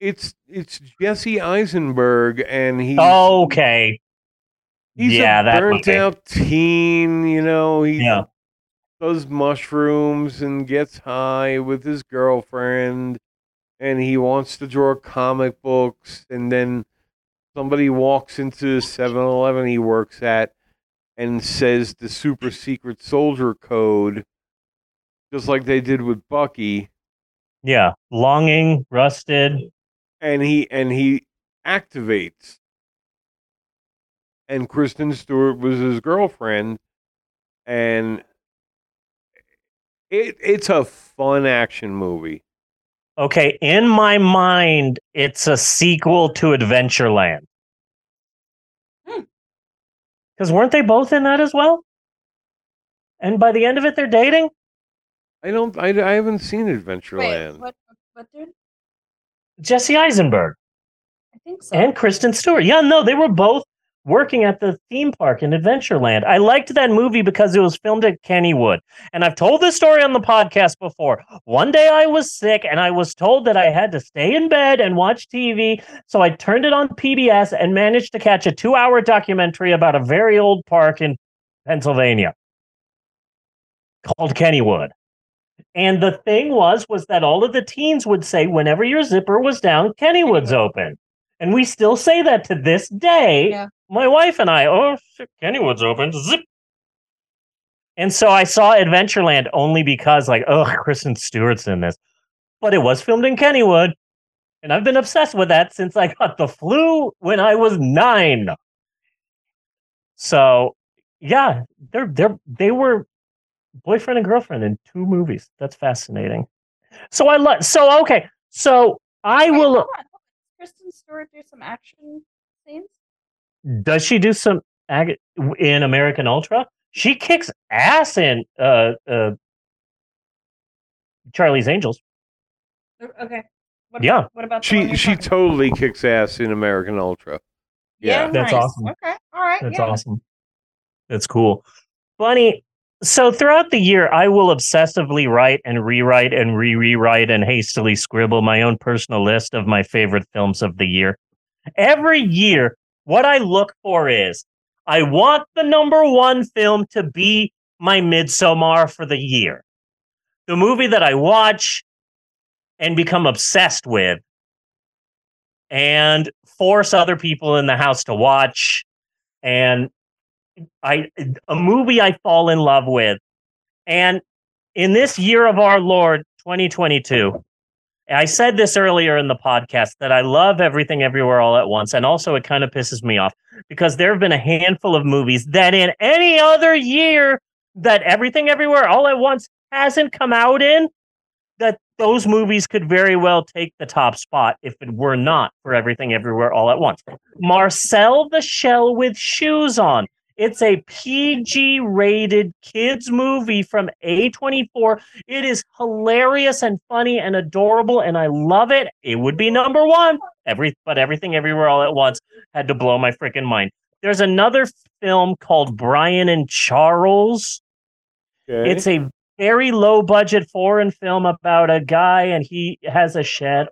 [SPEAKER 3] It's it's Jesse Eisenberg, and he's
[SPEAKER 1] Okay.
[SPEAKER 3] he's
[SPEAKER 1] yeah,
[SPEAKER 3] a burnt
[SPEAKER 1] movie.
[SPEAKER 3] out teen. You know, he
[SPEAKER 1] Yeah.
[SPEAKER 3] does mushrooms and gets high with his girlfriend, and he wants to draw comic books, and then somebody walks into 7-Eleven he works at and says the super secret soldier code, just like they did with Bucky.
[SPEAKER 1] Yeah. Longing, rusted.
[SPEAKER 3] and he and he activates. And Kristen Stewart was his girlfriend, and it it's a fun action movie.
[SPEAKER 1] Okay, in my mind, it's a sequel to Adventureland. Hmm. Because weren't they both in that as well? And by the end of it, they're dating.
[SPEAKER 3] I don't. I, I haven't seen
[SPEAKER 4] Wait,
[SPEAKER 3] Adventureland.
[SPEAKER 4] what, what, dude?
[SPEAKER 1] Jesse Eisenberg
[SPEAKER 4] I think so.
[SPEAKER 1] and Kristen Stewart. Yeah, no, they were both working at the theme park in Adventureland. I liked that movie because it was filmed at Kennywood. And I've told this story on the podcast before. One day I was sick and I was told that I had to stay in bed and watch TV. So I turned it on PBS and managed to catch a two hour documentary about a very old park in Pennsylvania called Kennywood. And the thing was, was that all of the teens would say, whenever your zipper was down, Kennywood's open. And we still say that to this day.
[SPEAKER 4] Yeah.
[SPEAKER 1] My wife and I, oh, Kennywood's open. Zip. And so I saw Adventureland only because, like, oh, Kristen Stewart's in this. But it was filmed in Kennywood. And I've been obsessed with that since I got the flu when I was nine. So, yeah, they're they're they were boyfriend and girlfriend in two movies. That's fascinating. So I love. So okay. So I will.
[SPEAKER 4] hold on, hold on. Kristen Stewart do some action scenes?
[SPEAKER 1] Does she do some ag- in American Ultra? She kicks ass in uh uh Charlie's Angels.
[SPEAKER 4] Okay. What
[SPEAKER 1] Yeah.
[SPEAKER 4] About, what about
[SPEAKER 3] She she
[SPEAKER 4] talking-
[SPEAKER 3] totally kicks ass in American Ultra.
[SPEAKER 4] Yeah,
[SPEAKER 3] Yeah.
[SPEAKER 1] That's
[SPEAKER 4] nice.
[SPEAKER 1] awesome.
[SPEAKER 4] Okay. All right.
[SPEAKER 1] That's
[SPEAKER 4] yeah.
[SPEAKER 1] awesome. That's cool. Bunny, so throughout the year, I will obsessively write and rewrite and re rewrite and hastily scribble my own personal list of my favorite films of the year. Every year, what I look for is I want the number one film to be my Midsommar for the year. The movie that I watch and become obsessed with and force other people in the house to watch and I a movie I fall in love with. And in this year of our Lord 2022, I said this earlier in the podcast that I love everything everywhere all at once. And also it kind of pisses me off because there have been a handful of movies that in any other year that everything everywhere all at once hasn't come out in that those movies could very well take the top spot if it were not for everything everywhere all at once. Marcel the Shell with Shoes On. It's a PG rated kids movie from A24. It is hilarious and funny and adorable, and I love it. It would be number one. Every but everything everywhere all at once had to blow my freaking mind. There's another film called Brian and Charles.
[SPEAKER 3] Okay.
[SPEAKER 1] It's a very low budget foreign film about a guy and he has a shed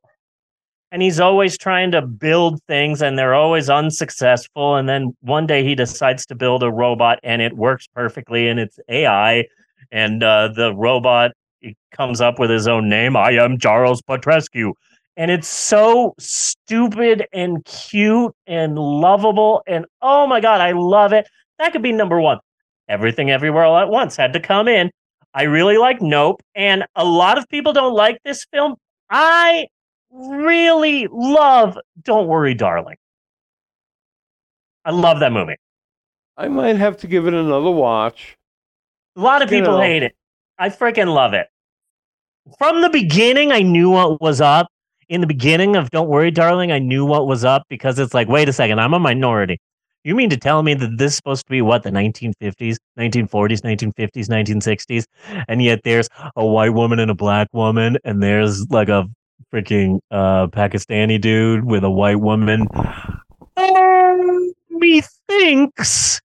[SPEAKER 1] and he's always trying to build things and they're always unsuccessful. And then one day he decides to build a robot and it works perfectly and it's AI and uh, the robot comes up with his own name I am Charles Petrescu and it's so stupid and cute and lovable and oh my god I love it. That could be number 1 everything everywhere all at once had to come in. I really like Nope, and a lot of people don't like this film. I really love Don't Worry, Darling. I love that movie.
[SPEAKER 3] I might have to give it another watch.
[SPEAKER 1] A lot of
[SPEAKER 3] You
[SPEAKER 1] people
[SPEAKER 3] know.
[SPEAKER 1] hate it. I freaking love it. From the beginning, I knew what was up. In the beginning of Don't Worry, Darling, I knew what was up because it's like, wait a second, I'm a minority. You mean to tell me that this is supposed to be what, the 1950s, 1940s, 1950s, 1960s? And yet there's a white woman and a black woman, and there's like a freaking uh, Pakistani dude with a white woman. Um, methinks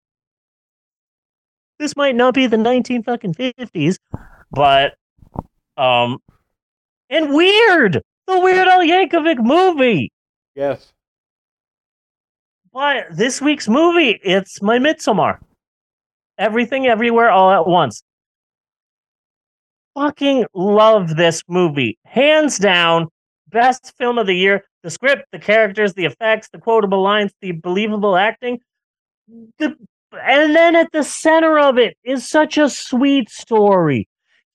[SPEAKER 1] this might not be the 19 fucking 50s, but um and weird. The Weird Al Yankovic movie.
[SPEAKER 3] Yes.
[SPEAKER 1] But this week's movie, it's my Midsommar. Everything everywhere all at once. Fucking love this movie. Hands down, best film of the year. The script, the characters, the effects, the quotable lines, the believable acting. The, and then at the center of it is such a sweet story.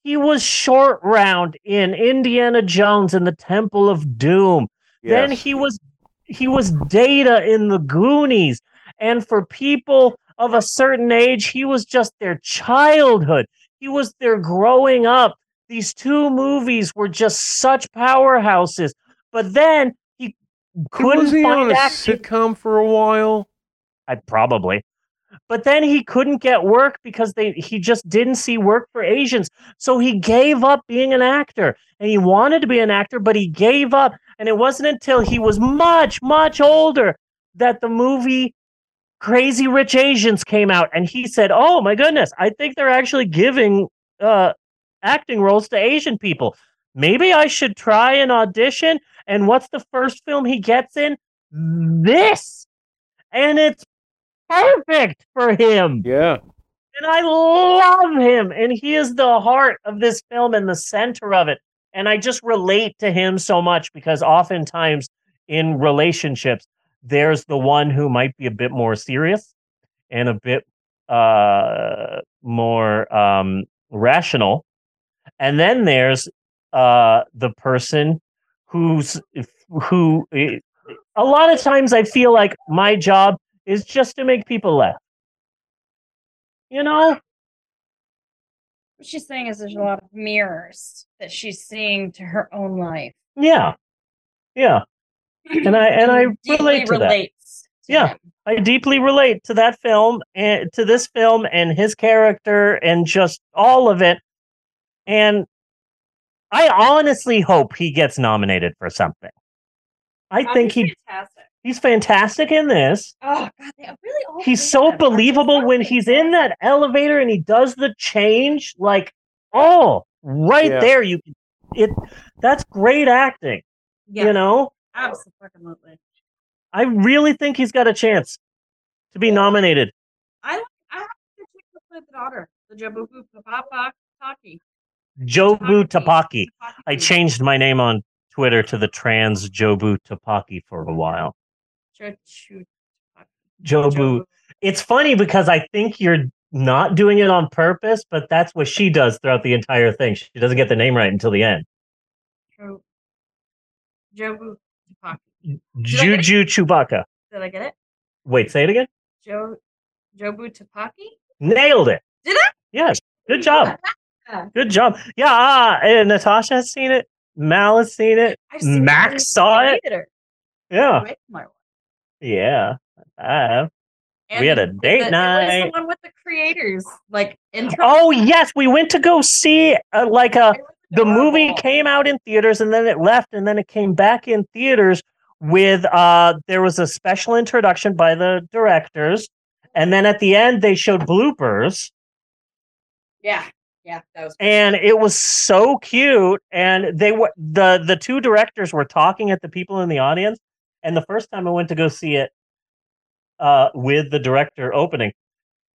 [SPEAKER 1] He was short round in Indiana Jones and the Temple of Doom. Then he was he was Data in the Goonies. And for people of a certain age, he was just their childhood. He was there growing up. These two movies were just such powerhouses. But then he couldn't
[SPEAKER 3] was he
[SPEAKER 1] find
[SPEAKER 3] on a
[SPEAKER 1] acting.
[SPEAKER 3] sitcom for a while?
[SPEAKER 1] I probably. But then he couldn't get work because they he just didn't see work for Asians. So he gave up being an actor. And he wanted to be an actor, but he gave up. And it wasn't until he was much, much older that the movie Crazy Rich Asians came out and he said, "Oh my goodness, I think they're actually giving uh acting roles to Asian people. Maybe I should try an audition." And what's the first film he gets in? This. And it's perfect for him.
[SPEAKER 3] Yeah.
[SPEAKER 1] And I love him. And he is the heart of this film and the center of it. And I just relate to him so much because oftentimes in relationships, there's the one who might be a bit more serious and a bit uh, more um, rational. And then there's uh, the person who's who eh, a lot of times I feel like my job is just to make people laugh. You know?
[SPEAKER 4] What she's saying is there's a lot of mirrors that she's seeing to her own life.
[SPEAKER 1] Yeah. Yeah. And I and I relate to that.
[SPEAKER 4] to
[SPEAKER 1] Yeah.
[SPEAKER 4] him.
[SPEAKER 1] I deeply relate to that film and to this film and his character and just all of it. And I honestly hope he gets nominated for something. I
[SPEAKER 4] Oh,
[SPEAKER 1] think
[SPEAKER 4] he's
[SPEAKER 1] he
[SPEAKER 4] fantastic.
[SPEAKER 1] he's fantastic in this.
[SPEAKER 4] Oh god, they really all
[SPEAKER 1] He's so
[SPEAKER 4] of
[SPEAKER 1] believable when he's in that elevator and he does the change. Like, oh, right
[SPEAKER 4] Yeah.
[SPEAKER 1] there, you it. That's great acting.
[SPEAKER 4] Yeah.
[SPEAKER 1] You know, Oh.
[SPEAKER 4] Absolutely.
[SPEAKER 1] I really think he's got a chance to be nominated.
[SPEAKER 4] I like I like the chick who played the daughter, the Jabubu Papa Taki.
[SPEAKER 1] Jobu Tupaki. I changed my name on Twitter to the trans Jobu Tupaki for a while.
[SPEAKER 4] Chochu
[SPEAKER 1] Jobu. It's funny because I think you're not doing it on purpose, but that's what she does throughout the entire thing. She doesn't get the name right until the end.
[SPEAKER 4] Jobu Tupaki.
[SPEAKER 1] Juju Chewbacca.
[SPEAKER 4] Did I get it?
[SPEAKER 1] Wait, say it again.
[SPEAKER 4] Joe Jobu Tupaki?
[SPEAKER 1] Nailed it.
[SPEAKER 4] Did I?
[SPEAKER 1] Yes. Good job. Good job. Yeah. Uh, and Natasha has seen it. Mal has seen it.
[SPEAKER 4] Seen it
[SPEAKER 1] Max
[SPEAKER 4] the
[SPEAKER 1] saw it.
[SPEAKER 4] theater.
[SPEAKER 1] Yeah.
[SPEAKER 4] With my wife.
[SPEAKER 1] Yeah. I have. we had a date
[SPEAKER 4] the, It
[SPEAKER 1] night.
[SPEAKER 4] the one with the creators, like intro.
[SPEAKER 1] Oh yes, we went to go see uh, like a the movie came out in theaters and then it left and then it came back in theaters with uh there was a special introduction by the directors. And then at the end they showed bloopers.
[SPEAKER 4] Yeah, yeah, that was.
[SPEAKER 1] and it was so cute. And they were the the two directors were talking at the people in the audience. And the first time I went to go see it uh with the director opening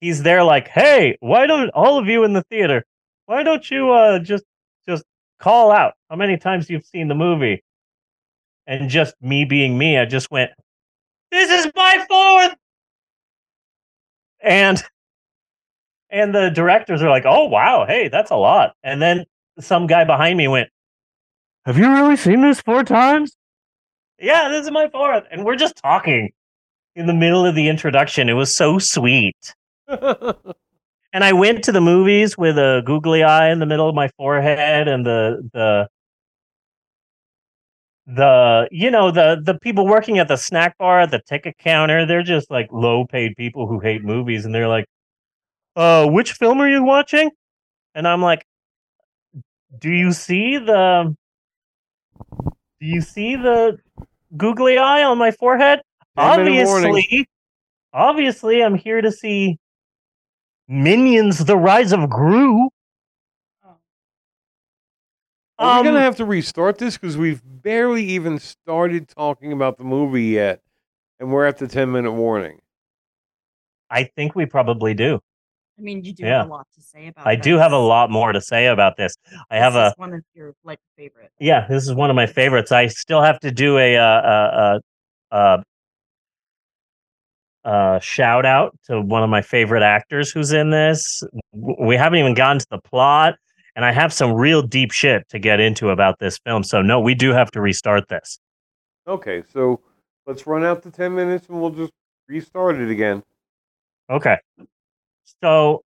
[SPEAKER 1] he's there like hey why don't all of you in the theater why don't you uh just just call out how many times you've seen the movie and just me being me I just went this is my fourth and and the directors are like, "Oh wow, hey, that's a lot." And then some guy behind me went, "Have you really seen this four times?" Yeah, this is my fourth, and we're just talking in the middle of the introduction. It was so sweet. and I went to the movies with a googly eye in the middle of my forehead, and the the the you know the the people working at the snack bar at the ticket counter. They're just like low paid people who hate movies, and they're like uh, which film are you watching? And I'm like, do you see the, do you see the googly eye on my forehead? Obviously, obviously, I'm here to see Minions: The Rise of Gru.
[SPEAKER 3] Are we gonna
[SPEAKER 1] Um,
[SPEAKER 3] have to restart this because we've barely even started talking about the movie yet, and we're at the ten minute warning.
[SPEAKER 1] I think we probably do.
[SPEAKER 4] I mean, you do
[SPEAKER 1] Yeah.
[SPEAKER 4] have a lot to say about.
[SPEAKER 1] I do have a lot more to say about this. I have
[SPEAKER 4] This
[SPEAKER 1] a
[SPEAKER 4] is one of your like favorite.
[SPEAKER 1] Yeah, this is one of my favorites. I still have to do a uh, uh, uh, uh, shout out to one of my favorite actors who's in this. We haven't even gotten to the plot, and I have some real deep shit to get into about this film. So no, we do have to restart this.
[SPEAKER 3] Okay, so let's run out the ten minutes and we'll just restart it again.
[SPEAKER 1] Okay. So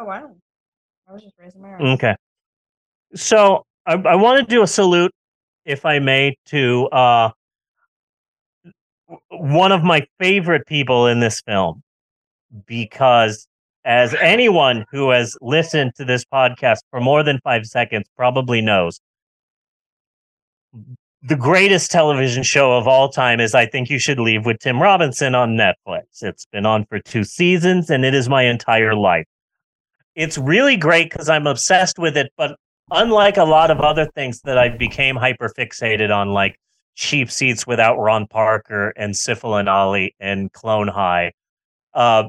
[SPEAKER 4] Oh wow! I was just raising my arm.
[SPEAKER 1] Okay. So I, I want to do a salute, if I may, to uh, w- one of my favorite people in this film, because as anyone who has listened to this podcast for more than five seconds probably knows, the greatest television show of all time is I Think You Should Leave with Tim Robinson on Netflix. It's been on for two seasons and it is my entire life. It's really great because I'm obsessed with it, but unlike a lot of other things that I became hyper fixated on, like cheap seats without Ron Parker and Sifl and Ollie and Clone High, uh,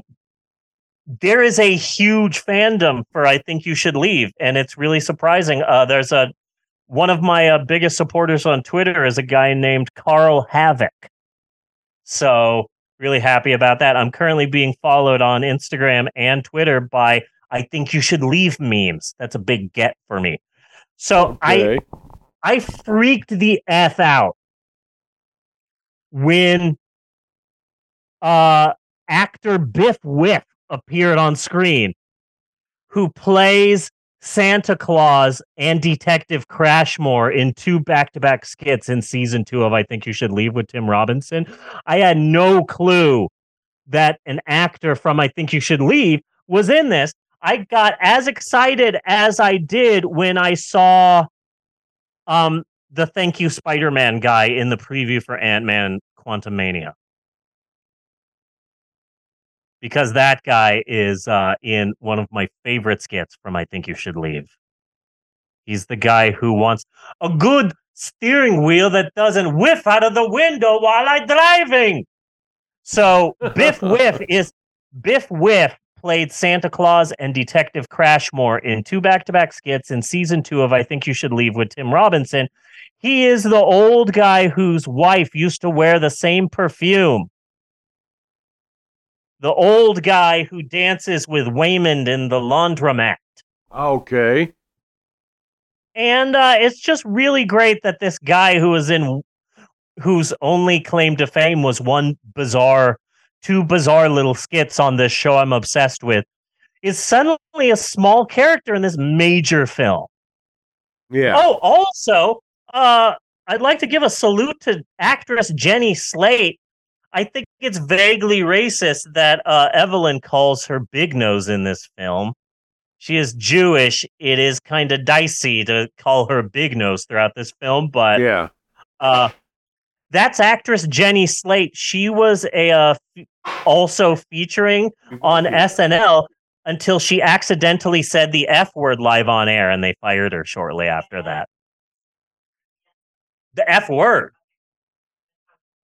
[SPEAKER 1] there is a huge fandom for I Think You Should Leave. And it's really surprising. Uh, there's a one of my uh, biggest supporters on Twitter is a guy named Carl Havoc. So, really happy about that. I'm currently being followed on Instagram and Twitter by I think you should leave memes. That's a big get for me. So,
[SPEAKER 3] Okay.
[SPEAKER 1] I I freaked the F out when uh actor Biff Wiff appeared on screen who plays Santa Claus and Detective Crashmore in two back-to-back skits in season 2 of I Think You Should Leave with Tim Robinson. I had no clue that an actor from I Think You Should Leave was in this. I got as excited as I did when I saw um the Thank You Spider-Man guy in the preview for Ant-Man Quantumania. Because that guy is uh, in one of my favorite skits from I Think You Should Leave. He's the guy who wants a good steering wheel that doesn't whiff out of the window while I'm driving. So Biff Wiff is Biff Wiff played Santa Claus and Detective Crashmore in two back-to-back skits in season two of I Think You Should Leave with Tim Robinson. He is the old guy whose wife used to wear the same perfume. The old guy who dances with Waymond in the laundromat.
[SPEAKER 3] Okay.
[SPEAKER 1] And uh, it's just really great that this guy who was in whose only claim to fame was one bizarre two bizarre little skits on this show I'm obsessed with is suddenly a small character in this major film.
[SPEAKER 3] Yeah.
[SPEAKER 1] Oh, also, uh, I'd like to give a salute to actress Jenny Slate. I think it's vaguely racist that uh, Evelyn calls her big nose in this film. She is Jewish. It is kind of dicey to call her big nose throughout this film, but
[SPEAKER 3] Yeah.
[SPEAKER 1] uh, that's actress Jenny Slate. She was a uh, also featuring on mm-hmm. SNL until she accidentally said the F word live on air, and they fired her shortly after that. The F word.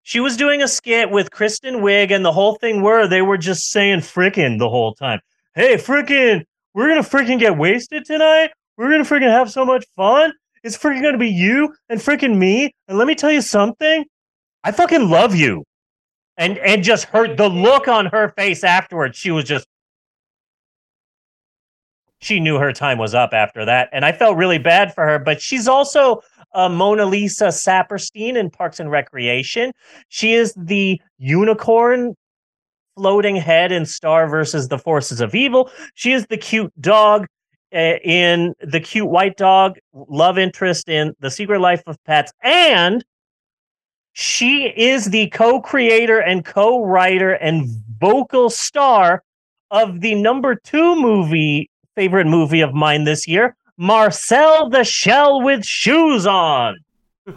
[SPEAKER 1] She was doing a skit with Kristen Wiig, and the whole thing were they were just saying frickin' the whole time. Hey, frickin', we're gonna frickin' get wasted tonight. We're gonna frickin' have so much fun. It's freaking gonna be you and freaking me. And let me tell you something. I fucking love you. And and just her the look on her face afterwards, she was just she knew her time was up after that. And I felt really bad for her, but she's also Mona Lisa Saperstein in Parks and Recreation. She is the unicorn floating head in Star versus the Forces of Evil. She is the cute dog uh, in the cute white dog love interest in The Secret Life of Pets. And she is the co-creator and co-writer and vocal star of the number two movie favorite movie of mine this year, Marcel the Shell with Shoes On.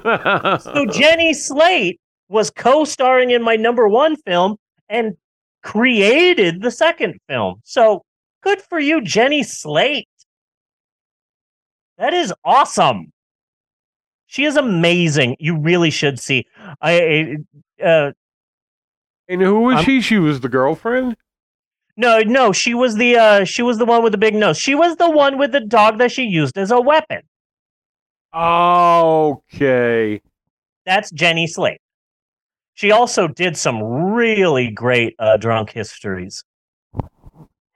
[SPEAKER 1] so Jenny Slate was co-starring in my number one film and created the second film. So good for you, Jenny Slate. That is awesome. She is amazing. You really should see. I uh,
[SPEAKER 3] And who was
[SPEAKER 1] Um,
[SPEAKER 3] she? She was the girlfriend?
[SPEAKER 1] no, no, she was the uh she was the one with the big nose. She was the one with the dog that she used as a weapon.
[SPEAKER 3] Okay.
[SPEAKER 1] That's Jenny Slate. She also did some really great uh, drunk histories.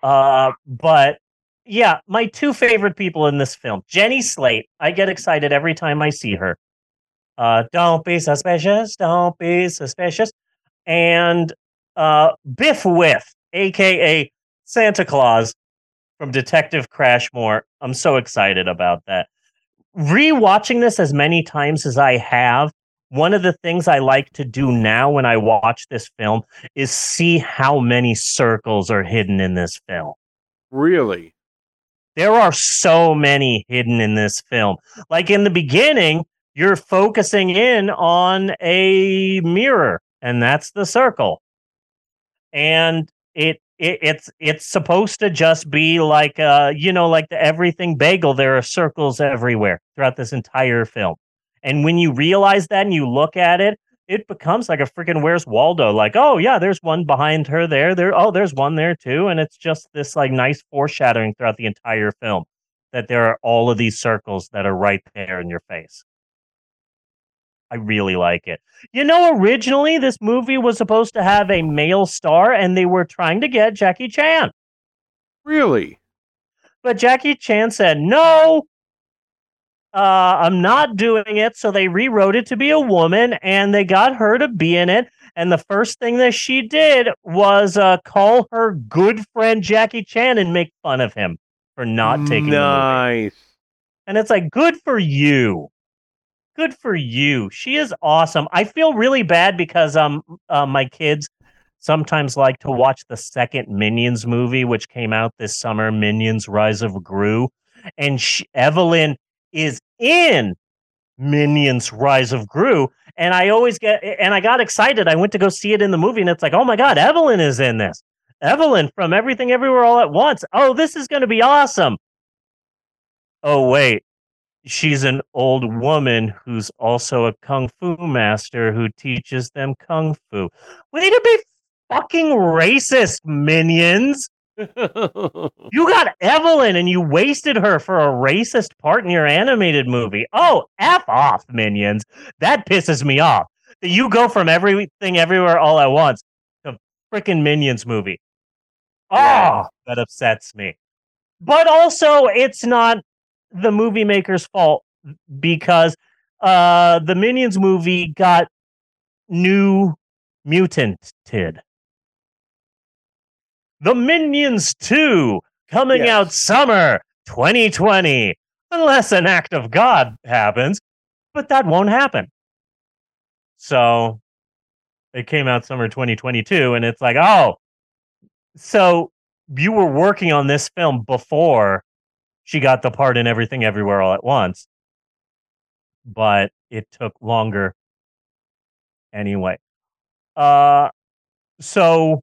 [SPEAKER 1] Uh, but yeah, my two favorite people in this film, Jenny Slate. I get excited every time I see her. Uh, don't be suspicious. Don't be suspicious. And uh, Biff Wiff, aka Santa Claus from Detective Crashmore. I'm so excited about that. Rewatching this as many times as I have, one of the things I like to do now when I watch this film is see how many circles are hidden in this film.
[SPEAKER 3] Really?
[SPEAKER 1] There are so many hidden in this film. Like in the beginning, you're focusing in on a mirror, and that's the circle. And it, it it's it's supposed to just be like uh you know like the everything bagel there are circles everywhere throughout this entire film and when you realize that and you look at it it becomes like a freaking where's waldo like oh yeah there's one behind her there there oh there's one there too and it's just this like nice foreshadowing throughout the entire film that there are all of these circles that are right there in your face I really like it. You know, originally this movie was supposed to have a male star and they were trying to get Jackie Chan.
[SPEAKER 3] Really?
[SPEAKER 1] But Jackie Chan said, no, uh, I'm not doing it. So they rewrote it to be a woman and they got her to be in it. And the first thing that she did was uh, call her good friend Jackie Chan and make fun of him for not taking the
[SPEAKER 3] nice.
[SPEAKER 1] And it's like, good for you good for you. She is awesome. I feel really bad because um uh, my kids sometimes like to watch the second Minions movie, which came out this summer, Minions: Rise of Gru, and she, Evelyn is in Minions: Rise of Gru, and I always get and I got excited. I went to go see it in the movie, and it's like, oh my god, Evelyn is in this. Evelyn from Everything Everywhere All at Once. Oh, this is going to be awesome. Oh wait, she's an old woman who's also a kung fu master who teaches them kung fu. Way to be fucking racist, minions. you got Evelyn and you wasted her for a racist part in your animated movie. Oh, F off, minions. That pisses me off. You go from everything everywhere all at once to freaking minions movie. Oh, that upsets me. But also, it's not the movie maker's fault because uh the Minions movie got new mutanted. The Minions 2 coming
[SPEAKER 3] Yes.
[SPEAKER 1] out summer 2020 unless an act of God happens, but that won't happen. So it came out summer 2022 and it's like, "Oh, so you were working on this film before she got the part in everything everywhere all at once but it took longer anyway uh so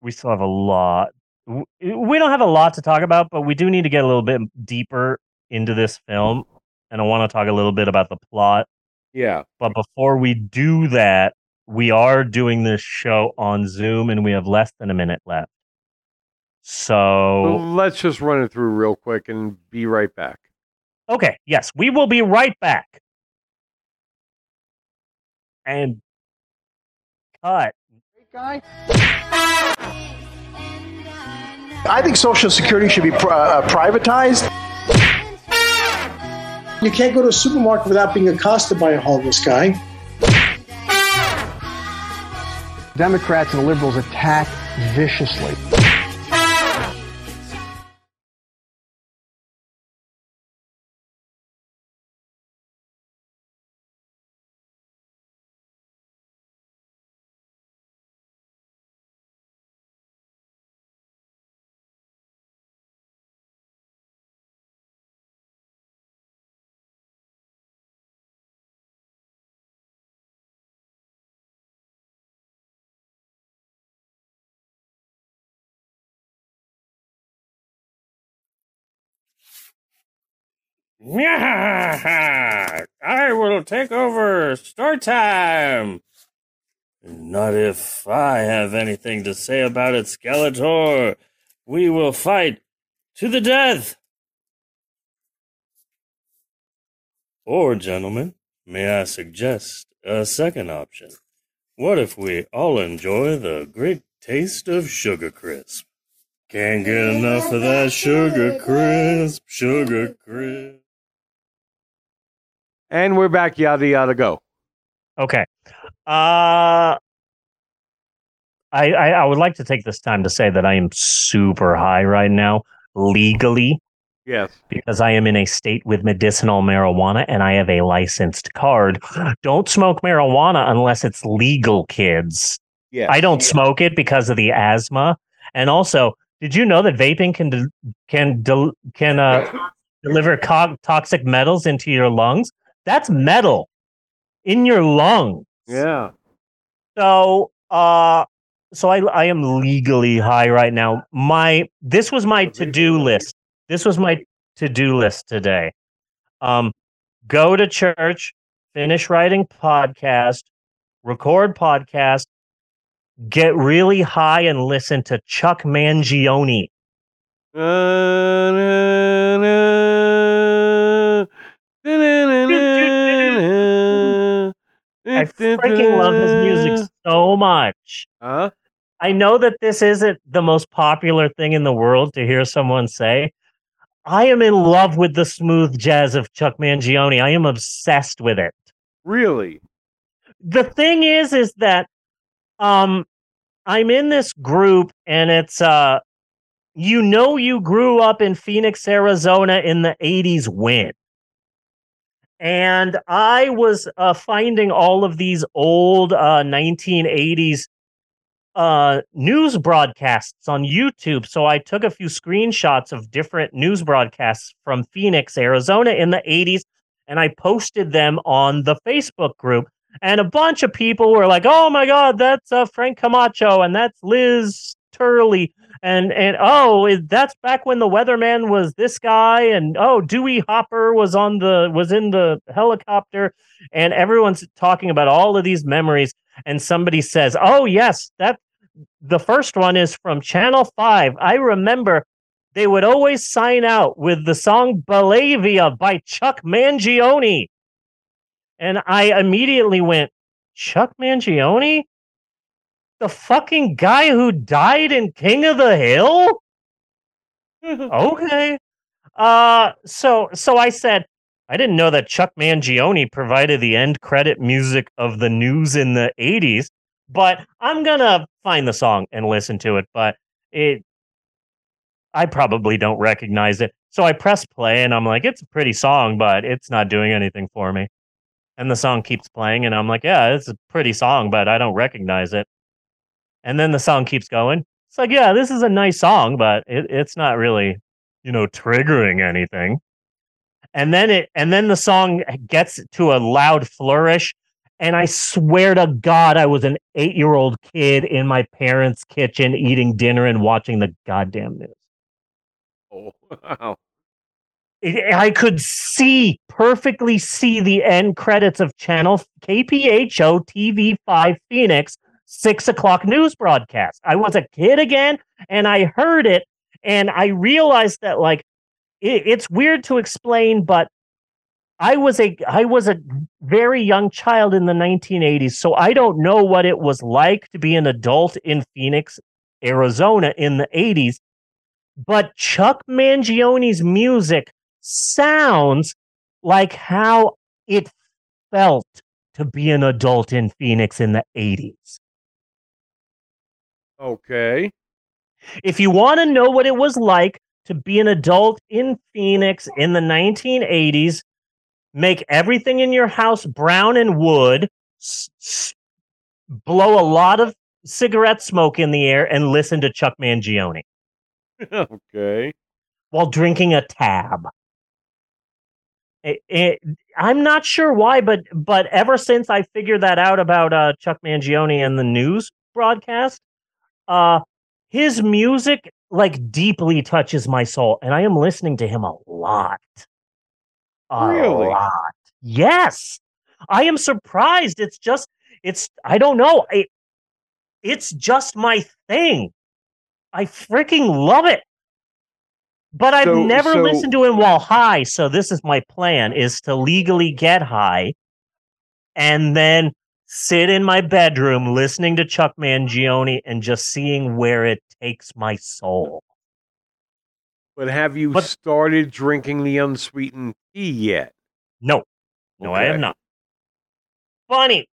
[SPEAKER 1] we still have a lot we don't have a lot to talk about but we do need to get a little bit deeper into this film and i want to talk a little bit about the plot
[SPEAKER 3] Yeah.
[SPEAKER 1] but before we do that we are doing this show on zoom and we have less than a minute left so
[SPEAKER 3] Let's just run it through real quick and be right back.
[SPEAKER 1] Okay, yes, we will be right back. And cut.
[SPEAKER 5] I think Social Security should be pri- uh, privatized.
[SPEAKER 6] You can't go to a supermarket without being accosted by a homeless guy.
[SPEAKER 7] Democrats and liberals attack viciously.
[SPEAKER 1] I will take over. Start time. Not if I have anything to say about it, Skeletor. We will fight to the death. Or, gentlemen, may I suggest a second option? What if we all enjoy the great taste of Sugar Crisp? Can't get enough of that Sugar Crisp, Sugar Crisp.
[SPEAKER 3] And we're back. Yada yada go.
[SPEAKER 1] Okay. Uh I, I I would like to take this time to say that I am super high right now, legally,
[SPEAKER 3] Yes.
[SPEAKER 1] because I am in a state with medicinal marijuana and I have a licensed card. Don't smoke marijuana unless it's legal, kids.
[SPEAKER 3] Yes.
[SPEAKER 1] I don't smoke it because of the asthma. And also, did you know that vaping can del- can del- can uh deliver co- toxic metals into your lungs. That's metal in your lung.
[SPEAKER 3] Yeah.
[SPEAKER 1] So, uh, so I I am legally high right now. My this was my to do list. This was my to do list today. Um, go to church, finish writing podcast, record podcast, get really high and listen to Chuck Mangione. I freaking love his music so much.
[SPEAKER 3] Huh?
[SPEAKER 1] I know that this isn't the most popular thing in the world to hear someone say. I am in love with the smooth jazz of Chuck Mangione. I am obsessed with it.
[SPEAKER 3] Really?
[SPEAKER 1] The thing is, is that um I'm in this group and it's uh you know you grew up in Phoenix, Arizona in the 80s when. And I was uh, finding all of these old uh, 1980s uh, news broadcasts on YouTube. So I took a few screenshots of different news broadcasts from Phoenix, Arizona in the 80s, and I posted them on the Facebook group. And a bunch of people were like, "Oh my God, that's uh, Frank Camacho, and that's Liz Turley, and and oh, that's back when the weatherman was this guy, and oh, Dewey Hopper was on the was in the helicopter, and everyone's talking about all of these memories. And somebody says, "Oh yes, that the first one is from Channel Five. I remember." They would always sign out with the song Bellavia by Chuck Mangione. And I immediately went, Chuck Mangione? The fucking guy who died in King of the Hill? okay. Uh so so I said, I didn't know that Chuck Mangione provided the end credit music of the news in the 80s, but I'm gonna find the song and listen to it. But it I probably don't recognize it. So I press play and I'm like, it's a pretty song, but it's not doing anything for me. And the song keeps playing, and I'm like, yeah, it's a pretty song, but I don't recognize it. And then the song keeps going. It's like, yeah, this is a nice song, but it, it's not really, you know, triggering anything. And then it and then the song gets to a loud flourish. And I swear to God, I was an eight-year-old kid in my parents' kitchen eating dinner and watching the goddamn news.
[SPEAKER 3] Oh, wow.
[SPEAKER 1] I could see perfectly see the end credits of channel KPHO TV five Phoenix six o'clock news broadcast. I was a kid again, and I heard it, and I realized that like it, it's weird to explain, but I was a I was a very young child in the 1980s, so I don't know what it was like to be an adult in Phoenix, Arizona in the 80s. But Chuck Mangione's music sounds like how it felt to be an adult in Phoenix in the 80s.
[SPEAKER 3] Okay.
[SPEAKER 1] If you want to know what it was like to be an adult in Phoenix in the 1980s, make everything in your house brown and wood, s- s- blow a lot of cigarette smoke in the air, and listen to Chuck Mangione
[SPEAKER 3] okay.
[SPEAKER 1] while drinking a tab. It- it- I'm not sure why, but but ever since I figured that out about uh, Chuck Mangione and the news broadcast, uh, his music like deeply touches my soul, and I am listening to him a lot. A
[SPEAKER 3] Really?
[SPEAKER 1] lot. Yes, I am surprised. It's just it's I don't know. It, it's just my thing. I freaking love it. But I've
[SPEAKER 3] So-
[SPEAKER 1] never
[SPEAKER 3] so-
[SPEAKER 1] listened to him while high, so this is my plan is to legally get high and then sit in my bedroom listening to Chuck Mangione and just seeing where it takes my soul.
[SPEAKER 3] But have you started drinking the unsweetened tea yet?
[SPEAKER 1] No. No, I have not. Funny.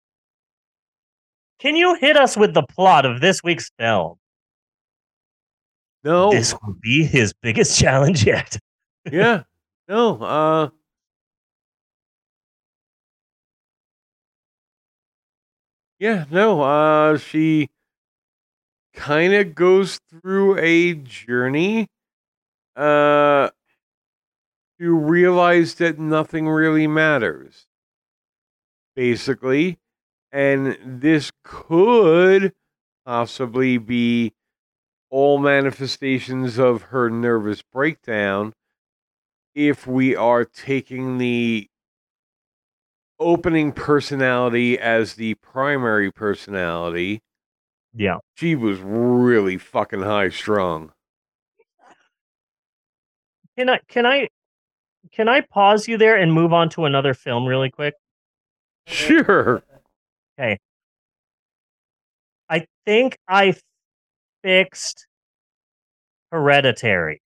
[SPEAKER 1] Can you hit us with the plot of this week's film?
[SPEAKER 3] No.
[SPEAKER 1] This will be his biggest challenge yet.
[SPEAKER 3] yeah. No. Uh. Yeah. No. Uh. She kind of goes through a journey. Uh. to realize that nothing really matters. Basically, and this could possibly be all manifestations of her nervous breakdown if we are taking the opening personality as the primary personality.
[SPEAKER 1] Yeah.
[SPEAKER 3] She was really fucking high strung.
[SPEAKER 1] Can I can I can I pause you there and move on to another film really quick?
[SPEAKER 3] Sure.
[SPEAKER 1] Okay. I think I fixed Hereditary.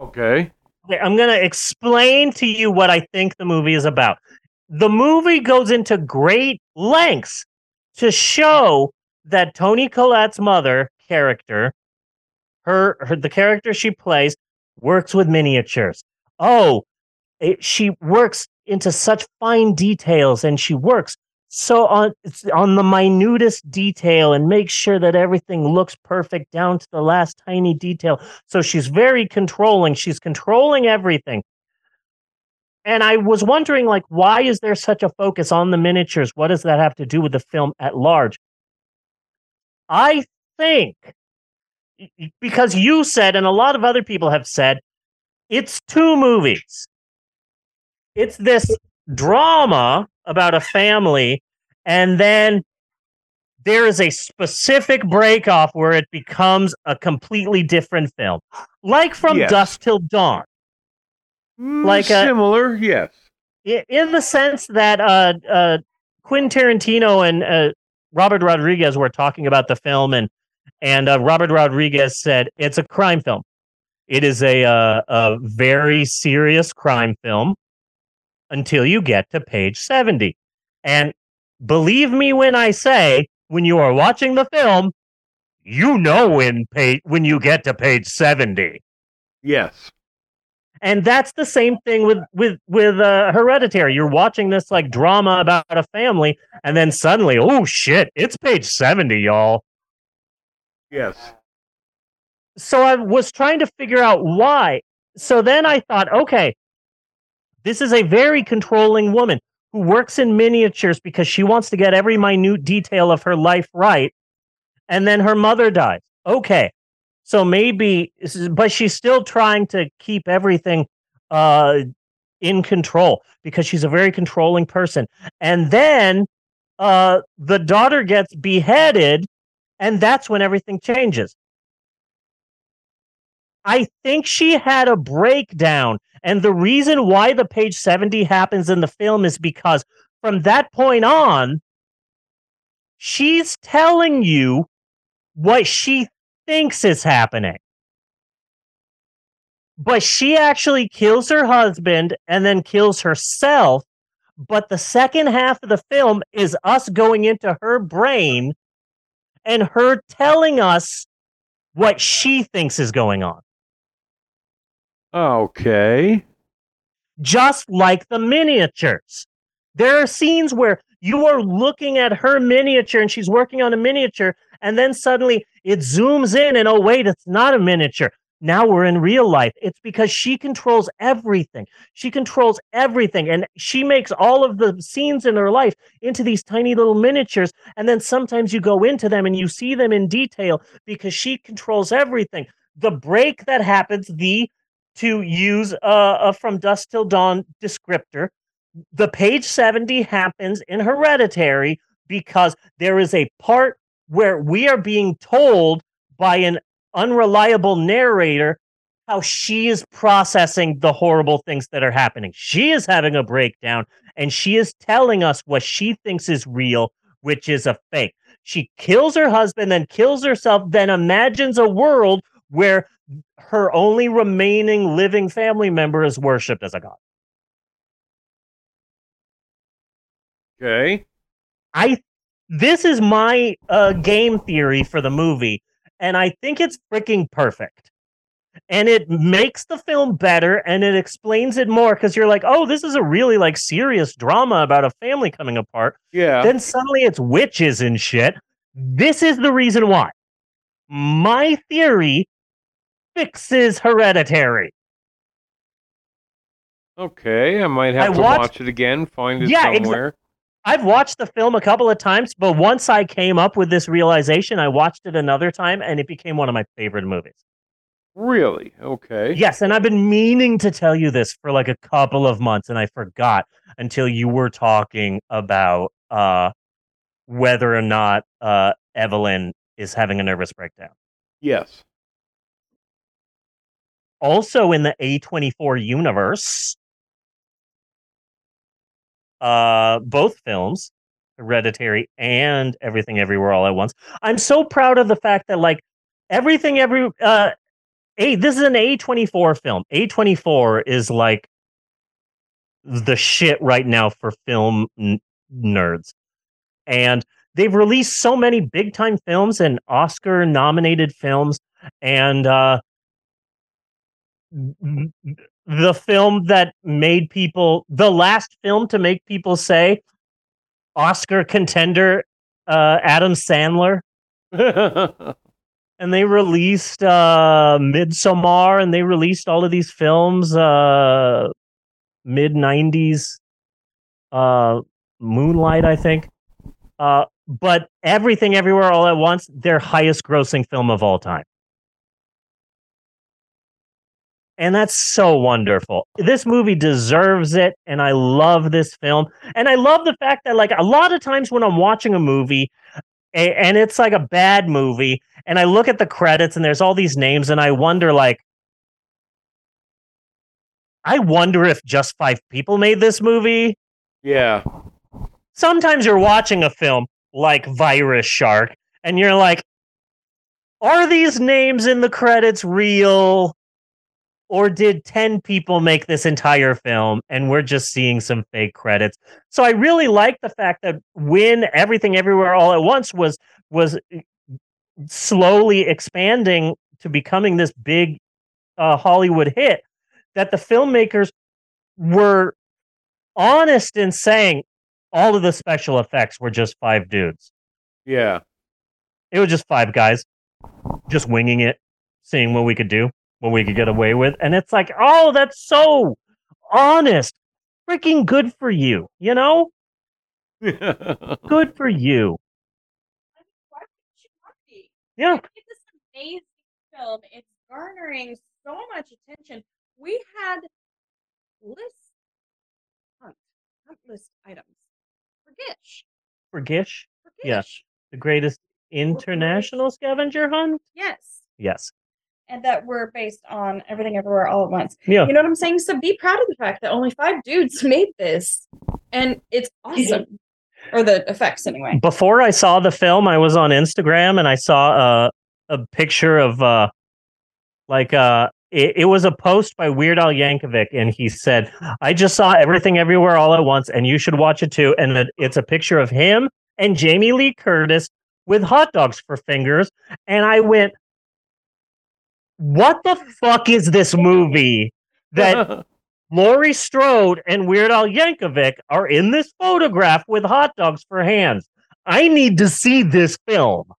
[SPEAKER 3] Okay.
[SPEAKER 1] I'm going to explain to you what I think the movie is about. The movie goes into great lengths to show that Toni Collette's mother character, her, her the character she plays, works with miniatures. Oh, it, she works into such fine details, and she works so on on the minutest detail and make sure that everything looks perfect down to the last tiny detail. So she's very controlling. She's controlling everything. And I was wondering, like, why is there such a focus on the miniatures? What does that have to do with the film at large? I think because you said, and a lot of other people have said, it's two movies. It's this drama about a family, and then there is a specific break off where it becomes a completely different film, like from
[SPEAKER 3] Yes.
[SPEAKER 1] Dusk Till Dawn. Like a,
[SPEAKER 3] similar, yes.
[SPEAKER 1] in the sense that uh, uh, Quentin Tarantino and uh, Robert Rodriguez were talking about the film, and and uh, Robert Rodriguez said it's a crime film. It is a uh, a very serious crime film until you get to page seventy, and believe me when I say, when you are watching the film, you know when page when you get to page seventy.
[SPEAKER 3] Yes.
[SPEAKER 1] and that's the same thing with with with uh, hereditary. You're watching this like drama about a family and then suddenly oh shit it's page 70 y'all.
[SPEAKER 3] Yes.
[SPEAKER 1] so i was trying to figure out why. So then i thought okay this is a very controlling woman who works in miniatures because she wants to get every minute detail of her life right and then her mother dies okay so maybe but she's still trying to keep everything uh in control because she's a very controlling person and then uh the daughter gets beheaded and that's when everything changes I think she had a breakdown. And the reason why the page 70 happens in the film is because from that point on, she's telling you what she thinks is happening. But she actually kills her husband and then kills herself. But the second half of the film is us going into her brain and her telling us what she thinks is going on.
[SPEAKER 3] Okay.
[SPEAKER 1] just like the miniatures. There are scenes where you are looking at her miniature and she's working on a miniature, and then suddenly it zooms in, and oh, wait, it's not a miniature. Now we're in real life. It's because she controls everything. She controls everything. And she makes all of the scenes in her life into these tiny little miniatures. And then sometimes you go into them and you see them in detail because she controls everything. The break that happens, the to use uh, a from dusk till dawn descriptor. The page 70 happens in hereditary because there is a part where we are being told by an unreliable narrator how she is processing the horrible things that are happening. She is having a breakdown and she is telling us what she thinks is real which is a fake. She kills her husband then kills herself then imagines a world where her only remaining living family member is worshipped as a god.
[SPEAKER 3] Okay.
[SPEAKER 1] I this is my uh, game theory for the movie, and I think it's freaking perfect. And it makes the film better, and it explains it more because you're like, oh, this is a really like serious drama about a family coming apart.
[SPEAKER 3] Yeah.
[SPEAKER 1] Then suddenly it's witches and shit. This is the reason why. My theory fixes Hereditary.
[SPEAKER 3] Okay, I might have
[SPEAKER 1] I
[SPEAKER 3] to
[SPEAKER 1] watched-
[SPEAKER 3] watch it again, find it
[SPEAKER 1] Yeah, exa-
[SPEAKER 3] somewhere.
[SPEAKER 1] I've watched the film a couple of times, but once I came up with this realization, I watched it another time and it became one of my favorite movies.
[SPEAKER 3] Really? Okay.
[SPEAKER 1] Yes, and I've been meaning to tell you this for like a couple of months and I forgot until you were talking about uh whether or not uh Evelyn is having a nervous breakdown.
[SPEAKER 3] Yes.
[SPEAKER 1] Also in the A24 universe, uh both films, Hereditary and Everything Everywhere All at Once. I'm so proud of the fact that like everything every uh a this is an A24 film. A24 is like the shit right now for film n- nerds. And they've released so many big time films and Oscar nominated films and uh the film that made people the last film to make people say Oscar contender uh Adam Sandler. And they released uh Midsommar and they released all of these films uh mid 90s uh Moonlight I think. Uh but everything everywhere all at once their highest grossing film of all time and that's so wonderful. This movie deserves it, and I love this film. And I love the fact that, like, a lot of times when I'm watching a movie and it's like a bad movie, and I look at the credits and there's all these names, and I wonder, like, I wonder if just five people made this movie.
[SPEAKER 3] Yeah.
[SPEAKER 1] Sometimes you're watching a film like Virus Shark, and you're like, are these names in the credits real? Or did 10 people make this entire film and we're just seeing some fake credits? So I really like the fact that when everything everywhere all at once was was eh, slowly expanding to becoming this big uh, Hollywood hit, that the filmmakers were honest in saying all of the special effects were just five dudes.
[SPEAKER 3] Yeah.
[SPEAKER 1] It was just five guys just winging it, seeing what we could do, what we could get away with. And it's like, oh, that's so honest. Freaking good for you, you know? good for you. Yeah.
[SPEAKER 4] It's this amazing film. It's garnering so much attention. We had list hunt, hunt list items for Gish.
[SPEAKER 1] For Gish?
[SPEAKER 4] For
[SPEAKER 1] Yeah. The greatest international scavenger hunt?
[SPEAKER 4] Yes.
[SPEAKER 1] Yes.
[SPEAKER 4] And that were based on everything everywhere all at once.
[SPEAKER 1] Yeah.
[SPEAKER 4] You know what I'm saying? So be proud of the fact that only five dudes made this. And it's awesome. or the effects anyway.
[SPEAKER 1] Before I saw the film, I was on Instagram and I saw a a picture of uh like uh it, it was a post by Weird Al Yankovic and he said, "I just saw everything everywhere all at once and you should watch it too." And it's a picture of him and Jamie Lee Curtis with hot dogs for fingers and I went, "What the fuck is this movie that Laurie Strode and Weird Al Yankovic are in this photograph with hot dogs for hands. I need to see this film.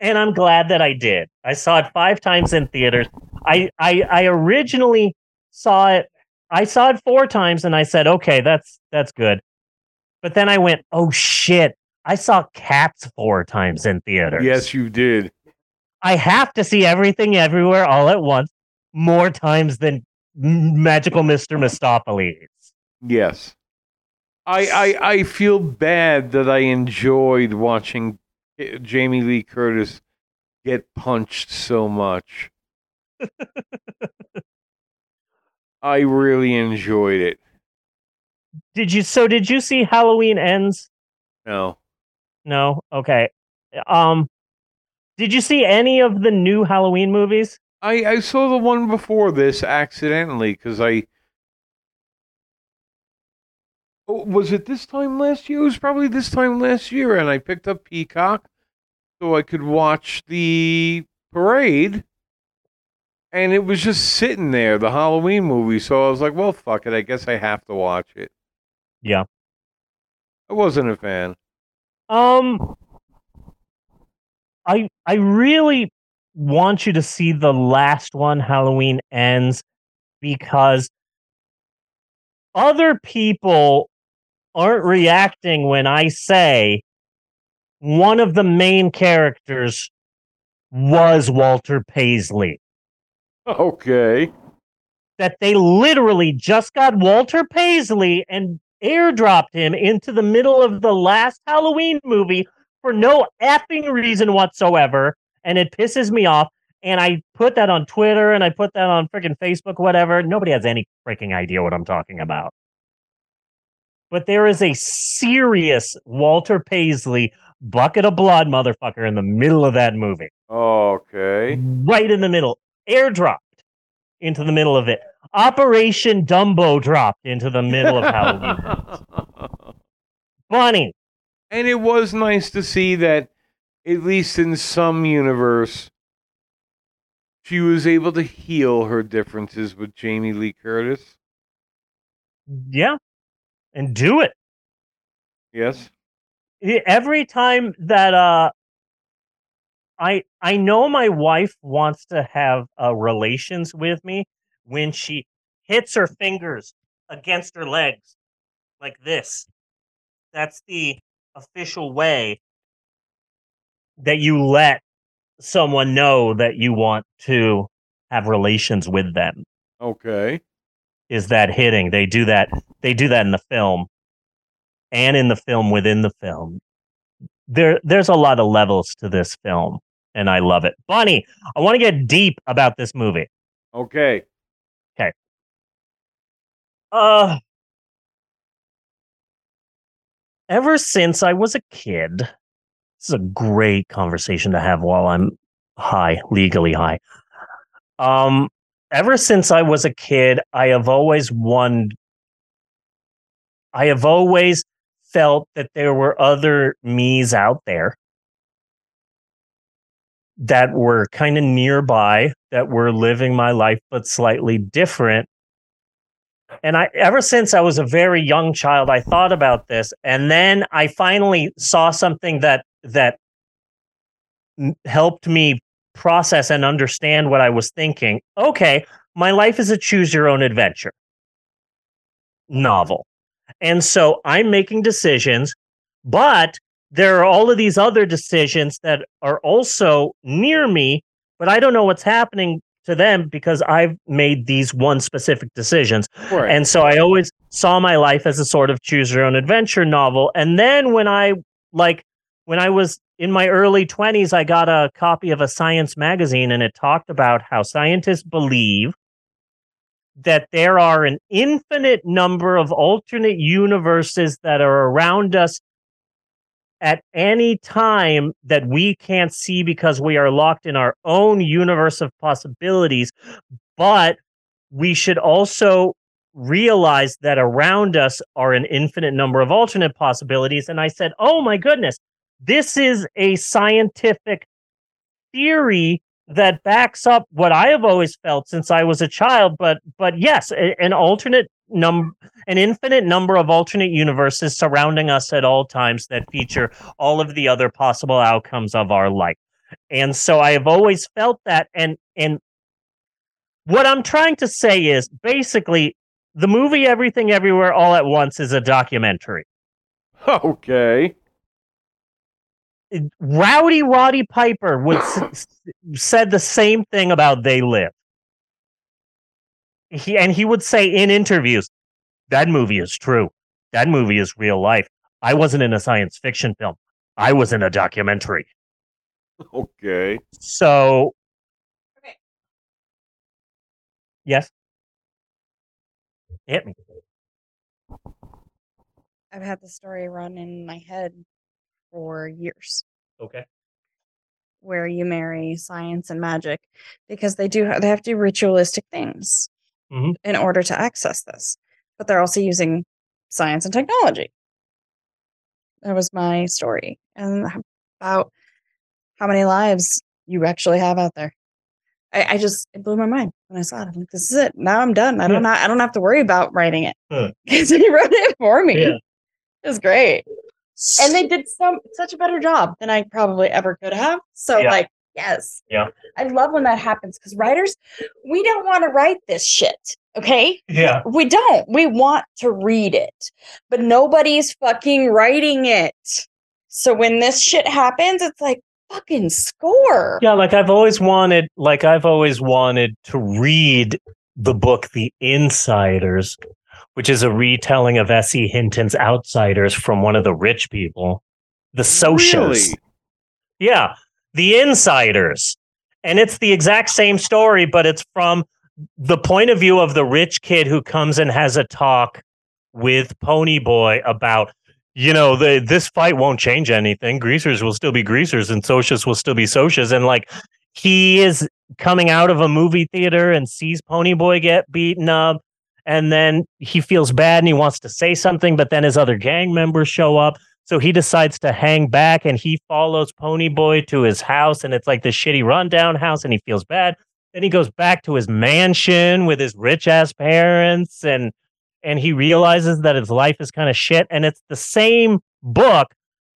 [SPEAKER 1] And I'm glad that I did. I saw it five times in theaters. I, I I originally saw it. I saw it four times, and I said, "Okay, that's that's good." But then I went, "Oh shit!" I saw Cats four times in theaters.
[SPEAKER 3] Yes, you did.
[SPEAKER 1] I have to see everything everywhere all at once more times than Magical Mr. Mistoffelees.
[SPEAKER 3] Yes. I, I I feel bad that I enjoyed watching eh, Jamie Lee Curtis get punched so much. I really enjoyed it.
[SPEAKER 1] Did you so did you see Halloween Ends?
[SPEAKER 3] No.
[SPEAKER 1] No? Okay. Um did you see any of the new Halloween movies?
[SPEAKER 3] I, I saw the one before this accidentally because I. Oh, was it this time last year? It was probably this time last year, and I picked up Peacock so I could watch the parade. And it was just sitting there, the Halloween movie. So I was like, well, fuck it. I guess I have to watch it.
[SPEAKER 1] Yeah.
[SPEAKER 3] I wasn't a fan.
[SPEAKER 1] Um I I really want you to see the last one, Halloween Ends, because other people aren't reacting when I say one of the main characters was Walter Paisley.
[SPEAKER 3] Okay.
[SPEAKER 1] That they literally just got Walter Paisley and airdropped him into the middle of the last Halloween movie for no effing reason whatsoever. And it pisses me off. And I put that on Twitter and I put that on freaking Facebook, whatever. Nobody has any freaking idea what I'm talking about. But there is a serious Walter Paisley bucket of blood motherfucker in the middle of that movie.
[SPEAKER 3] Okay.
[SPEAKER 1] Right in the middle. Airdropped into the middle of it. Operation Dumbo dropped into the middle of Halloween. Funny.
[SPEAKER 3] And it was nice to see that, at least in some universe, she was able to heal her differences with Jamie Lee Curtis.
[SPEAKER 1] Yeah. And do it.
[SPEAKER 3] Yes.
[SPEAKER 1] Every time that uh I I know my wife wants to have uh, relations with me when she hits her fingers against her legs like this. That's the official way that you let someone know that you want to have relations with them.
[SPEAKER 3] Okay.
[SPEAKER 1] is that hitting? They do that they do that in the film. And in the film within the film. There there's a lot of levels to this film and i love it. Bunny i want to get deep about this movie.
[SPEAKER 3] Okay.
[SPEAKER 1] okay. Uh ever since i was a kid this is a great conversation to have while i'm high legally high. Um ever since i was a kid i have always won i have always felt that there were other me's out there that were kind of nearby that were living my life but slightly different and i ever since i was a very young child i thought about this and then i finally saw something that that helped me process and understand what i was thinking. Okay my life is a choose your own adventure novel. And so i'm making decisions but there are all of these other decisions that are also near me, but I don't know what's happening to them because I've made these one specific decisions.
[SPEAKER 3] Right.
[SPEAKER 1] And so I always saw my life as a sort of choose your own adventure novel. And then when I like when I was in my early 20s, I got a copy of a science magazine and it talked about how scientists believe that there are an infinite number of alternate universes that are around us at any time that we can't see because we are locked in our own universe of possibilities. But we should also realize that around us are an infinite number of alternate possibilities. And I said, oh my goodness, this is a scientific theory that backs up what I have always felt since I was a child. But but yes, a- an alternate num an infinite number of alternate universes surrounding us at all times that feature all of the other possible outcomes of our life. And so I have always felt that and and what I'm trying to say is basically the movie Everything Everywhere All at Once is a documentary.
[SPEAKER 3] Okay.
[SPEAKER 1] Rowdy Roddy Piper would s- said the same thing about They Live. He and he would say in interviews, that movie is true. That movie is real life. I wasn't in a science fiction film. I was in a documentary.
[SPEAKER 3] Okay.
[SPEAKER 1] So okay. Yes. Hit me.
[SPEAKER 18] I've had the story run in my head for years
[SPEAKER 1] Okay.
[SPEAKER 18] where you marry science and magic because they do they have to do ritualistic things
[SPEAKER 1] Mhm.
[SPEAKER 18] in order to access this but they're also using science and technology that was my story and about how many lives you actually have out there I, I just it blew my mind when I saw it. I'm like, this is it. Now I'm done. I don't ha- I don't have to worry about writing it
[SPEAKER 1] Huh.
[SPEAKER 18] because he wrote it for me.
[SPEAKER 1] Yeah.
[SPEAKER 18] It was great, and they did some such a better job than I probably ever could have. So
[SPEAKER 1] Yeah.
[SPEAKER 18] like,
[SPEAKER 4] Yes.
[SPEAKER 1] Yeah.
[SPEAKER 4] I love when that happens because writers, we don't want to write this shit. Okay.
[SPEAKER 1] Yeah.
[SPEAKER 4] We don't. We want to read it, but nobody's fucking writing it. So when this shit happens, it's like fucking score.
[SPEAKER 1] Yeah, like I've always wanted, like I've always wanted to read the book The Insiders, which is a retelling of S.E. Hinton's Outsiders from one of the rich people, the socialists.
[SPEAKER 3] Really?
[SPEAKER 1] Yeah, The Insiders. And it's the exact same story, but it's from the point of view of the rich kid who comes and has a talk with Ponyboy about, you know, the, this fight won't change anything. Greasers will still be greasers and socialists will still be socialists. And like, he is coming out of a movie theater and sees Ponyboy get beaten up. And then he feels bad and he wants to say something, but then his other gang members show up. So he decides to hang back and he follows Ponyboy to his house. And it's like this shitty rundown house and he feels bad. Then he goes back to his mansion with his rich ass parents and and he realizes that his life is kind of shit. And it's the same book,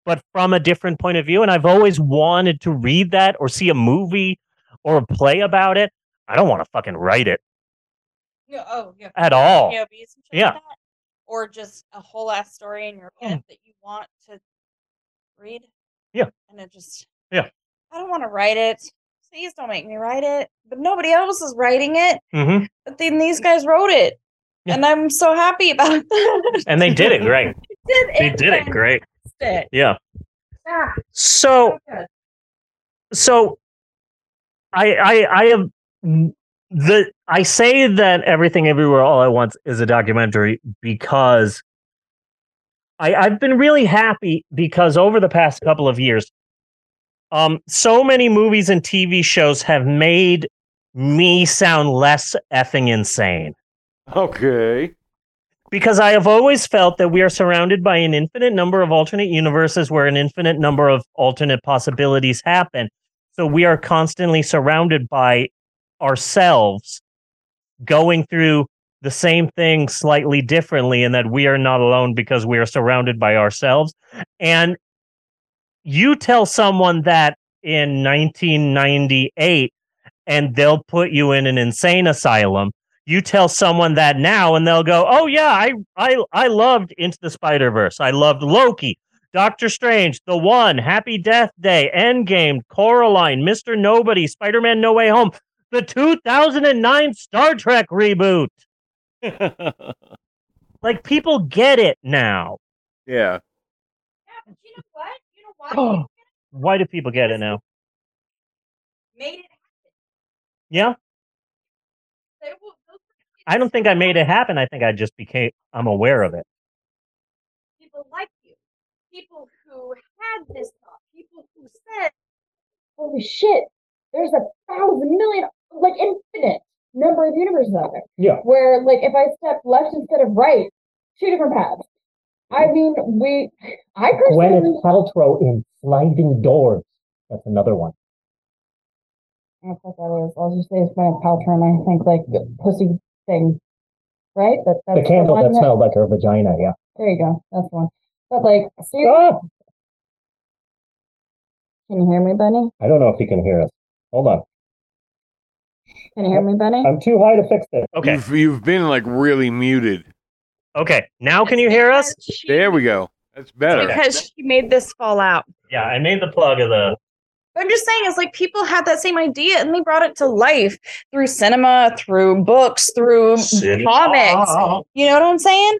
[SPEAKER 1] but from a different point of view. And I've always wanted to read that or see a movie or a play about it. I don't want to fucking write it.
[SPEAKER 4] Yeah, oh, yeah.
[SPEAKER 1] At all.
[SPEAKER 4] POVs and shit
[SPEAKER 1] Yeah.
[SPEAKER 4] like? Or just a whole ass story in your head that you want to read.
[SPEAKER 1] Yeah.
[SPEAKER 4] And it just,
[SPEAKER 1] Yeah.
[SPEAKER 4] I don't want to write it. Please don't make me write it. But nobody else is writing it.
[SPEAKER 1] Mm-hmm.
[SPEAKER 4] But then these guys wrote it. And I'm so happy about that.
[SPEAKER 1] And they did it great.
[SPEAKER 4] did
[SPEAKER 1] They did it great.
[SPEAKER 4] fantastic.
[SPEAKER 1] Yeah.
[SPEAKER 4] Ah,
[SPEAKER 1] So
[SPEAKER 4] good.
[SPEAKER 1] so I I I have the I say that everything everywhere all at once is a documentary because I I've been really happy because over the past couple of years um so many movies and TV shows have made me sound less effing insane
[SPEAKER 3] Okay.
[SPEAKER 1] because I have always felt that we are surrounded by an infinite number of alternate universes where an infinite number of alternate possibilities happen. So we are constantly surrounded by ourselves going through the same thing slightly differently, and that we are not alone because we are surrounded by ourselves. And you tell someone that in 1998 and they'll put you in an insane asylum. You tell someone that now and they'll go oh yeah i i i loved into the spider verse i loved loki doctor strange the one happy death day endgame coraline mr nobody spider-man no way home the 2009 star trek reboot like people get it now
[SPEAKER 3] Yeah.
[SPEAKER 4] But you know what? You know why?
[SPEAKER 1] why do people get it now
[SPEAKER 4] Made it happen.
[SPEAKER 1] yeah
[SPEAKER 4] they will,
[SPEAKER 1] i don't think i made it happen i think i just became i'm aware of it
[SPEAKER 4] people like you. People who had this thought. People who said,
[SPEAKER 19] Holy shit, there's a thousand million, like infinite number of universes out there.
[SPEAKER 1] Yeah.
[SPEAKER 19] Where, like, if I step left instead of right, two different paths. I mean, we, I personally,
[SPEAKER 1] Paltrow in Sliding Doors. That's another one.
[SPEAKER 19] I don't know what that is. I'll just say it's Gwyneth Paltrow, and I think, like, the pussy thing, right? That, that's
[SPEAKER 1] The candle
[SPEAKER 19] one
[SPEAKER 1] that smelled like her vagina. Yeah.
[SPEAKER 19] There you go. That's the one. But, like, seriously,
[SPEAKER 1] Ah!
[SPEAKER 19] can you hear me, Bunny?
[SPEAKER 1] I don't know if you can hear us. Hold on.
[SPEAKER 19] Can you hear me, Benny?
[SPEAKER 1] I'm too high to fix it. Okay.
[SPEAKER 3] You've, you've been like really muted.
[SPEAKER 1] Okay. Now can you hear us?
[SPEAKER 3] There we go. That's better.
[SPEAKER 4] because she made this fall out.
[SPEAKER 1] Yeah, I made the plug of the.
[SPEAKER 4] I'm just saying, it's like people had that same idea and they brought it to life through cinema, through books, through
[SPEAKER 1] Cinema.
[SPEAKER 4] comics. You know what I'm saying?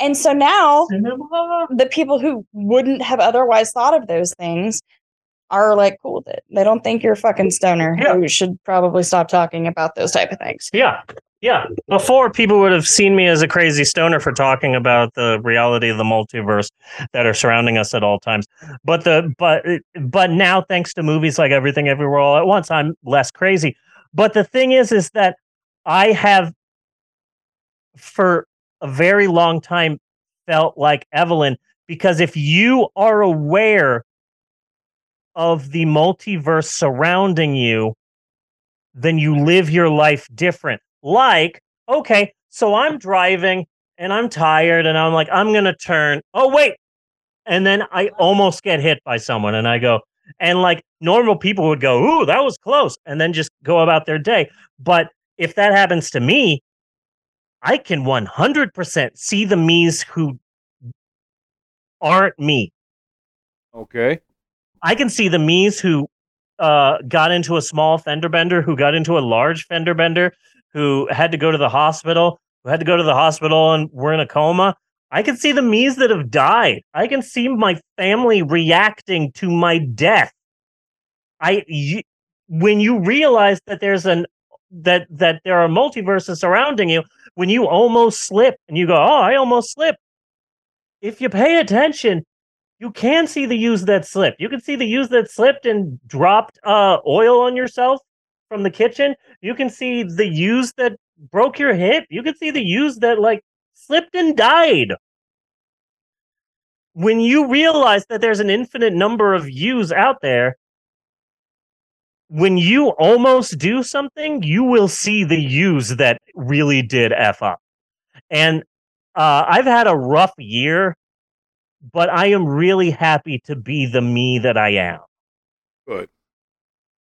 [SPEAKER 4] And so now the people who wouldn't have otherwise thought of those things are like cool with it. They don't think you're a fucking stoner You should probably stop talking about those type of things.
[SPEAKER 1] Yeah. Yeah. Before people would have seen me as a crazy stoner for talking about the reality of the multiverse that are surrounding us at all times. But the but but now thanks to movies like Everything Everywhere All at Once, I'm less crazy. But the thing is is that I have for a very long time felt like Evelyn because if you are aware of the multiverse surrounding you, then you live your life different. Like, okay, so I'm driving and I'm tired and I'm like, I'm going to turn. Oh, wait. And then I almost get hit by someone and I go, And like normal people would go, Ooh, that was close, and then just go about their day. But if that happens to me, I can 100% see the me's who aren't me.
[SPEAKER 3] Okay.
[SPEAKER 1] I can see the me's who uh, got into a small fender bender, who got into a large fender bender, who had to go to the hospital, who had to go to the hospital and were in a coma. I can see the me's that have died. I can see my family reacting to my death. I y- when you realize that there's an that that there are multiverses surrounding you, when you almost slip and you go, "Oh, I almost slipped." If you pay attention, you can see the use that slipped. You can see the use that slipped and dropped uh, oil on yourself from the kitchen. You can see the use that broke your hip. You can see the use that like slipped and died. When you realize that there's an infinite number of yous out there, when you almost do something, you will see the yous that really did F up. And uh, I've had a rough year, but I am really happy to be the me that I am
[SPEAKER 3] Good.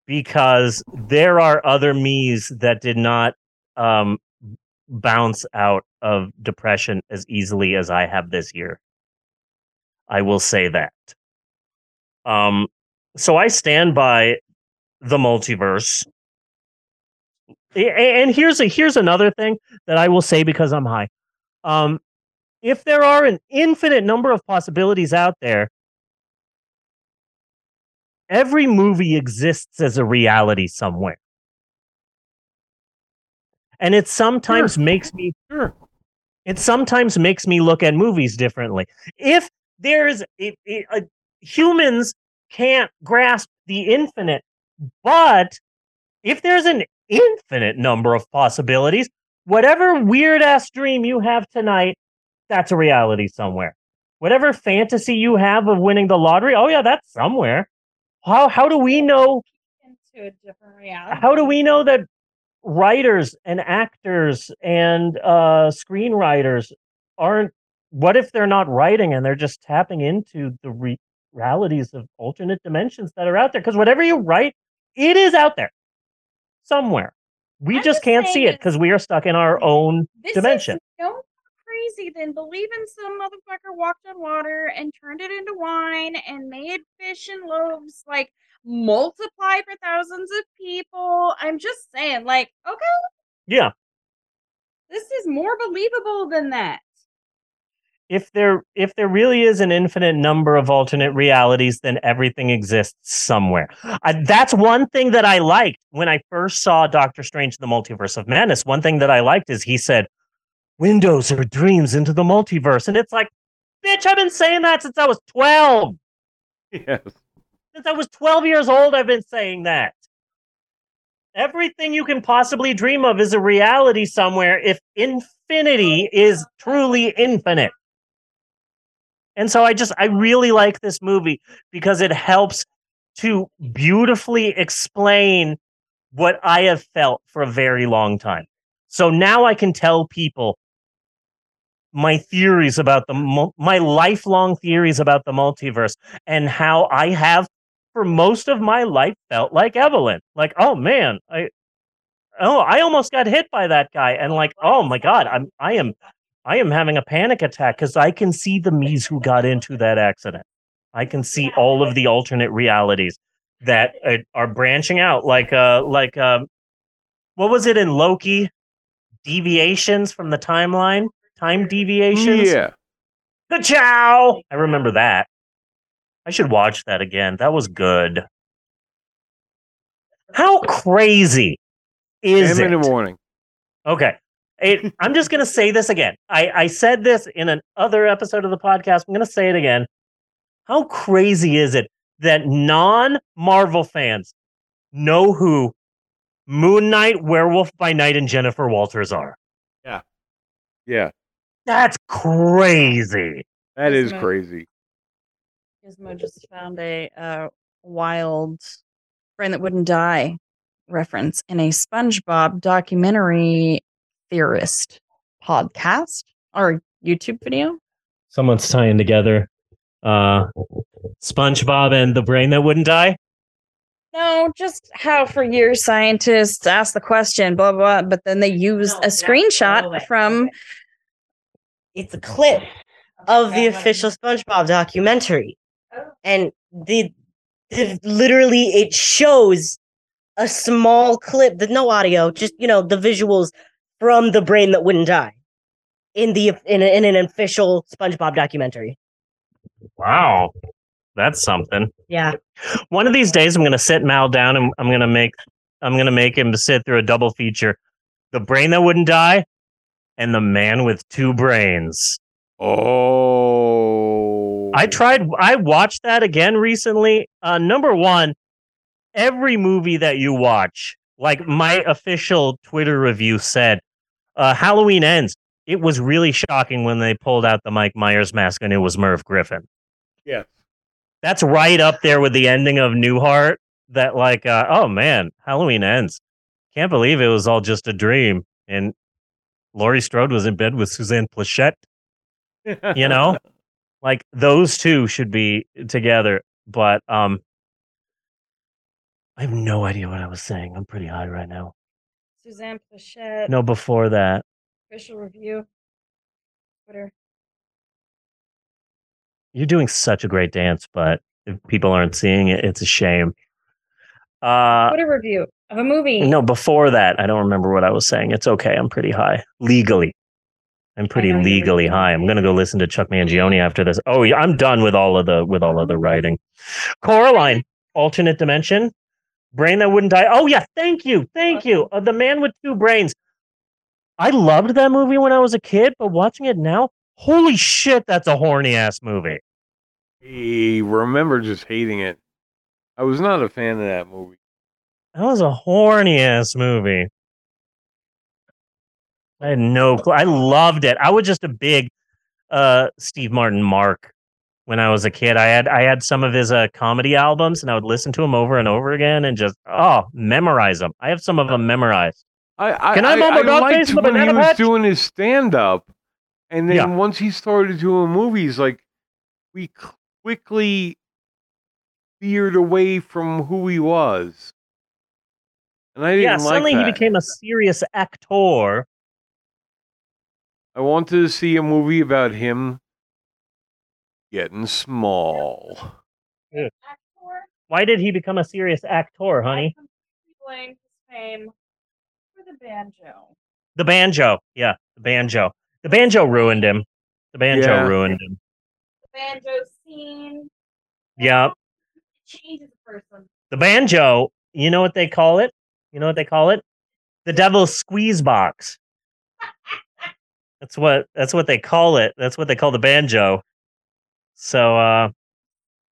[SPEAKER 1] because there are other me's that did not um, bounce out of depression as easily as I have this year. I will say that. Um, so I stand by the multiverse. And here's a here's another thing that I will say because I'm high. Um, if there are an infinite number of possibilities out there, every movie exists as a reality somewhere. And it sometimes makes me
[SPEAKER 3] sure.
[SPEAKER 1] It sometimes makes me look at movies differently. If there's if, if, uh, humans can't grasp the infinite, but if there's an infinite number of possibilities, whatever weird ass dream you have tonight, that's a reality somewhere. Whatever fantasy you have of winning the lottery, oh yeah, that's somewhere. How how do we know
[SPEAKER 4] into a different reality.
[SPEAKER 1] how do we know that writers and actors and uh screenwriters aren't what if they're not writing and they're just tapping into the re- realities of alternate dimensions that are out there because whatever you write it is out there somewhere we just
[SPEAKER 4] just
[SPEAKER 1] can't see it because we are stuck in our own dimension
[SPEAKER 4] no crazy than believing some motherfucker walked on water and turned it into wine and made fish and loaves like multiply for thousands of people. I'm just saying, like, okay,
[SPEAKER 1] yeah.
[SPEAKER 4] This is more believable than that.
[SPEAKER 1] if there if there really is an infinite number of alternate realities then everything exists somewhere. I, that's one thing that i liked when i first saw doctor strange the multiverse of madness. One thing that i liked is he said windows are dreams into the multiverse and it's like bitch i've been saying that since i was 12
[SPEAKER 3] Yes.
[SPEAKER 1] since i was 12 years old i've been saying that everything you can possibly dream of is a reality somewhere if infinity is truly infinite and so I just I really like this movie because it helps to beautifully explain what I have felt for a very long time. So now I can tell people my theories about the my lifelong theories about the multiverse and how I have for most of my life felt like Evelyn. Like, oh man, I oh, I almost got hit by that guy and like, oh my god, I'm I am I am having a panic attack because I can see the me's who got into that accident. I can see all of the alternate realities that uh, are branching out, like uh, like um, what was it in Loki? Deviations from the timeline, time deviations.
[SPEAKER 3] Yeah.
[SPEAKER 1] The chow. I remember that. I should watch that again. That was good. How crazy is
[SPEAKER 3] in
[SPEAKER 1] it?
[SPEAKER 3] the morning.
[SPEAKER 1] Okay. It, I'm just going to say this again. I, I said this in another episode of the podcast. I'm going to say it again. How crazy is it that non Marvel fans know who Moon Knight, Werewolf by Night, and Jennifer Walters are?
[SPEAKER 3] Yeah. Yeah.
[SPEAKER 1] That's crazy.
[SPEAKER 3] That is
[SPEAKER 18] Gizmo.
[SPEAKER 3] crazy.
[SPEAKER 18] Gizmo just found a uh, wild friend that wouldn't die reference in a SpongeBob documentary theorist podcast or YouTube video.
[SPEAKER 1] Someone's tying together Uh, SpongeBob and the brain that wouldn't die.
[SPEAKER 18] No, just how for years scientists ask the question, blah blah, blah but then they use a screenshot from.
[SPEAKER 17] It's a clip of the official SpongeBob documentary, and the, the literally it shows a small clip. There's no audio, just you know the visuals from the brain that wouldn't die in the in, a, in an official SpongeBob documentary.
[SPEAKER 1] Wow, that's something.
[SPEAKER 17] Yeah.
[SPEAKER 1] One of these days, I'm going to sit Mal down and I'm going to make I'm going to make him sit through a double feature: the brain that wouldn't die and the man with two brains.
[SPEAKER 3] Oh,
[SPEAKER 1] I tried. I watched that again recently. Uh, number one, every movie that you watch, like my official Twitter review said, uh, Halloween ends. It was really shocking when they pulled out the Mike Myers mask and it was Merv Griffin.
[SPEAKER 3] Yes.
[SPEAKER 1] That's right up there with the ending of Newhart. That like, uh, oh man, Halloween ends. Can't believe it was all just a dream. And Laurie Strode was in bed with Suzanne Pleshette. You know, like those two should be together. But um, I have no idea what I was saying. I'm pretty high right now.
[SPEAKER 18] Suzanne Pleshette.
[SPEAKER 1] No, before that.
[SPEAKER 18] Official review. Twitter.
[SPEAKER 1] You're doing such a great dance, but if people aren't seeing it, it's a shame. Uh,
[SPEAKER 18] Twitter review of a movie.
[SPEAKER 1] no, before that, I don't remember what I was saying. It's okay. I'm pretty high legally. I'm pretty legally high. I'm gonna go listen to Chuck Mangione after this. Oh, yeah, I'm done with all of the with all of the writing. Coraline, alternate dimension, brain that wouldn't die. Oh yeah, thank you, thank you. Uh, the man with two brains. I loved that movie when I was a kid, but watching it now, holy shit, that's a horny ass movie.
[SPEAKER 3] I remember just hating it. I was not a fan of that movie.
[SPEAKER 1] That was a horny ass movie. I had no clue. I loved it. I was just a big uh Steve Martin mark when I was a kid. I had I had some of his uh comedy albums and I would listen to them over and over again and just oh memorize them. I have some of them memorized.
[SPEAKER 3] I, I,
[SPEAKER 1] Can I
[SPEAKER 3] I, I liked
[SPEAKER 1] face in the
[SPEAKER 3] when he was
[SPEAKER 1] patch?
[SPEAKER 3] doing his stand up, and then
[SPEAKER 1] Yeah.
[SPEAKER 3] once he started doing movies, like we quickly veered away from who he was, and I didn't
[SPEAKER 1] Yeah,
[SPEAKER 3] like
[SPEAKER 1] suddenly
[SPEAKER 3] that.
[SPEAKER 1] he became a serious actor.
[SPEAKER 3] I wanted to see a movie about him getting small.
[SPEAKER 1] Why did he become a serious actor, honey?
[SPEAKER 4] Blame his fame for the banjo.
[SPEAKER 1] The banjo. Yeah, the banjo. The banjo ruined him. The banjo
[SPEAKER 3] Yeah.
[SPEAKER 1] ruined him.
[SPEAKER 4] The banjo scene
[SPEAKER 1] Yeah.
[SPEAKER 4] changes a person.
[SPEAKER 1] The banjo, you know what they call it? You know what they call it? The devil's squeeze box. That's what that's what they call it. That's what they call the banjo. So uh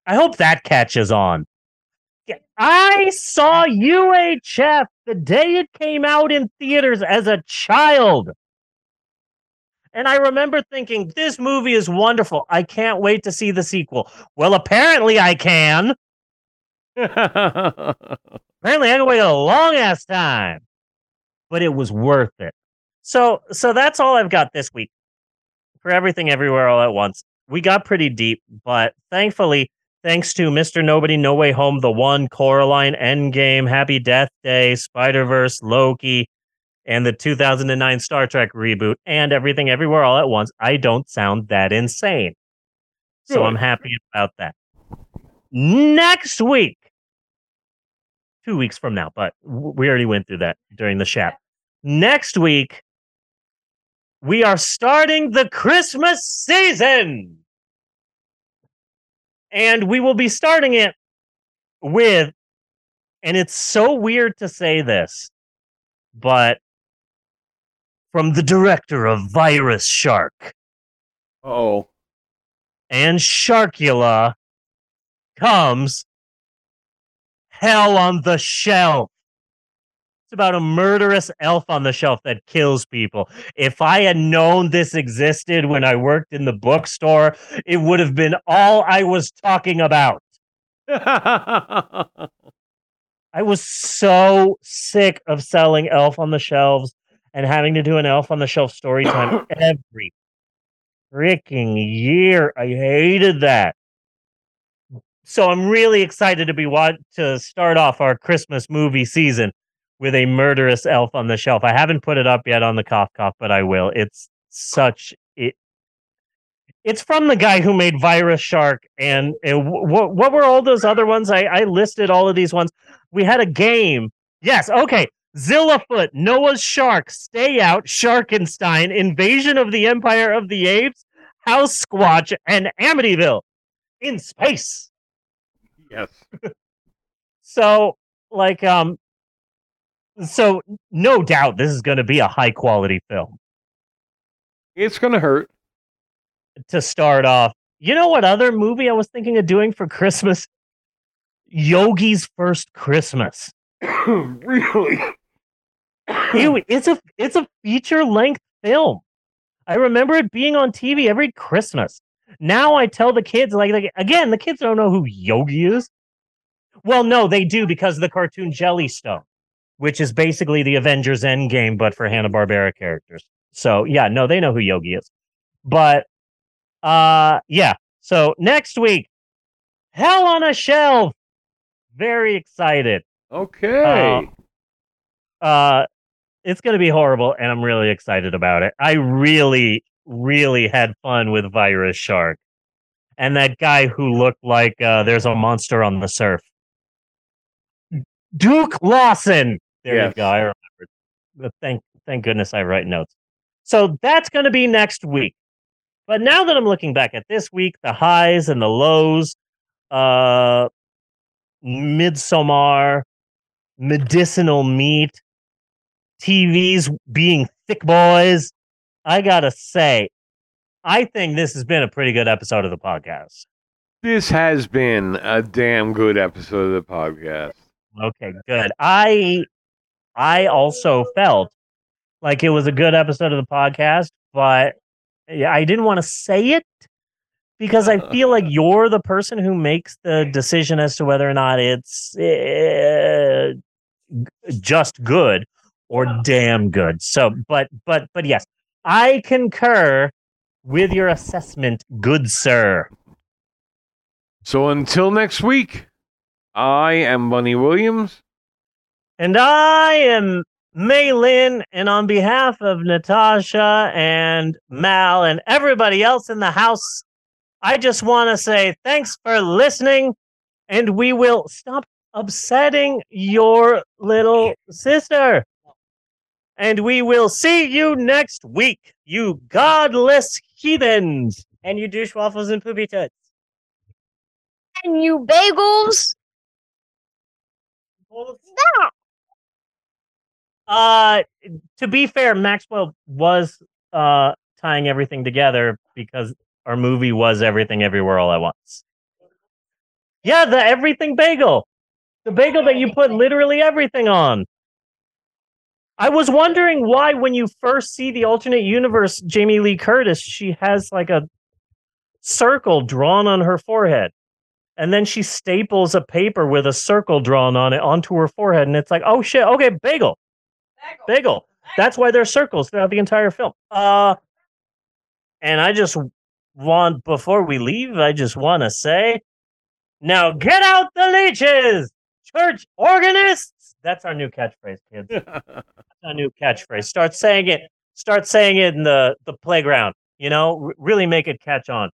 [SPEAKER 1] I hope that catches on. I saw UHF the day it came out in theaters as a child. And I remember thinking, this movie is wonderful. I can't wait to see the sequel. Well, apparently I can. Apparently, I can wait a long ass time, but it was worth it. So, so that's all I've got this week for everything, everywhere, all at once. We got pretty deep, but thankfully, thanks to Mister Nobody, No Way Home, The One, Coraline, Endgame, Happy Death Day, Spider Verse, Loki, and the 2009 Star Trek reboot, and everything, everywhere, all at once. I don't sound that insane, so
[SPEAKER 3] Good.
[SPEAKER 1] I'm happy about that. Next week two weeks from now, but we already went through that during the chat. Next week, we are starting the Christmas season. And we will be starting it with, and it's so weird to say this, but from the director of Virus Shark
[SPEAKER 3] Oh,
[SPEAKER 1] and Sharkula comes Hell on the Shelf. It's about a murderous elf on the shelf that kills people. If I had known this existed when I worked in the bookstore, it would have been all I was talking about. I was so sick of selling Elf on the Shelves and having to do an Elf on the Shelf story time every freaking year. I hated that. So I'm really excited to be wa- to start off our Christmas movie season with a murderous elf on the shelf. I haven't put it up yet on the cough cough, but I will. It's such it. It's from the guy who made Virus Shark, and, and what what were all those other ones? I, I listed all of these ones. We had a game. Yes, okay. Zillafoot, Noah's Shark, Stay Out, Sharkenstein, Invasion of the Empire of the Apes, House Squatch, and Amityville in space.
[SPEAKER 3] Yes.
[SPEAKER 1] So, like, um, so no doubt this is going to be a high quality film
[SPEAKER 3] It's gonna hurt.
[SPEAKER 1] to start off. You know what other movie I was thinking of doing for Christmas? Yogi's First Christmas.
[SPEAKER 3] really?
[SPEAKER 1] Ew, it's a it's a feature length film. I remember it being on TV every Christmas. Now I tell the kids like, like again, the kids don't know who Yogi is. Well, no, they do because of the cartoon Jellystone, which is basically the Avengers Endgame but for Hanna Barbera characters. So yeah, no, they know who Yogi is. But uh yeah. So next week, Hell on a Shelf. Very excited.
[SPEAKER 3] Okay.
[SPEAKER 1] Uh, uh it's gonna be horrible, and I'm really excited about it. I really, really had fun with Virus Shark. And that guy who looked like uh, there's a monster on the surf. Duke Lawson. There
[SPEAKER 3] Yes.
[SPEAKER 1] you go. I remembered. But Thank thank goodness I write notes. So that's gonna be next week. But now that I'm looking back at this week, the highs and the lows, uh Midsommar, medicinal meat, TVs being thick boys. I gotta say, I think this has been a pretty good episode of the podcast.
[SPEAKER 3] This has been a damn good episode of the podcast.
[SPEAKER 1] Okay, good. I I also felt like it was a good episode of the podcast, but yeah, I didn't want to say it because I feel like you're the person who makes the decision as to whether or not it's uh, just good or damn good. So, but but but yes, I concur with your assessment, good sir.
[SPEAKER 3] So until next week, I am Bunny Williams.
[SPEAKER 1] And I am May Maylin, and on behalf of Natasha and Mal and everybody else in the house, I just want to say thanks for listening, and we will stop upsetting your little sister. And we will see you next week, you godless heathens. And you douche waffles and poopy toots.
[SPEAKER 20] And you bagels. Stop.
[SPEAKER 1] Uh, to be fair, Maxwell was uh tying everything together because our movie was everything everywhere all at once. Yeah, the everything bagel, the bagel that you put literally everything on. I was wondering why, when you first see the alternate universe, Jamie Lee Curtis, she has like a circle drawn on her forehead. And then she staples a paper with a circle drawn on it onto her forehead. And it's like, oh shit, okay, bagel. Bagel. That's why there's circles throughout the entire film. Uh and I just want before we leave, I just want to say now get out the leeches, church organists. That's our new catchphrase, kids. That's our new catchphrase. Start saying it. Start saying it in the the playground. You know, R- really make it catch on.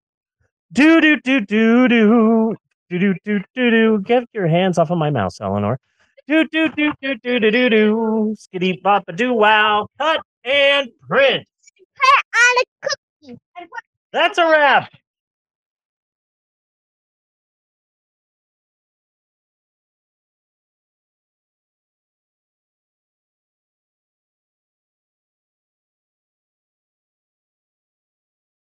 [SPEAKER 1] Do do do do do do do do do do. Get your hands off of my mouse, Eleanor. Do do do do do do do do. Skitty bop a doo wow. Cut and print.
[SPEAKER 20] Put on a cookie.
[SPEAKER 1] That's a wrap.